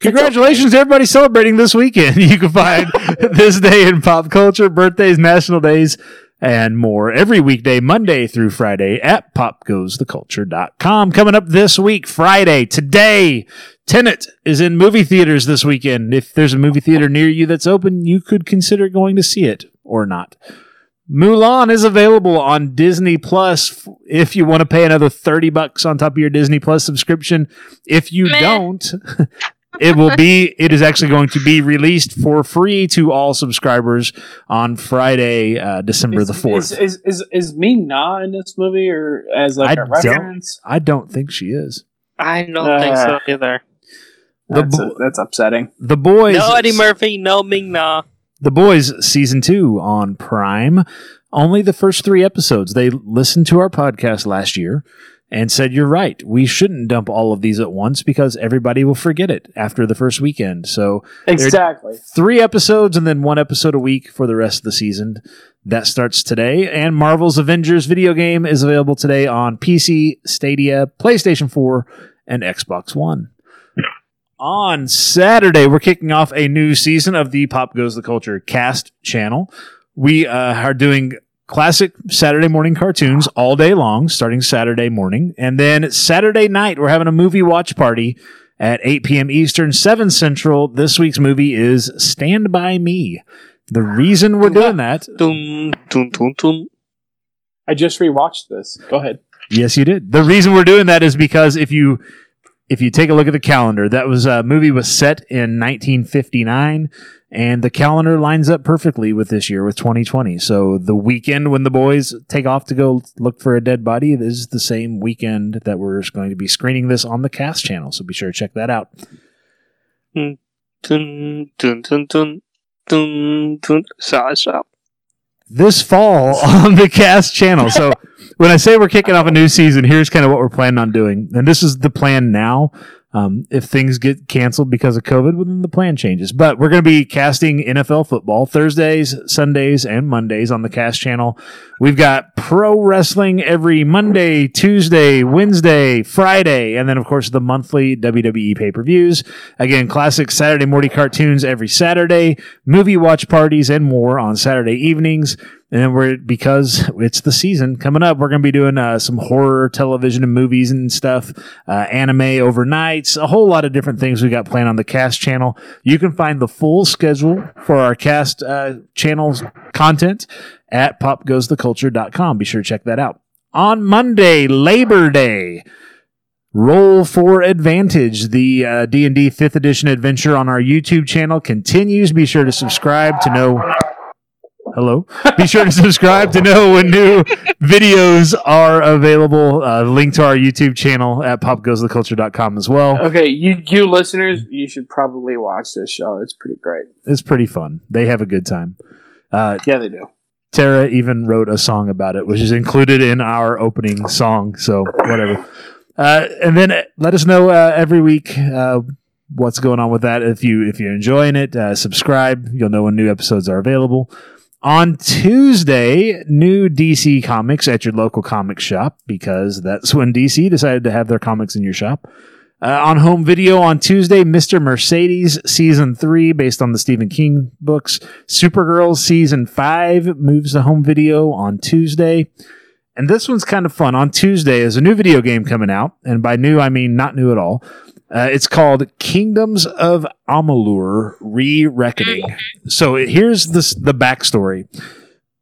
Congratulations to everybody celebrating this weekend. *laughs* You can find *laughs* this day in pop culture, birthdays, national days, and more every weekday, Monday through Friday at popgoestheculture.com. Coming up this week, Friday, today, Tenet is in movie theaters this weekend. If there's a movie theater near you that's open, you could consider going to see it or not. Mulan is available on Disney Plus if you want to pay another 30 bucks on top of your Disney Plus subscription. If you Meh. don't, *laughs* it will be it is actually going to be released for free to all subscribers on Friday, uh, December the 4th. Is is is, is me not in this movie or as like I a don't- reference? I don't think she is. I don't think so Uh, either. The That's, bo- that's upsetting. The boys No Eddie Murphy, no Ming Na. The Boys season two on Prime. Only the first three episodes. They listened to our podcast last year and said, You're right. We shouldn't dump all of these at once because everybody will forget it after the first weekend. So Exactly. three episodes and then one episode a week for the rest of the season. That starts today. And Marvel's Avengers video game is available today on PC, Stadia, PlayStation 4, and Xbox One. On Saturday, we're kicking off a new season of the Pop Goes the Culture cast channel. We uh, are doing classic Saturday morning cartoons all day long, starting Saturday morning. And then Saturday night, we're having a movie watch party at 8 p.m. Eastern, 7 Central. This week's movie is Stand By Me. The reason we're doing that. I just rewatched this. Go ahead. yes, you did. The reason we're doing that is because if you if you take a look at the calendar, that was a movie was set in 1959, and the calendar lines up perfectly with this year, with 2020. So the weekend when the boys take off to go look for a dead body is the same weekend that we're going to be screening this on the cast channel. So be sure to check that out. Hmm. Dun, dun, dun, dun, dun, dun. Sorry, sorry. this fall *laughs* on the cast channel. So when I say we're kicking off a new season, here's kind of what we're planning on doing. And this is the plan now. Um, if things get canceled because of COVID, well, then the plan changes. But we're going to be casting NFL football Thursdays, Sundays, and Mondays on the cast channel. We've got pro wrestling every Monday, Tuesday, Wednesday, Friday, and then, of course, the monthly WWE pay per views. Again, classic Saturday morning cartoons every Saturday, movie watch parties, and more on Saturday evenings. And we're because it's the season coming up, we're going to be doing uh, some horror television and movies and stuff, uh, anime overnights, a whole lot of different things we got planned on the cast channel. You can find the full schedule for our cast uh, channels content at popgoestheculture.com. Be sure to check that out. On Monday, Labor Day, Roll for Advantage, the uh, D&D 5th edition adventure on our YouTube channel continues. Be sure to subscribe to know Hello. Be sure to subscribe to know when new videos are available. Uh, link to our YouTube channel at popgoestheculture.com as well. Okay, you you listeners, you should probably watch this show. It's pretty great. It's pretty fun. They have a good time. Uh, Yeah, they do. Tara even wrote a song about it, which is included in our opening song. So whatever. Uh, and then uh, let us know uh, every week uh, what's going on with that. If you if you're enjoying it, uh, subscribe. You'll know when new episodes are available. On Tuesday, new DC comics at your local comic shop because that's when DC decided to have their comics in your shop. Uh, on home video on Tuesday, Mr. Mercedes season three, based on the Stephen King books. Supergirl season five moves to home video on Tuesday. And this one's kind of fun. On Tuesday is a new video game coming out. And by new, I mean not new at all. Uh, it's called Kingdoms of Amalur Re Reckoning. So here's this, the backstory.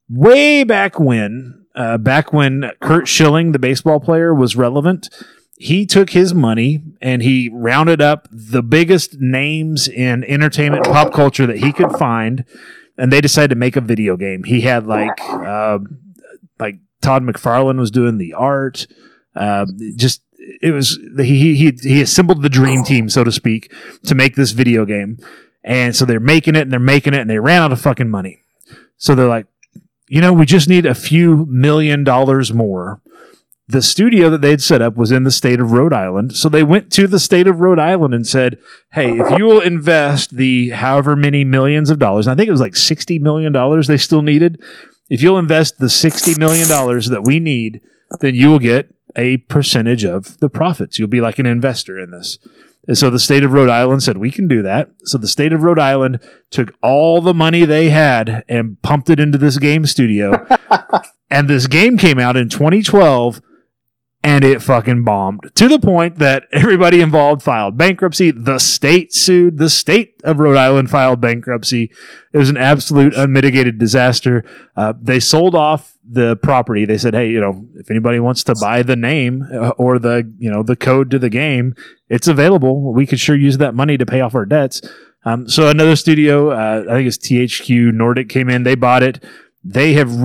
Way back when, uh, back when Curt Schilling, the baseball player, was relevant, he took his money and he rounded up the biggest names in entertainment pop culture that he could find, and they decided to make a video game. He had like uh, like Todd McFarlane was doing the art. Um, just it was he he he assembled the dream team, so to speak, to make this video game. And so they're making it and they're making it and they ran out of fucking money. So they're like, you know, we just need a few million dollars more. The studio that they'd set up was in the state of Rhode Island. So they went to the state of Rhode Island and said, hey, if you will invest the however many millions of dollars, I think it was like $60 million they still needed. If you'll invest the $60 million that we need, then you will get a percentage of the profits. You'll be like an investor in this. And so the state of Rhode Island said, we can do that. So the state of Rhode Island took all the money they had and pumped it into this game studio. *laughs* and this game came out in 2012 and it fucking bombed to the point that *laughs* everybody involved filed bankruptcy. The state sued. The state of Rhode Island filed bankruptcy. It was an absolute unmitigated disaster. Uh, they sold off the property. They said, "Hey, you know, if anybody wants to buy the name uh, or the you know the code to the game, it's available. We could sure use that money to pay off our debts." Um, so another studio, uh, I think it's THQ Nordic, came in. They bought it. They have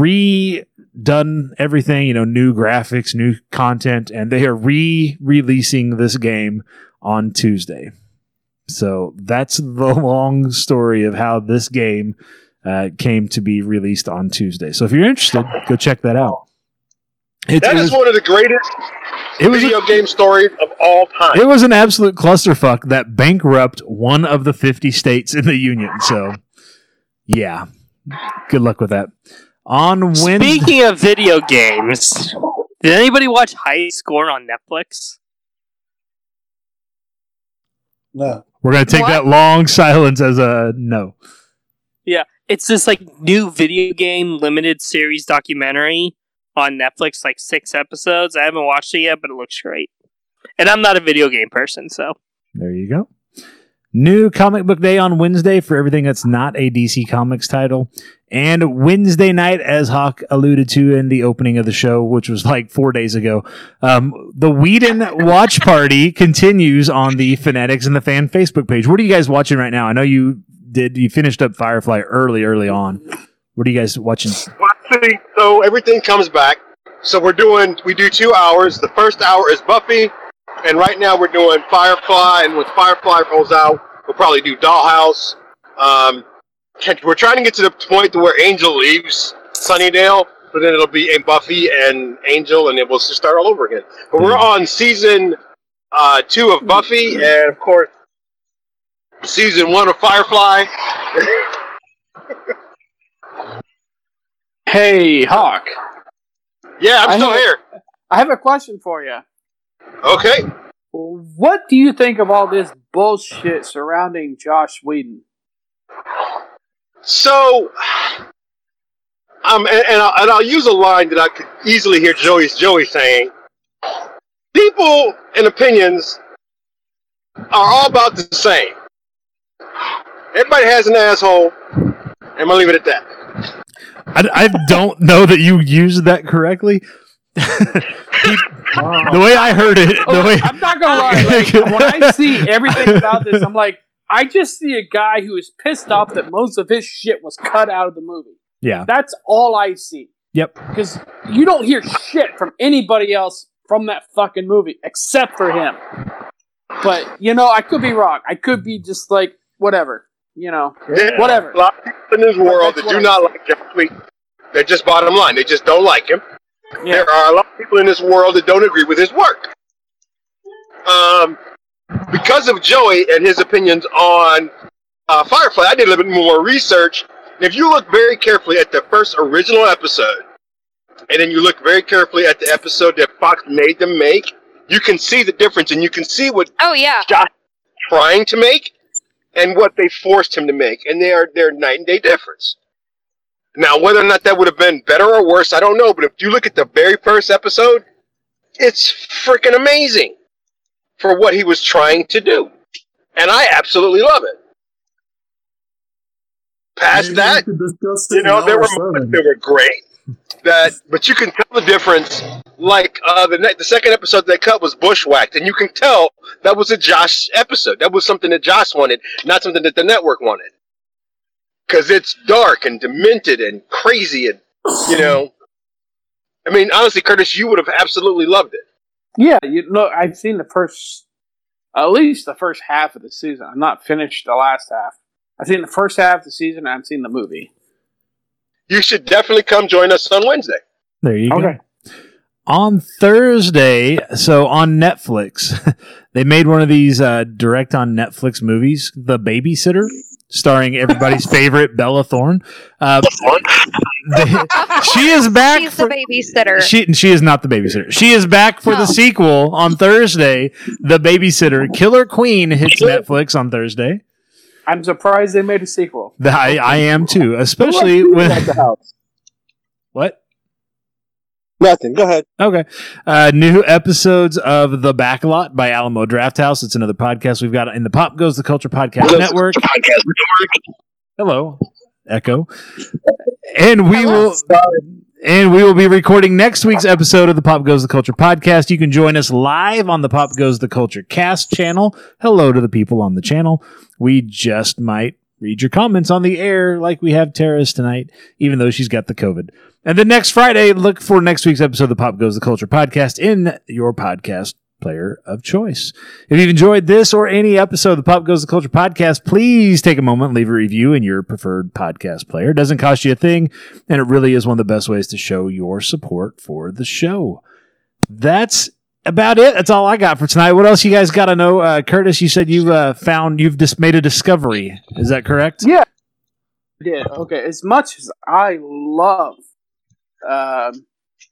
redone everything. You know, new graphics, new content, and they are re-releasing this game on Tuesday. So that's the *laughs* long story of how this game uh, came to be released on Tuesday. So if you're interested, go check that out. It, That it is was, one of the greatest it was video game stories of all time. it was an absolute clusterfuck that bankrupt one of the 50 states in the union. So yeah, good luck with that. On Wednesday, Speaking of video games, did anybody watch High Score on Netflix? No. we're gonna take What? that long silence as a no. Yeah, it's this like new video game limited series documentary on Netflix, like six episodes. I haven't watched it yet, but it looks great. And I'm not a video game person, so There you go. New comic book day on Wednesday for everything that's not a DC Comics title. And Wednesday night, as Hawk alluded to in the opening of the show, which was like four days ago, um, the Whedon watch party *laughs* continues on the Fanatics and the Fan Facebook page. What are you guys watching right now? I know you did, you finished up Firefly early, early on. What are you guys watching? See, so everything comes back. So we're doing, we do two hours. The first hour is Buffy, and right now we're doing Firefly. And when Firefly rolls out, we'll probably do Dollhouse. Um, we're trying to get to the point to where Angel leaves Sunnydale, but then it'll be in Buffy and Angel, and it will just start all over again. But we're on season uh, two of Buffy, and of course, season one of Firefly. Hey, Hawk. Yeah, I'm I still here. I have a question for you. Okay. What do you think of all this bullshit surrounding Joss Whedon? So, um, and, and, I'll, and I'll use a line that I could easily hear Joey Joey saying: "People and opinions are all about the same. Everybody has an asshole." And I'm gonna leave it at that. I, I don't know that you used that correctly. *laughs* the way I heard it, the oh, way I'm not gonna lie. Like, *laughs* when I see everything about this, I'm like, I just see a guy who is pissed off that most of his shit was cut out of the movie. yeah, That's all I see. yep. Because you don't hear shit from anybody else from that fucking movie except for him. But you know, I could be wrong. I could be just like whatever. You know, There whatever. A lot of people in this world that's that do what not like Joss Whedon. They're just bottom line. They just don't like him. Yeah. There are a lot of people in this world that don't agree with his work. Um, because of Joey and his opinions on uh, Firefly, I did a little bit more research. And if you look very carefully at the first original episode, and then you look very carefully at the episode that Fox made them make, you can see the difference, and you can see what Oh yeah. Joss trying to make and what they forced him to make, and they are they're night and day difference. Now, whether or not that would have been better or worse, I don't know. But if you look at the very first episode, it's freaking amazing for what he was trying to do, and I absolutely love it. Past Maybe that, we could discuss it you know, there were seven. that were great. That, but you can tell the difference. Like uh, the ne- the second episode they cut was bushwhacked, and you can tell that was a Joss episode. That was something that Joss wanted, not something that the network wanted. Because it's dark and demented and crazy, and you *clears throat* know, I mean, honestly, Curtis, you would have absolutely loved it. Yeah, you look. I've seen the first, at least the first half of the season. I'm not finished the last half. I've seen the first half of the season. and I've seen the movie. You should definitely come join us on Wednesday. There you Okay. go. On Thursday, so on Netflix, *laughs* they made one of these uh, direct on Netflix movies, The Babysitter, starring everybody's *laughs* favorite Bella Thorne. Uh, *laughs* they- she is back. She's the babysitter. She she is not the babysitter. She is back for the sequel on Thursday. The Babysitter, Killer Queen hits Netflix on Thursday. I'm surprised they made a sequel. The- I, I am too, especially Who when at the house? *laughs* what Nothing. Go ahead. Okay. Uh, new episodes of The Backlot by Alamo Drafthouse. It's another podcast we've got in the Pop Goes the Culture Podcast Network. Hello, Echo. And we will and we will be recording next week's episode of the Pop Goes the Culture podcast. You can join us live on the Pop Goes the Culture cast channel. Hello to the people on the channel. We just might read your comments on the air like we have Terrace tonight, even though she's got the COVID. And then next Friday, look for next week's episode of the Pop Goes the Culture podcast in your podcast player of choice. If you've enjoyed this or any episode of the Pop Goes the Culture podcast, please take a moment leave a review in your preferred podcast player. It doesn't cost you a thing, and it really is one of the best ways to show your support for the show. That's about it. That's all I got for tonight. What else you guys got to know? Uh, Curtis, you said you've uh, found, you've just made a discovery. Is that correct? Yeah. I did. Okay. As much as I love um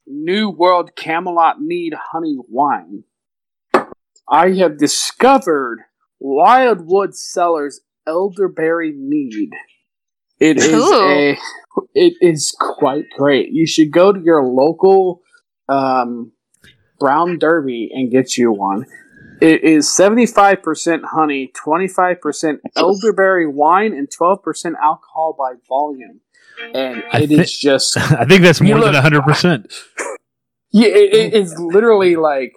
New World Camelot Mead Honey Wine, I have discovered Wildwood Cellars Elderberry Mead. It is Ooh. a it is quite great. You should go to your local um, Brown Derby and get you one. It is 75% honey, 25% elderberry wine, and 12% alcohol by volume. And I it thi- is just *laughs* I think that's more You than 100%. *laughs* yeah, it, it is literally like,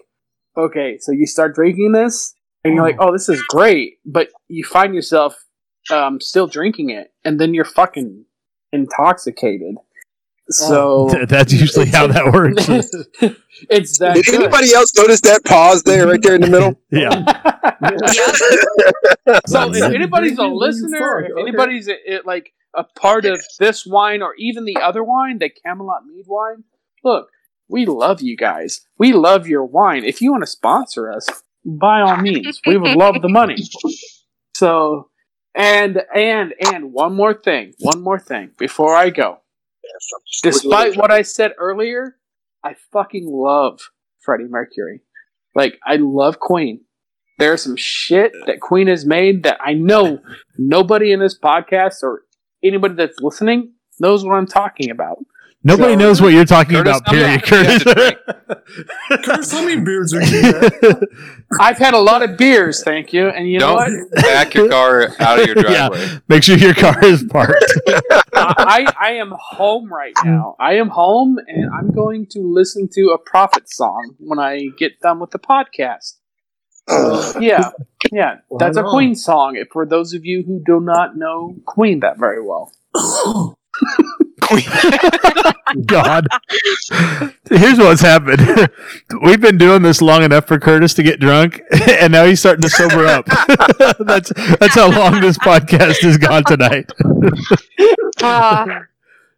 okay, so you start drinking this, and you're like, oh, this is great, but you find yourself um, still drinking it, and then you're fucking intoxicated. So *laughs* Th- That's usually how that works. *laughs* it's that. Did good. anybody else notice that pause there, right there in the middle? *laughs* yeah. So if anybody's a listener, if anybody's a, it, like a part of this wine or even the other wine, the Camelot Mead wine, look, we love you guys. We love your wine. If you want to sponsor us, by all means, we would love the money. So, and and and one more thing, one more thing before I go. Despite what I said earlier, I fucking love Freddie Mercury. Like I love Queen. There's some shit that Queen has made that I know nobody in this podcast or anybody that's listening knows what I'm talking about. Nobody So- knows what you're talking Curtis, about, I'm period, not- Curtis. *laughs* Curtis, how many beers are you *laughs* at? I've had a lot of beers, thank you. And you know what? Don't back your car out of your *laughs* driveway. yeah. Make sure your car is parked. I, I am home right now. I am home and I'm going to listen to a prophet song when I get done with the podcast. yeah, yeah, that's a Queen song. For those of you who do not know Queen that very well, *laughs* God. Here's what's happened. *laughs* We've been doing this long enough for Curtis to get drunk, *laughs* and now he's starting to sober up. that's that's how long this podcast has gone tonight. Ah.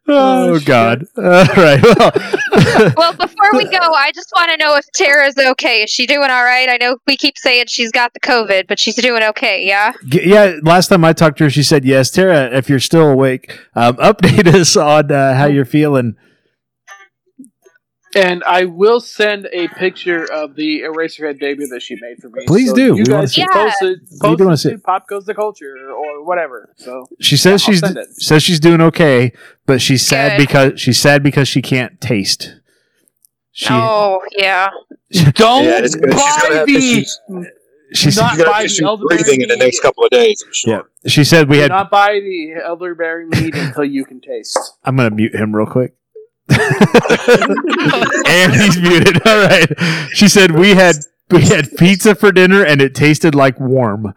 Oh God! *laughs* All right. Well, *laughs* well, before we go, I just want to know if Tara's okay. Is she doing all right? I know we keep saying she's got the COVID, but she's doing okay. Yeah. G- yeah. Last time I talked to her, she said yes. Tara, if you're still awake, um, *laughs* update us on uh, how you're feeling. and I will send a picture of the Eraserhead baby that she made for me. Please So do. You We wanna guys see can it. post it. We Post it to. Pop goes the culture or whatever. So She says Yeah, she's send says she's doing okay, but she's sad Good. because she's sad because she can't taste. She oh, yeah. *laughs* don't Yeah, it's good. She's buy gonna the issues. she's not gonna buy the issues elderberry breathing in the next couple of days. I'm sure. yeah. She said we Do had. not buy the elderberry mead until you can taste. *laughs* I'm gonna mute him real quick. *laughs* and he's muted. All right. She said we had we had pizza for dinner and it tasted like warm.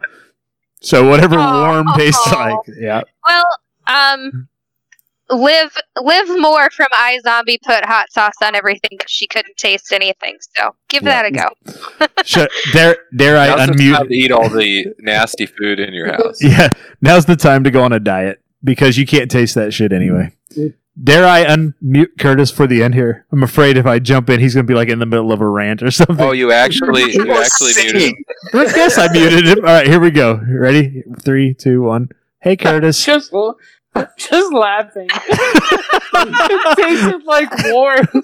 So whatever Oh. warm tastes like. Yeah. Well, um, Liv Liv Moore from iZombie put hot sauce on everything because she couldn't taste anything. So give Yeah. that a go. *laughs* Should, dare dare I Now's the unmute? time to eat all the nasty food in your house. *laughs* Yeah, now's the time to go on a diet because you can't taste that shit anyway. Dare I unmute Curtis for the end here? I'm afraid if I jump in, he's going to be like in the middle of a rant or something. Oh, you actually, *laughs* you actually muted him. I guess I muted him. All right, here we go. Ready? Three, two, one. Hey, Curtis. Just, *laughs* just laughing. *laughs* it tasted like warm. *laughs*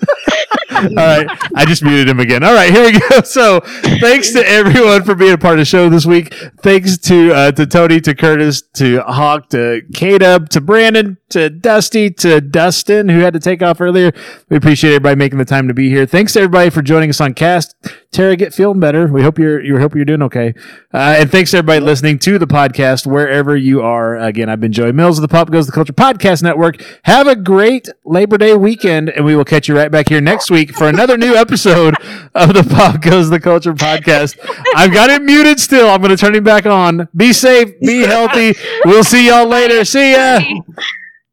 All right, I just muted him again. All right, here we go. So, thanks to everyone for being a part of the show this week. Thanks to uh, to Tony, to Curtis, to Hawk, to K-Dub, to Brandon, to Dusty, to Dustin, who had to take off earlier. We appreciate everybody making the time to be here. Thanks to everybody for joining us on Cast. Tara, get feeling better. We hope you're you hope you're doing okay. Uh, and thanks to everybody listening to the podcast wherever you are. Again, I've been Joey Mills of the Pop Goes the Culture Podcast Network. Have a great Labor Day weekend, and we will catch you right back here next week for another new episode of the Pop Goes the Culture Podcast. I've got it muted still. I'm going to turn it back on. Be safe. Be healthy. We'll see y'all later. See ya.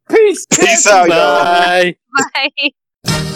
Peace. Peace out, y'all. Bye. Bye.